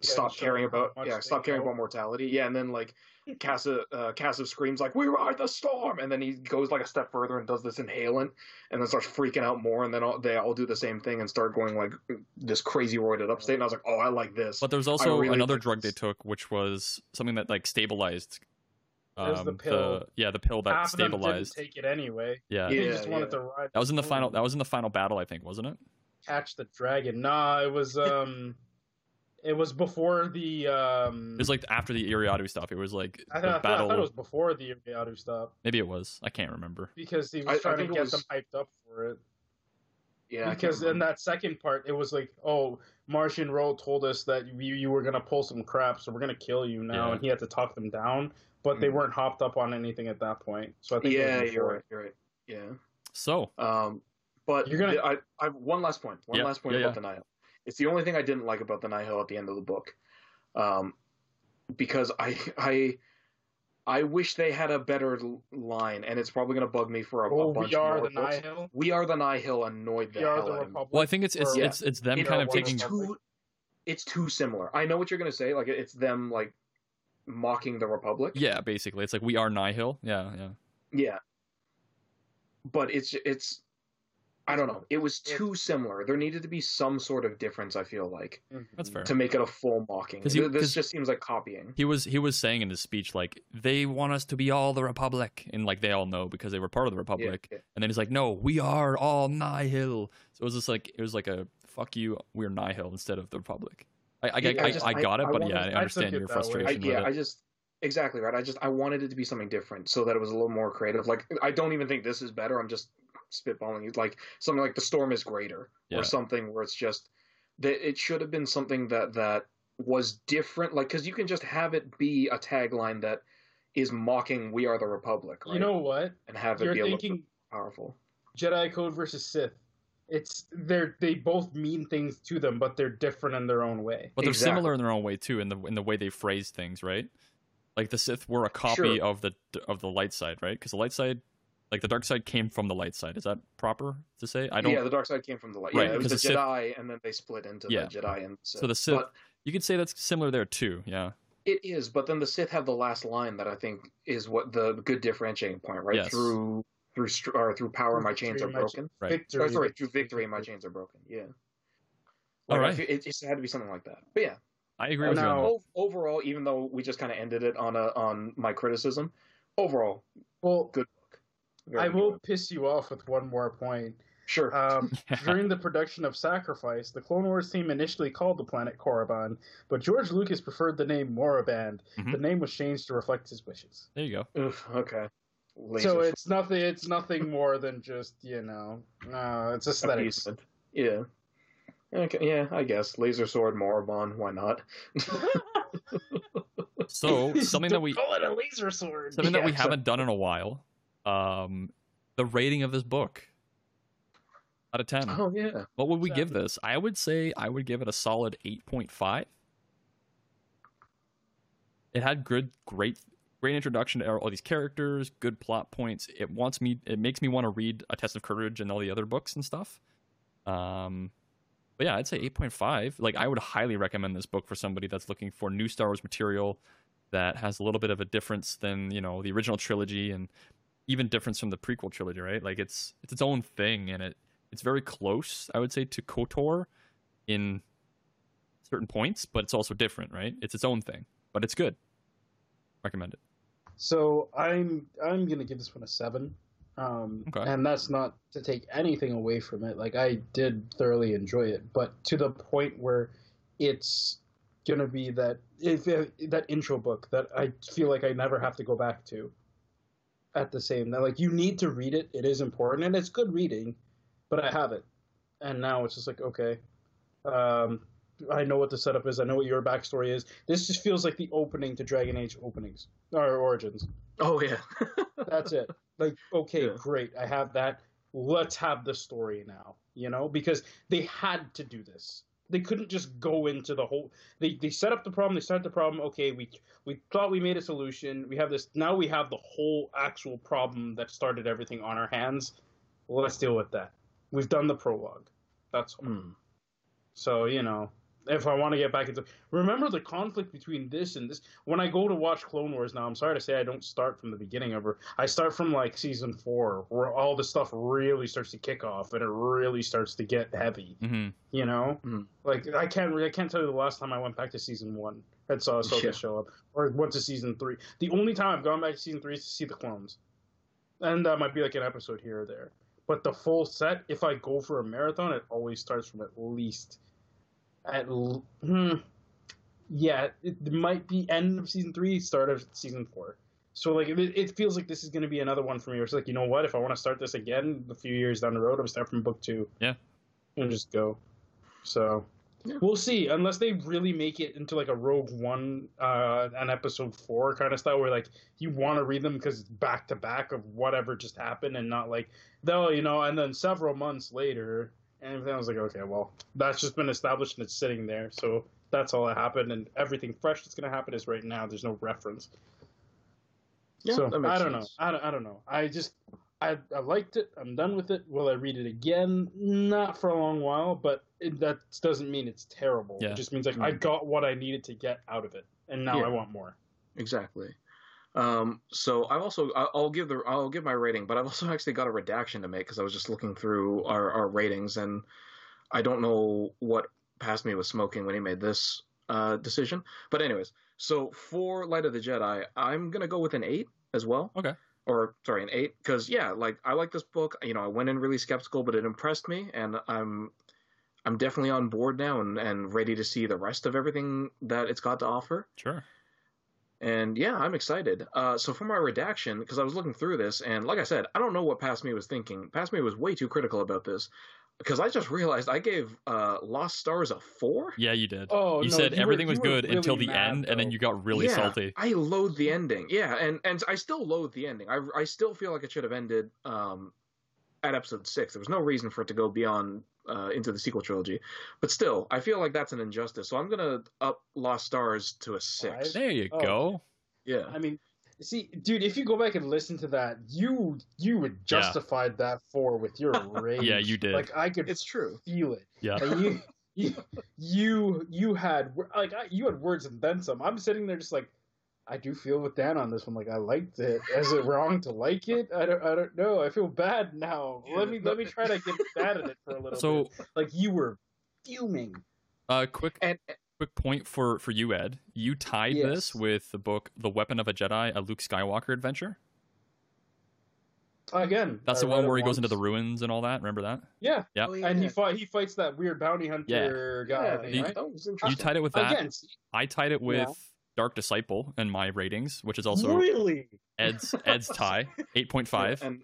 stop caring about yeah stop caring know. about mortality. Yeah, and then like Kassav uh, Kassav screams like we ride the storm, and then he goes like a step further and does this inhalant, and then starts freaking out more, and then all, they all do the same thing and start going like this crazy roided up state. And I was like, oh, I like this. But there's also really another like drug they took, which was something that like stabilized. There's the um, pill. yeah, the pill that Half of them stabilized. didn't take it anyway. Yeah. They Yeah, just wanted yeah. to ride. that was in the the final. That was in the final battle, I think, wasn't it? catch the dragon. Nah, it was um, it was before the um. It was like after the Eriadu stuff. It was like I the thought, I, thought, I thought it was before the Eriadu stuff. Maybe it was. I can't remember. because he was I- I trying to get was- them hyped up for it. yeah, because in that second part, it was like, oh, Marchion Ro told us that you you were gonna pull some crap, so we're gonna kill you now, Yeah. and he had to talk them down. But they Mhm. weren't hopped up on anything at that point. So I think it was yeah, you're right. You're right. Yeah. So Um, but You're gonna- the- I, I have one last point. One Yeah, last point yeah, about the Nihil. It's the only thing I didn't like about the Nihil at the end of the book, um, because I I I wish they had a better line, and it's probably going to bug me for a, Oh, a bunch we are more the books. Nihil. We are the Nihil annoyed the We are hell the out of me. Republic. well, I think it's it's Or- it's it's them It- kind of it's taking. too it's too similar. I know what you're going to say. Like it's them like mocking the Republic. Yeah, basically, it's like we are Nihil. Yeah, yeah. Yeah. But it's it's I don't know. It was too similar. There needed to be some sort of difference, I feel like, Mhm. That's fair. to make it a full mocking. he- Th- this 'cause- just seems like copying. He was he was saying in his speech like they want us to be all the Republic, and like they all know because they were part of the Republic. yeah. And then he's like, no, we are all Nihil. So it was just like it was like a fuck you, we're Nihil instead of the Republic. I I, Yeah, I, I just- I got it, I but wanted- yeah, I I understand it your that. I, frustration yeah, with I just exactly right. I just I wanted it to be something different so that it was a little more creative. Like I don't even think this is better. I'm just spitballing. It's Like something like the storm is greater, Yeah. or something where it's just that it should have been something that that was different. Like because you can just have it be a tagline that is mocking "We are the Republic," right? You know what? and have it You're be a little thinking powerful. Jedi Code versus Sith. It's they're they both mean things to them, but they're different in their own way. But they're Exactly. similar in their own way too, in the in the way they phrase things, right? Like the Sith were a copy Sure. of the of the light side, right? Because the light side Like the dark side came from the light side. Is that proper to say? I don't. Yeah, the dark side came from the light. Right, yeah, it was the, 'cause the Sith- Jedi, and then they split into Yeah. the Jedi and Sith. So the Sith- But You could say that's similar there too. Yeah. it is, but then the Sith have the last line that I think is what the good differentiating point, right? Yes. Through through str- or through power, my chains are Victory, my broken. Right. Victory, Or, sorry, through victory, my chains are broken. Yeah. All Like, I right. it just had to be something like that. But yeah, I agree with you. on no. that. O- overall, even though we just kind of ended it on a on my criticism, overall, Well, good book. Very I good will book. piss you off with one more point. Sure. Um, Yeah. during the production of Sacrifice, the Clone Wars team initially called the planet Korriban, but George Lucas preferred the name Moraband. Mhm. The name was changed to reflect his wishes. There you go. Oof, okay. Laser so it's nothing. It's nothing more than just you know. No, it's aesthetics. appeasement. Yeah. Okay, yeah, I guess laser sword Moraband. Why not? So something that we call it a laser sword. something that we Yeah, haven't done in a while. Um, the rating of this book out of ten. oh yeah. What would we give this? I would say I would give it a solid eight point five. It had good, great, great introduction to all these characters, good plot points. It wants me, it makes me want to read A Test of Courage and all the other books and stuff. Um, but yeah, I'd say eight point five. Like I would highly recommend this book for somebody that's looking for new Star Wars material that has a little bit of a difference than you know the original trilogy and even difference from the prequel trilogy. Right? Like it's it's its own thing and it it's very close, I would say, to KOTOR in certain points, but it's also different, right? It's its own thing, but it's good. Recommend it. So I'm I'm gonna give this one a seven. Um, Okay. And that's not to take anything away from it. Like I did thoroughly enjoy it, but to the point where it's gonna be that if that intro book that I feel like I never have to go back to. At the same, like you need to read it. It is important, and it's good reading. But I have it, and now it's just like okay, um, I know what the setup is. I know what your backstory is. This just feels like the opening to Dragon Age openings or origins. Oh yeah. That's it. Like, okay, Yeah. great. I have that. Let's have the story now, you know, because they had to do this. They couldn't just go into the whole. They they set up the problem. They started the problem. Okay, we we thought we made a solution. We have this. Now we have the whole actual problem that started everything on our hands. Let's deal with that. We've done the prologue. That's all. Hmm. So, you know, if I want to get back into remember the conflict between this and this when I go to watch Clone Wars now, I'm sorry to say I don't start from the beginning of her. I start from like season 4 where all the stuff really starts to kick off and it really starts to get heavy, hmm you know? Mhm. Like I can't I can't tell you the last time I went back to season 1 and saw Ahsoka Yeah. show up or went to season 3. The only time I've gone back to season 3 is to see the clones. And that might be like an episode here or there. But the full set, if I go for a marathon, it always starts from at least at hmm, yeah, it might be end of season three, start of season four. So like it, it feels like this is going to be another one for me. Where it's like you know what, if I want to start this again a few years down the road, I'm start from book two. Yeah. and just go. So Yeah. we'll see. Unless they really make it into like a Rogue One, uh, an episode four kind of style, where like you want to read them because it's back to back of whatever just happened, and not like though you know. And then several months later, and everything I was like, okay, well, that's just been established and it's sitting there. So that's all that happened, and everything fresh that's going to happen is right now. There's no reference. Yeah, so I don't sense. know. I don't, I don't know. I just I, I liked it. I'm done with it. Will I read it again? Not for a long while, but it, that doesn't mean it's terrible. Yeah. It just means like I Mm. got what I needed to get out of it, and now Yeah. I want more. Exactly. Um, so I've also I'll give the I'll give my rating, but I've also actually got a redaction to make because I was just looking through our, our ratings and I don't know what passed me was smoking when he made this uh, decision. But anyways, so for Light of the Jedi, I'm gonna go with an eight as well. Okay. Or sorry, an eight because yeah, like I like this book. You know, I went in really skeptical, but it impressed me, and I'm I'm definitely on board now and, and ready to see the rest of everything that it's got to offer. Sure. And yeah, I'm excited. Uh, so for my redaction, because I was looking through this, and like I said, I don't know what Past Me was thinking. Past Me was way too critical about this, because I just realized I gave uh, Lost Stars a four. Yeah, you did. Oh, you no, said you were- everything was you were good until the mad, end, and then you got really yeah, salty. I loathe the ending. Yeah, and and I still loathe the ending. I I still feel like it should have ended um, at episode six. There was no reason for it to go beyond uh, into the sequel trilogy, but still, I feel like that's an injustice. So I'm gonna up Lost Stars to a six. Five? There you Oh. go. Yeah. I mean, See, dude, if you go back and listen to that, you you would Yeah. justified that four with your rage. Yeah, you did. Like I could It's true. feel it. Yeah. And you, you, you, you had like I- you had words and then some. I'm sitting there just like, I do feel with Dan on this one. Like I liked it. Is it wrong to like it? I don't. I don't know. I feel bad now. Yeah, let me no- let me try to get bad at it for a little So, bit. Like you were fuming. uh, quick And quick point for for you, Ed. You tied Yes. this with the book "The Weapon of a Jedi: A Luke Skywalker Adventure." Again, That's I the one where he goes into the ruins and all that. Remember that? Yeah, Yeah. Oh, and he fight. He fights that weird bounty hunter guy. yeah, I think, You- right? that was You tied it with that. Again, I tied it with Yeah. Dark Disciple and my ratings, which is also really. Ed's Ed's tie, eight point five. And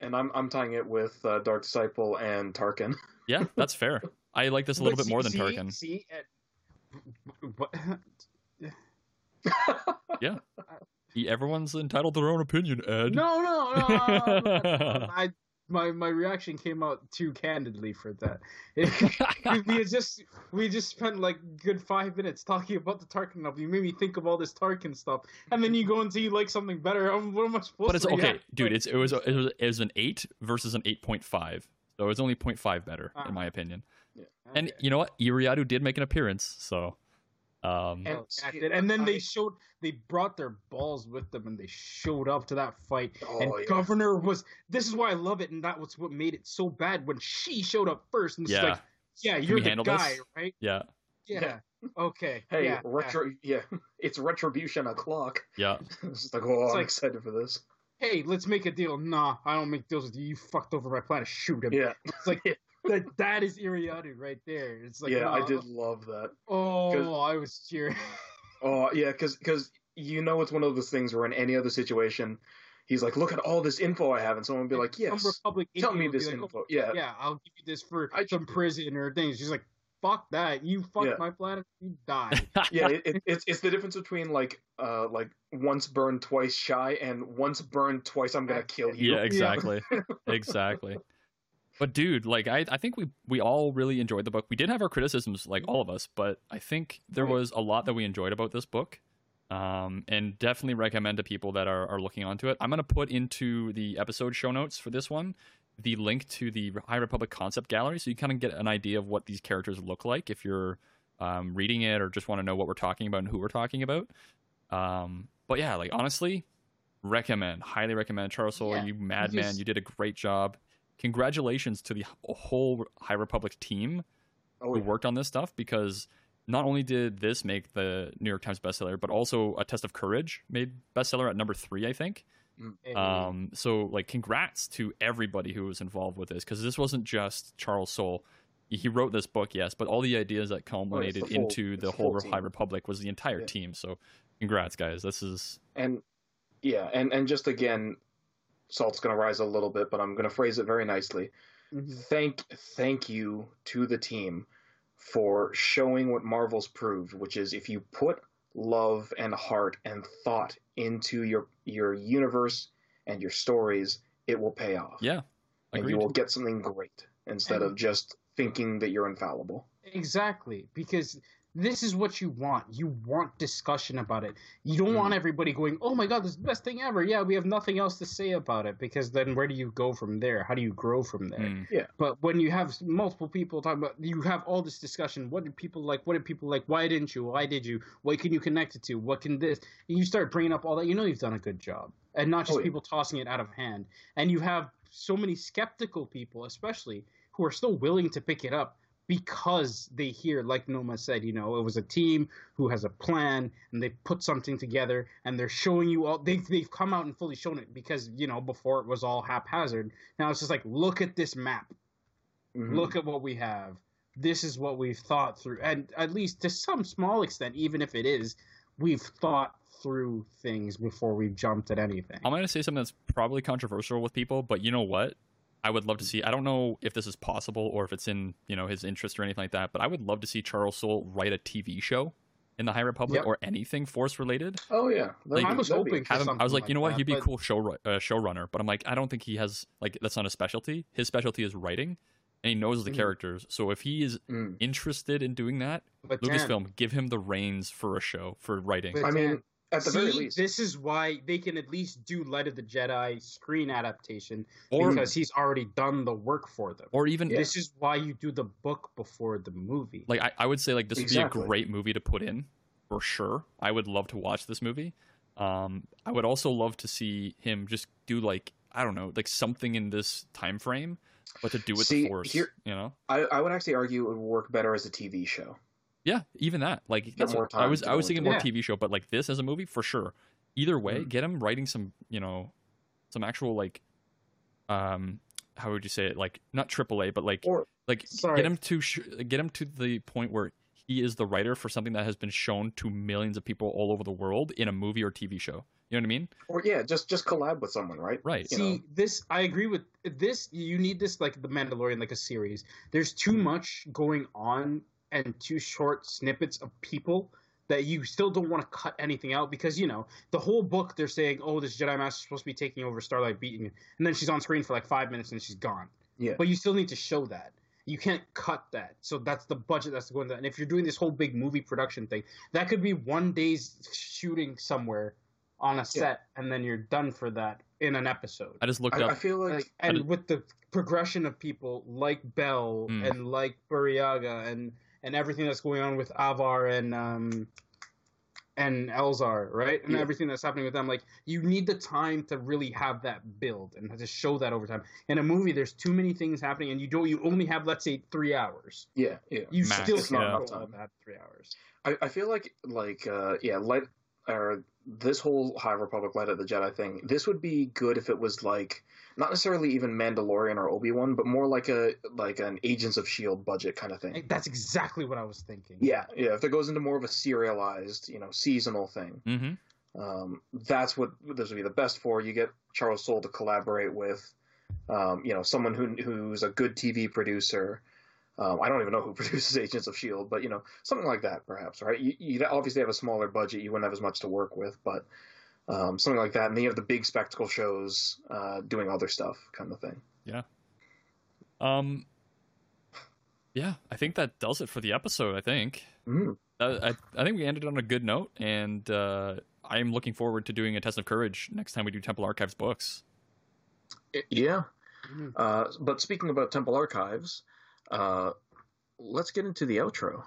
and I'm I'm tying it with uh, Dark Disciple and Tarkin. Yeah, that's fair. I like this a little But bit more than see- Tarkin. See, and- what? E- Everyone's entitled to their own opinion, Ed. No, no, no. no, no, no. I my my reaction came out too candidly for that. we, just we just spent like good five minutes talking about the Tarkin stuff. You made me think of all this Tarkin stuff, and then you go and say you like something better. Um, what am I supposed but it's to okay, react dude. It's it was it was, it was an eight versus an eight point five, so it was only 0.5 better Ah. in my opinion. Okay. And you know what? Eriadu did make an appearance, so um, And- Oh, yeah, it did. and then they showed they brought their balls with them and they showed up to that fight. Oh, and yeah. governor was this is why i love it and that was what made it so bad when she showed up first and it's yeah, like yeah you're we the guy this? right? Yeah, yeah, okay. Hey, yeah, retro, yeah. it's retribution o'clock. yeah. It's just like, oh, It's I'm like- excited for this. hey let's make a deal. Nah i don't make deals with you. You fucked over my planet shoot him. Yeah, it's like that, that is Eriadu right there it's like yeah, I did love that. oh i was cheering Oh, yeah, because you know it's one of those things where in any other situation, he's like, look at all this info I have, and someone would be like, Some yes, Republic tell me this like, info. "Oh, Yeah, yeah, I'll give you this for I- some prison or things. She's like, fuck that. You fuck Yeah. my planet, you die. yeah, it, it, it's it's the difference between like uh like once burned twice shy and once burned twice I'm gonna kill you. Yeah, exactly. exactly. But dude, like I, I think we we all really enjoyed the book. We did have our criticisms, like all of us, but I think there was a lot that we enjoyed about this book. Um, and definitely recommend to people that are, are looking onto it. I'm gonna put into the episode show notes for this one the link to the High Republic concept gallery, so you kind of get an idea of what these characters look like if you're um, reading it or just want to know what we're talking about and who we're talking about. Um, but yeah, like honestly, recommend, highly recommend. Charles Soule, Yeah, you madman, you did a great job. Congratulations to the whole High Republic team Oh, who yeah. worked on this stuff because not only did this make the New York Times bestseller, but also A Test of Courage made bestseller at number three, I think. Um, so like, congrats to everybody who was involved with this because this wasn't just Charles Soule. He- He wrote this book, yes, but all the ideas that culminated full- into it's the the whole full High. Republic was the entire Yeah. team. So, congrats, guys. This is and yeah, and and just again, salt's gonna rise a little bit, but I'm gonna phrase it very nicely. Mhm. Thank thank you to the team for showing what Marvel's proved, which is if you put love and heart and thought into your your universe and your stories, it will pay off. yeah, and you will get something great instead And- of just thinking that you're infallible. Exactly, because this is what you want. You want discussion about it. You don't want everybody going, "Oh my god, this is the best thing ever." Yeah, we have nothing else to say about it because then where do you go from there? How do you grow from there? Mm. But when you have multiple people talking about, you have all this discussion. What did people like? What did people like? Why didn't you? Why did you? What can you connect it to? What can this? And you start bringing up all that. You know you've done a good job, and not just Oh, yeah. people tossing it out of hand. And you have so many skeptical people, especially who are still willing to pick it up because they hear, like Noma said, you know, it was a team who has a plan and they put something together and they're showing you all. They've they've come out and fully shown it because you know before it was all haphazard. Now it's just like look at this map Mhm. look at what we have this is what we've thought through and at least to some small extent even if it is we've thought through things before we've jumped at anything I'm going to say something that's probably controversial with people, but you know what? I would love to see. I don't know if this is possible or if it's in you know his interest or anything like that, but I would love to see Charles Soule write a TV show in the High Republic Yep. or anything Force related. Oh yeah, Like- I was hoping for him, I was something like, you know what? that, He'd be a but- cool show uh, showrunner, but I'm like, I don't think he has like that's not a specialty. His specialty is writing, and he knows the Mhm. characters. So if he is Mm. interested in doing that, but Dan, Lucasfilm give him the reins for a show for writing. I mean, At the See, very least, this is why they can at least do Light of the Jedi screen adaptation Or because he's already done the work for them. or even This is why you do the book before the movie. like I, I would say like this would be a great movie to put in for sure. I would love to watch this movie. Um, I would also love to see him just do like I don't know, like something in this time frame, but to do with See, the force. here- You know? I, I would actually argue it would work better as a TV show. Yeah, even that. Like that's more what- I was I was thinking into more it. TV show, but like this as a movie for sure. Either way, Mhm. get him writing some you know some actual like um how would you say it like not AAA but like Or like Sorry. get him to sh- get him to the point where he is the writer for something that has been shown to millions of people all over the world in a movie or TV show. You know what I mean? or yeah, just just collab with someone, right? Right. you See, know. this I agree with this. You need this like the Mandalorian, like a series. There's too much going on and two short snippets of people that you still don't want to cut anything out because you know the whole book they're saying, oh, this Jedi Master is supposed to be taking over Starlight Beacon, and then she's on screen for like five minutes and she's gone. Yeah. But you still need to show that. You can't cut that. So that's the budget that's going to. And if you're doing this whole big movie production thing, that could be one day's shooting somewhere on a set, and then you're done for that in an episode. I just looked I, up I feel like Like, and it- with the progression of people like Bell Mm. and like Burryaga and and everything that's going on with Avar and um and Elzar, right? And Yeah. everything that's happening with them, like you need the time to really have that build and to show that over time. In a movie, there's too many things happening, and you don't. You only have, let's say, three hours. yeah, yeah. You Max, still It's can't enough do that three hours. I, I feel like like uh yeah, light or this whole High Republic Light of the Jedi thing. This would be good if it was like not necessarily even Mandalorian or Obi Wan, but more like a like an Agents of Shield budget kind of thing. That's exactly what I was thinking. Yeah, yeah. If it goes into more of a serialized, you know, seasonal thing, hmm um, that's what this would be the best for. You get Charles Soule to collaborate with, um, you know, someone who who's a good TV producer. Um, I don't even know who produces Agents of Shield, but you know, something like that, perhaps, right? You, you'd obviously have a smaller budget; you wouldn't have as much to work with, but um, something like that. And then you have the big spectacle shows uh, doing other stuff, kind of thing. Yeah. Um Yeah, I think that does it for the episode, I think. Mm. Uh, I I think we ended on a good note and uh I'm looking forward to doing a test of courage next time we do Temple Archives books. Yeah. Mhm. Uh, but speaking about Temple Archives, uh, let's get into the outro.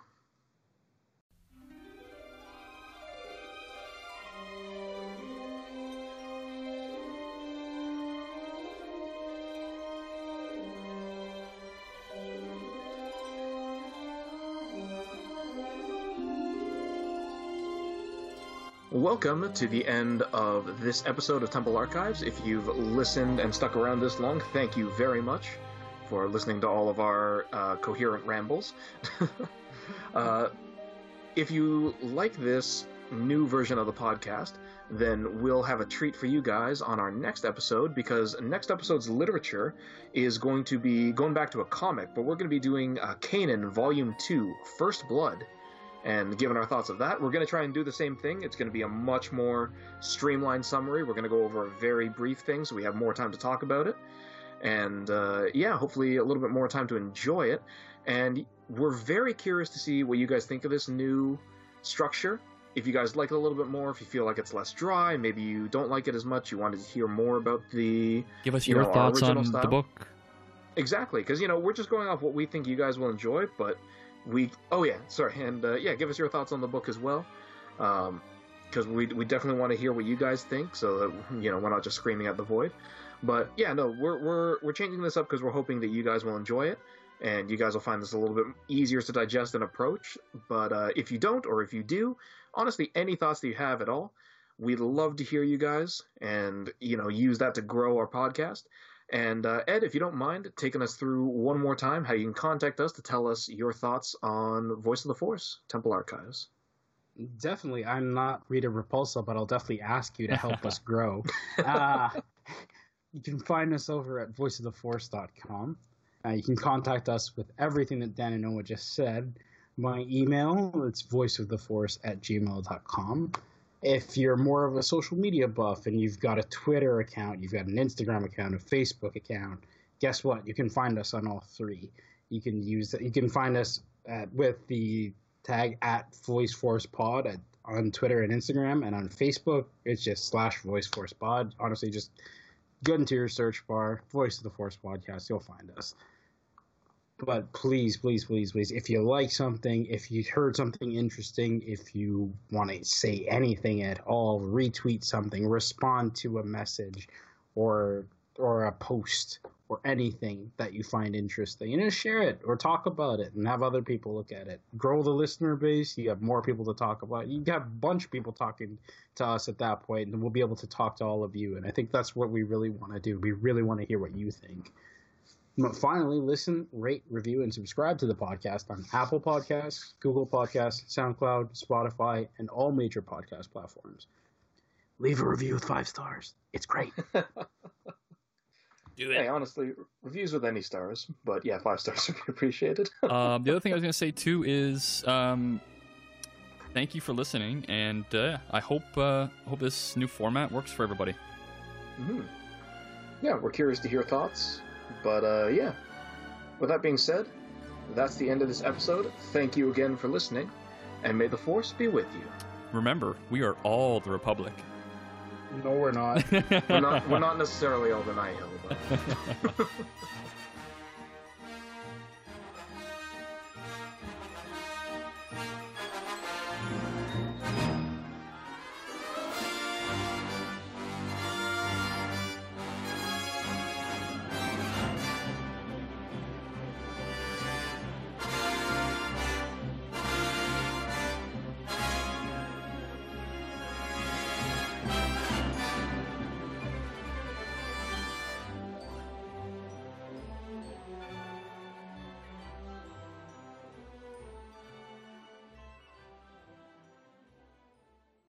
Welcome to the end of this episode of Temple Archives. If you've listened and stuck around this long, thank you very much for listening to all of our uh, coherent rambles. uh, if you like this new version of the podcast, then we'll have a treat for you guys on our next episode because next episode's literature is going to be going back to a comic, but we're going to be doing uh, Kanan Volume 2 First Blood and given our thoughts of that, we're going to try and do the same thing. It's going to be a much more streamlined summary. We're going to go over a very brief thing so we have more time to talk about it. And uh, yeah, hopefully a little bit more time to enjoy it. And we're very curious to see what you guys think of this new structure. If you guys like it a little bit more, if you feel like it's less dry, maybe you don't like it as much, you wanted to hear more about the Give us You your know, thoughts on original the book. Exactly, because you know we're just going off what we think you guys will enjoy, but we oh yeah, sorry, and uh, yeah, give us your thoughts on the book as well, because we we definitely want to hear what you guys think, so that you know we're not just screaming at the void. But yeah, no, we're we're we're changing this up because we're hoping that you guys will enjoy it, and you guys will find this a little bit easier to digest and approach. But uh, if you don't, or if you do, honestly, any thoughts that you have at all, we'd love to hear you guys, and you know use that to grow our podcast. And uh, Ed, if you don't mind taking us through one more time how you can contact us to tell us your thoughts on Voice of the Force, Temple Archives. Definitely, I'm not Rita Repulsa, but I'll definitely ask you to help us grow. Uh, you can find us over at voiceoftheforce.com. Uh, you can contact us with everything that Dan and Noma just said. My email, it's voiceoftheforce at gmail.com. If you're more of a social media buff and you've got a Twitter account, you've got an Instagram account, a Facebook account, guess what? You can find us on all three. You can use you can find us at, with the tag at Voice Force Pod at on Twitter and Instagram, and on Facebook, it's just slash Voice Force Pod. Honestly, just go into your search bar, Voice of the Force Podcast, you'll find us. But please, please, please, please, if you like something, if you heard something interesting, if you want to say anything at all, retweet something, respond to a message, or or a post or anything that you find interesting, and just share it or talk about it and have other people look at it. Grow the listener base. You have more people to talk about. You have a bunch of people talking to us at that point, and we'll be able to talk to all of you. And I think that's what we really want to do. We really want to hear what you think. But finally, listen, rate, review, and subscribe to the podcast on Apple Podcasts, Google Podcasts, SoundCloud, Spotify, and all major podcast platforms. Leave a review with five stars. It's great. Do Hey, honestly, reviews with any stars, but yeah, five stars would be appreciated. um, the other thing I was going to say too is um, thank you for listening, and uh, I hope uh, hope this new format works for everybody. Mhm. Yeah, we're curious to hear thoughts, but uh, yeah. With that being said, that's the end of this episode. Thank you again for listening, and may the Force be with you. Remember, we are all the Republic. No, we're not. We're not, we're not necessarily all the Nihil, but.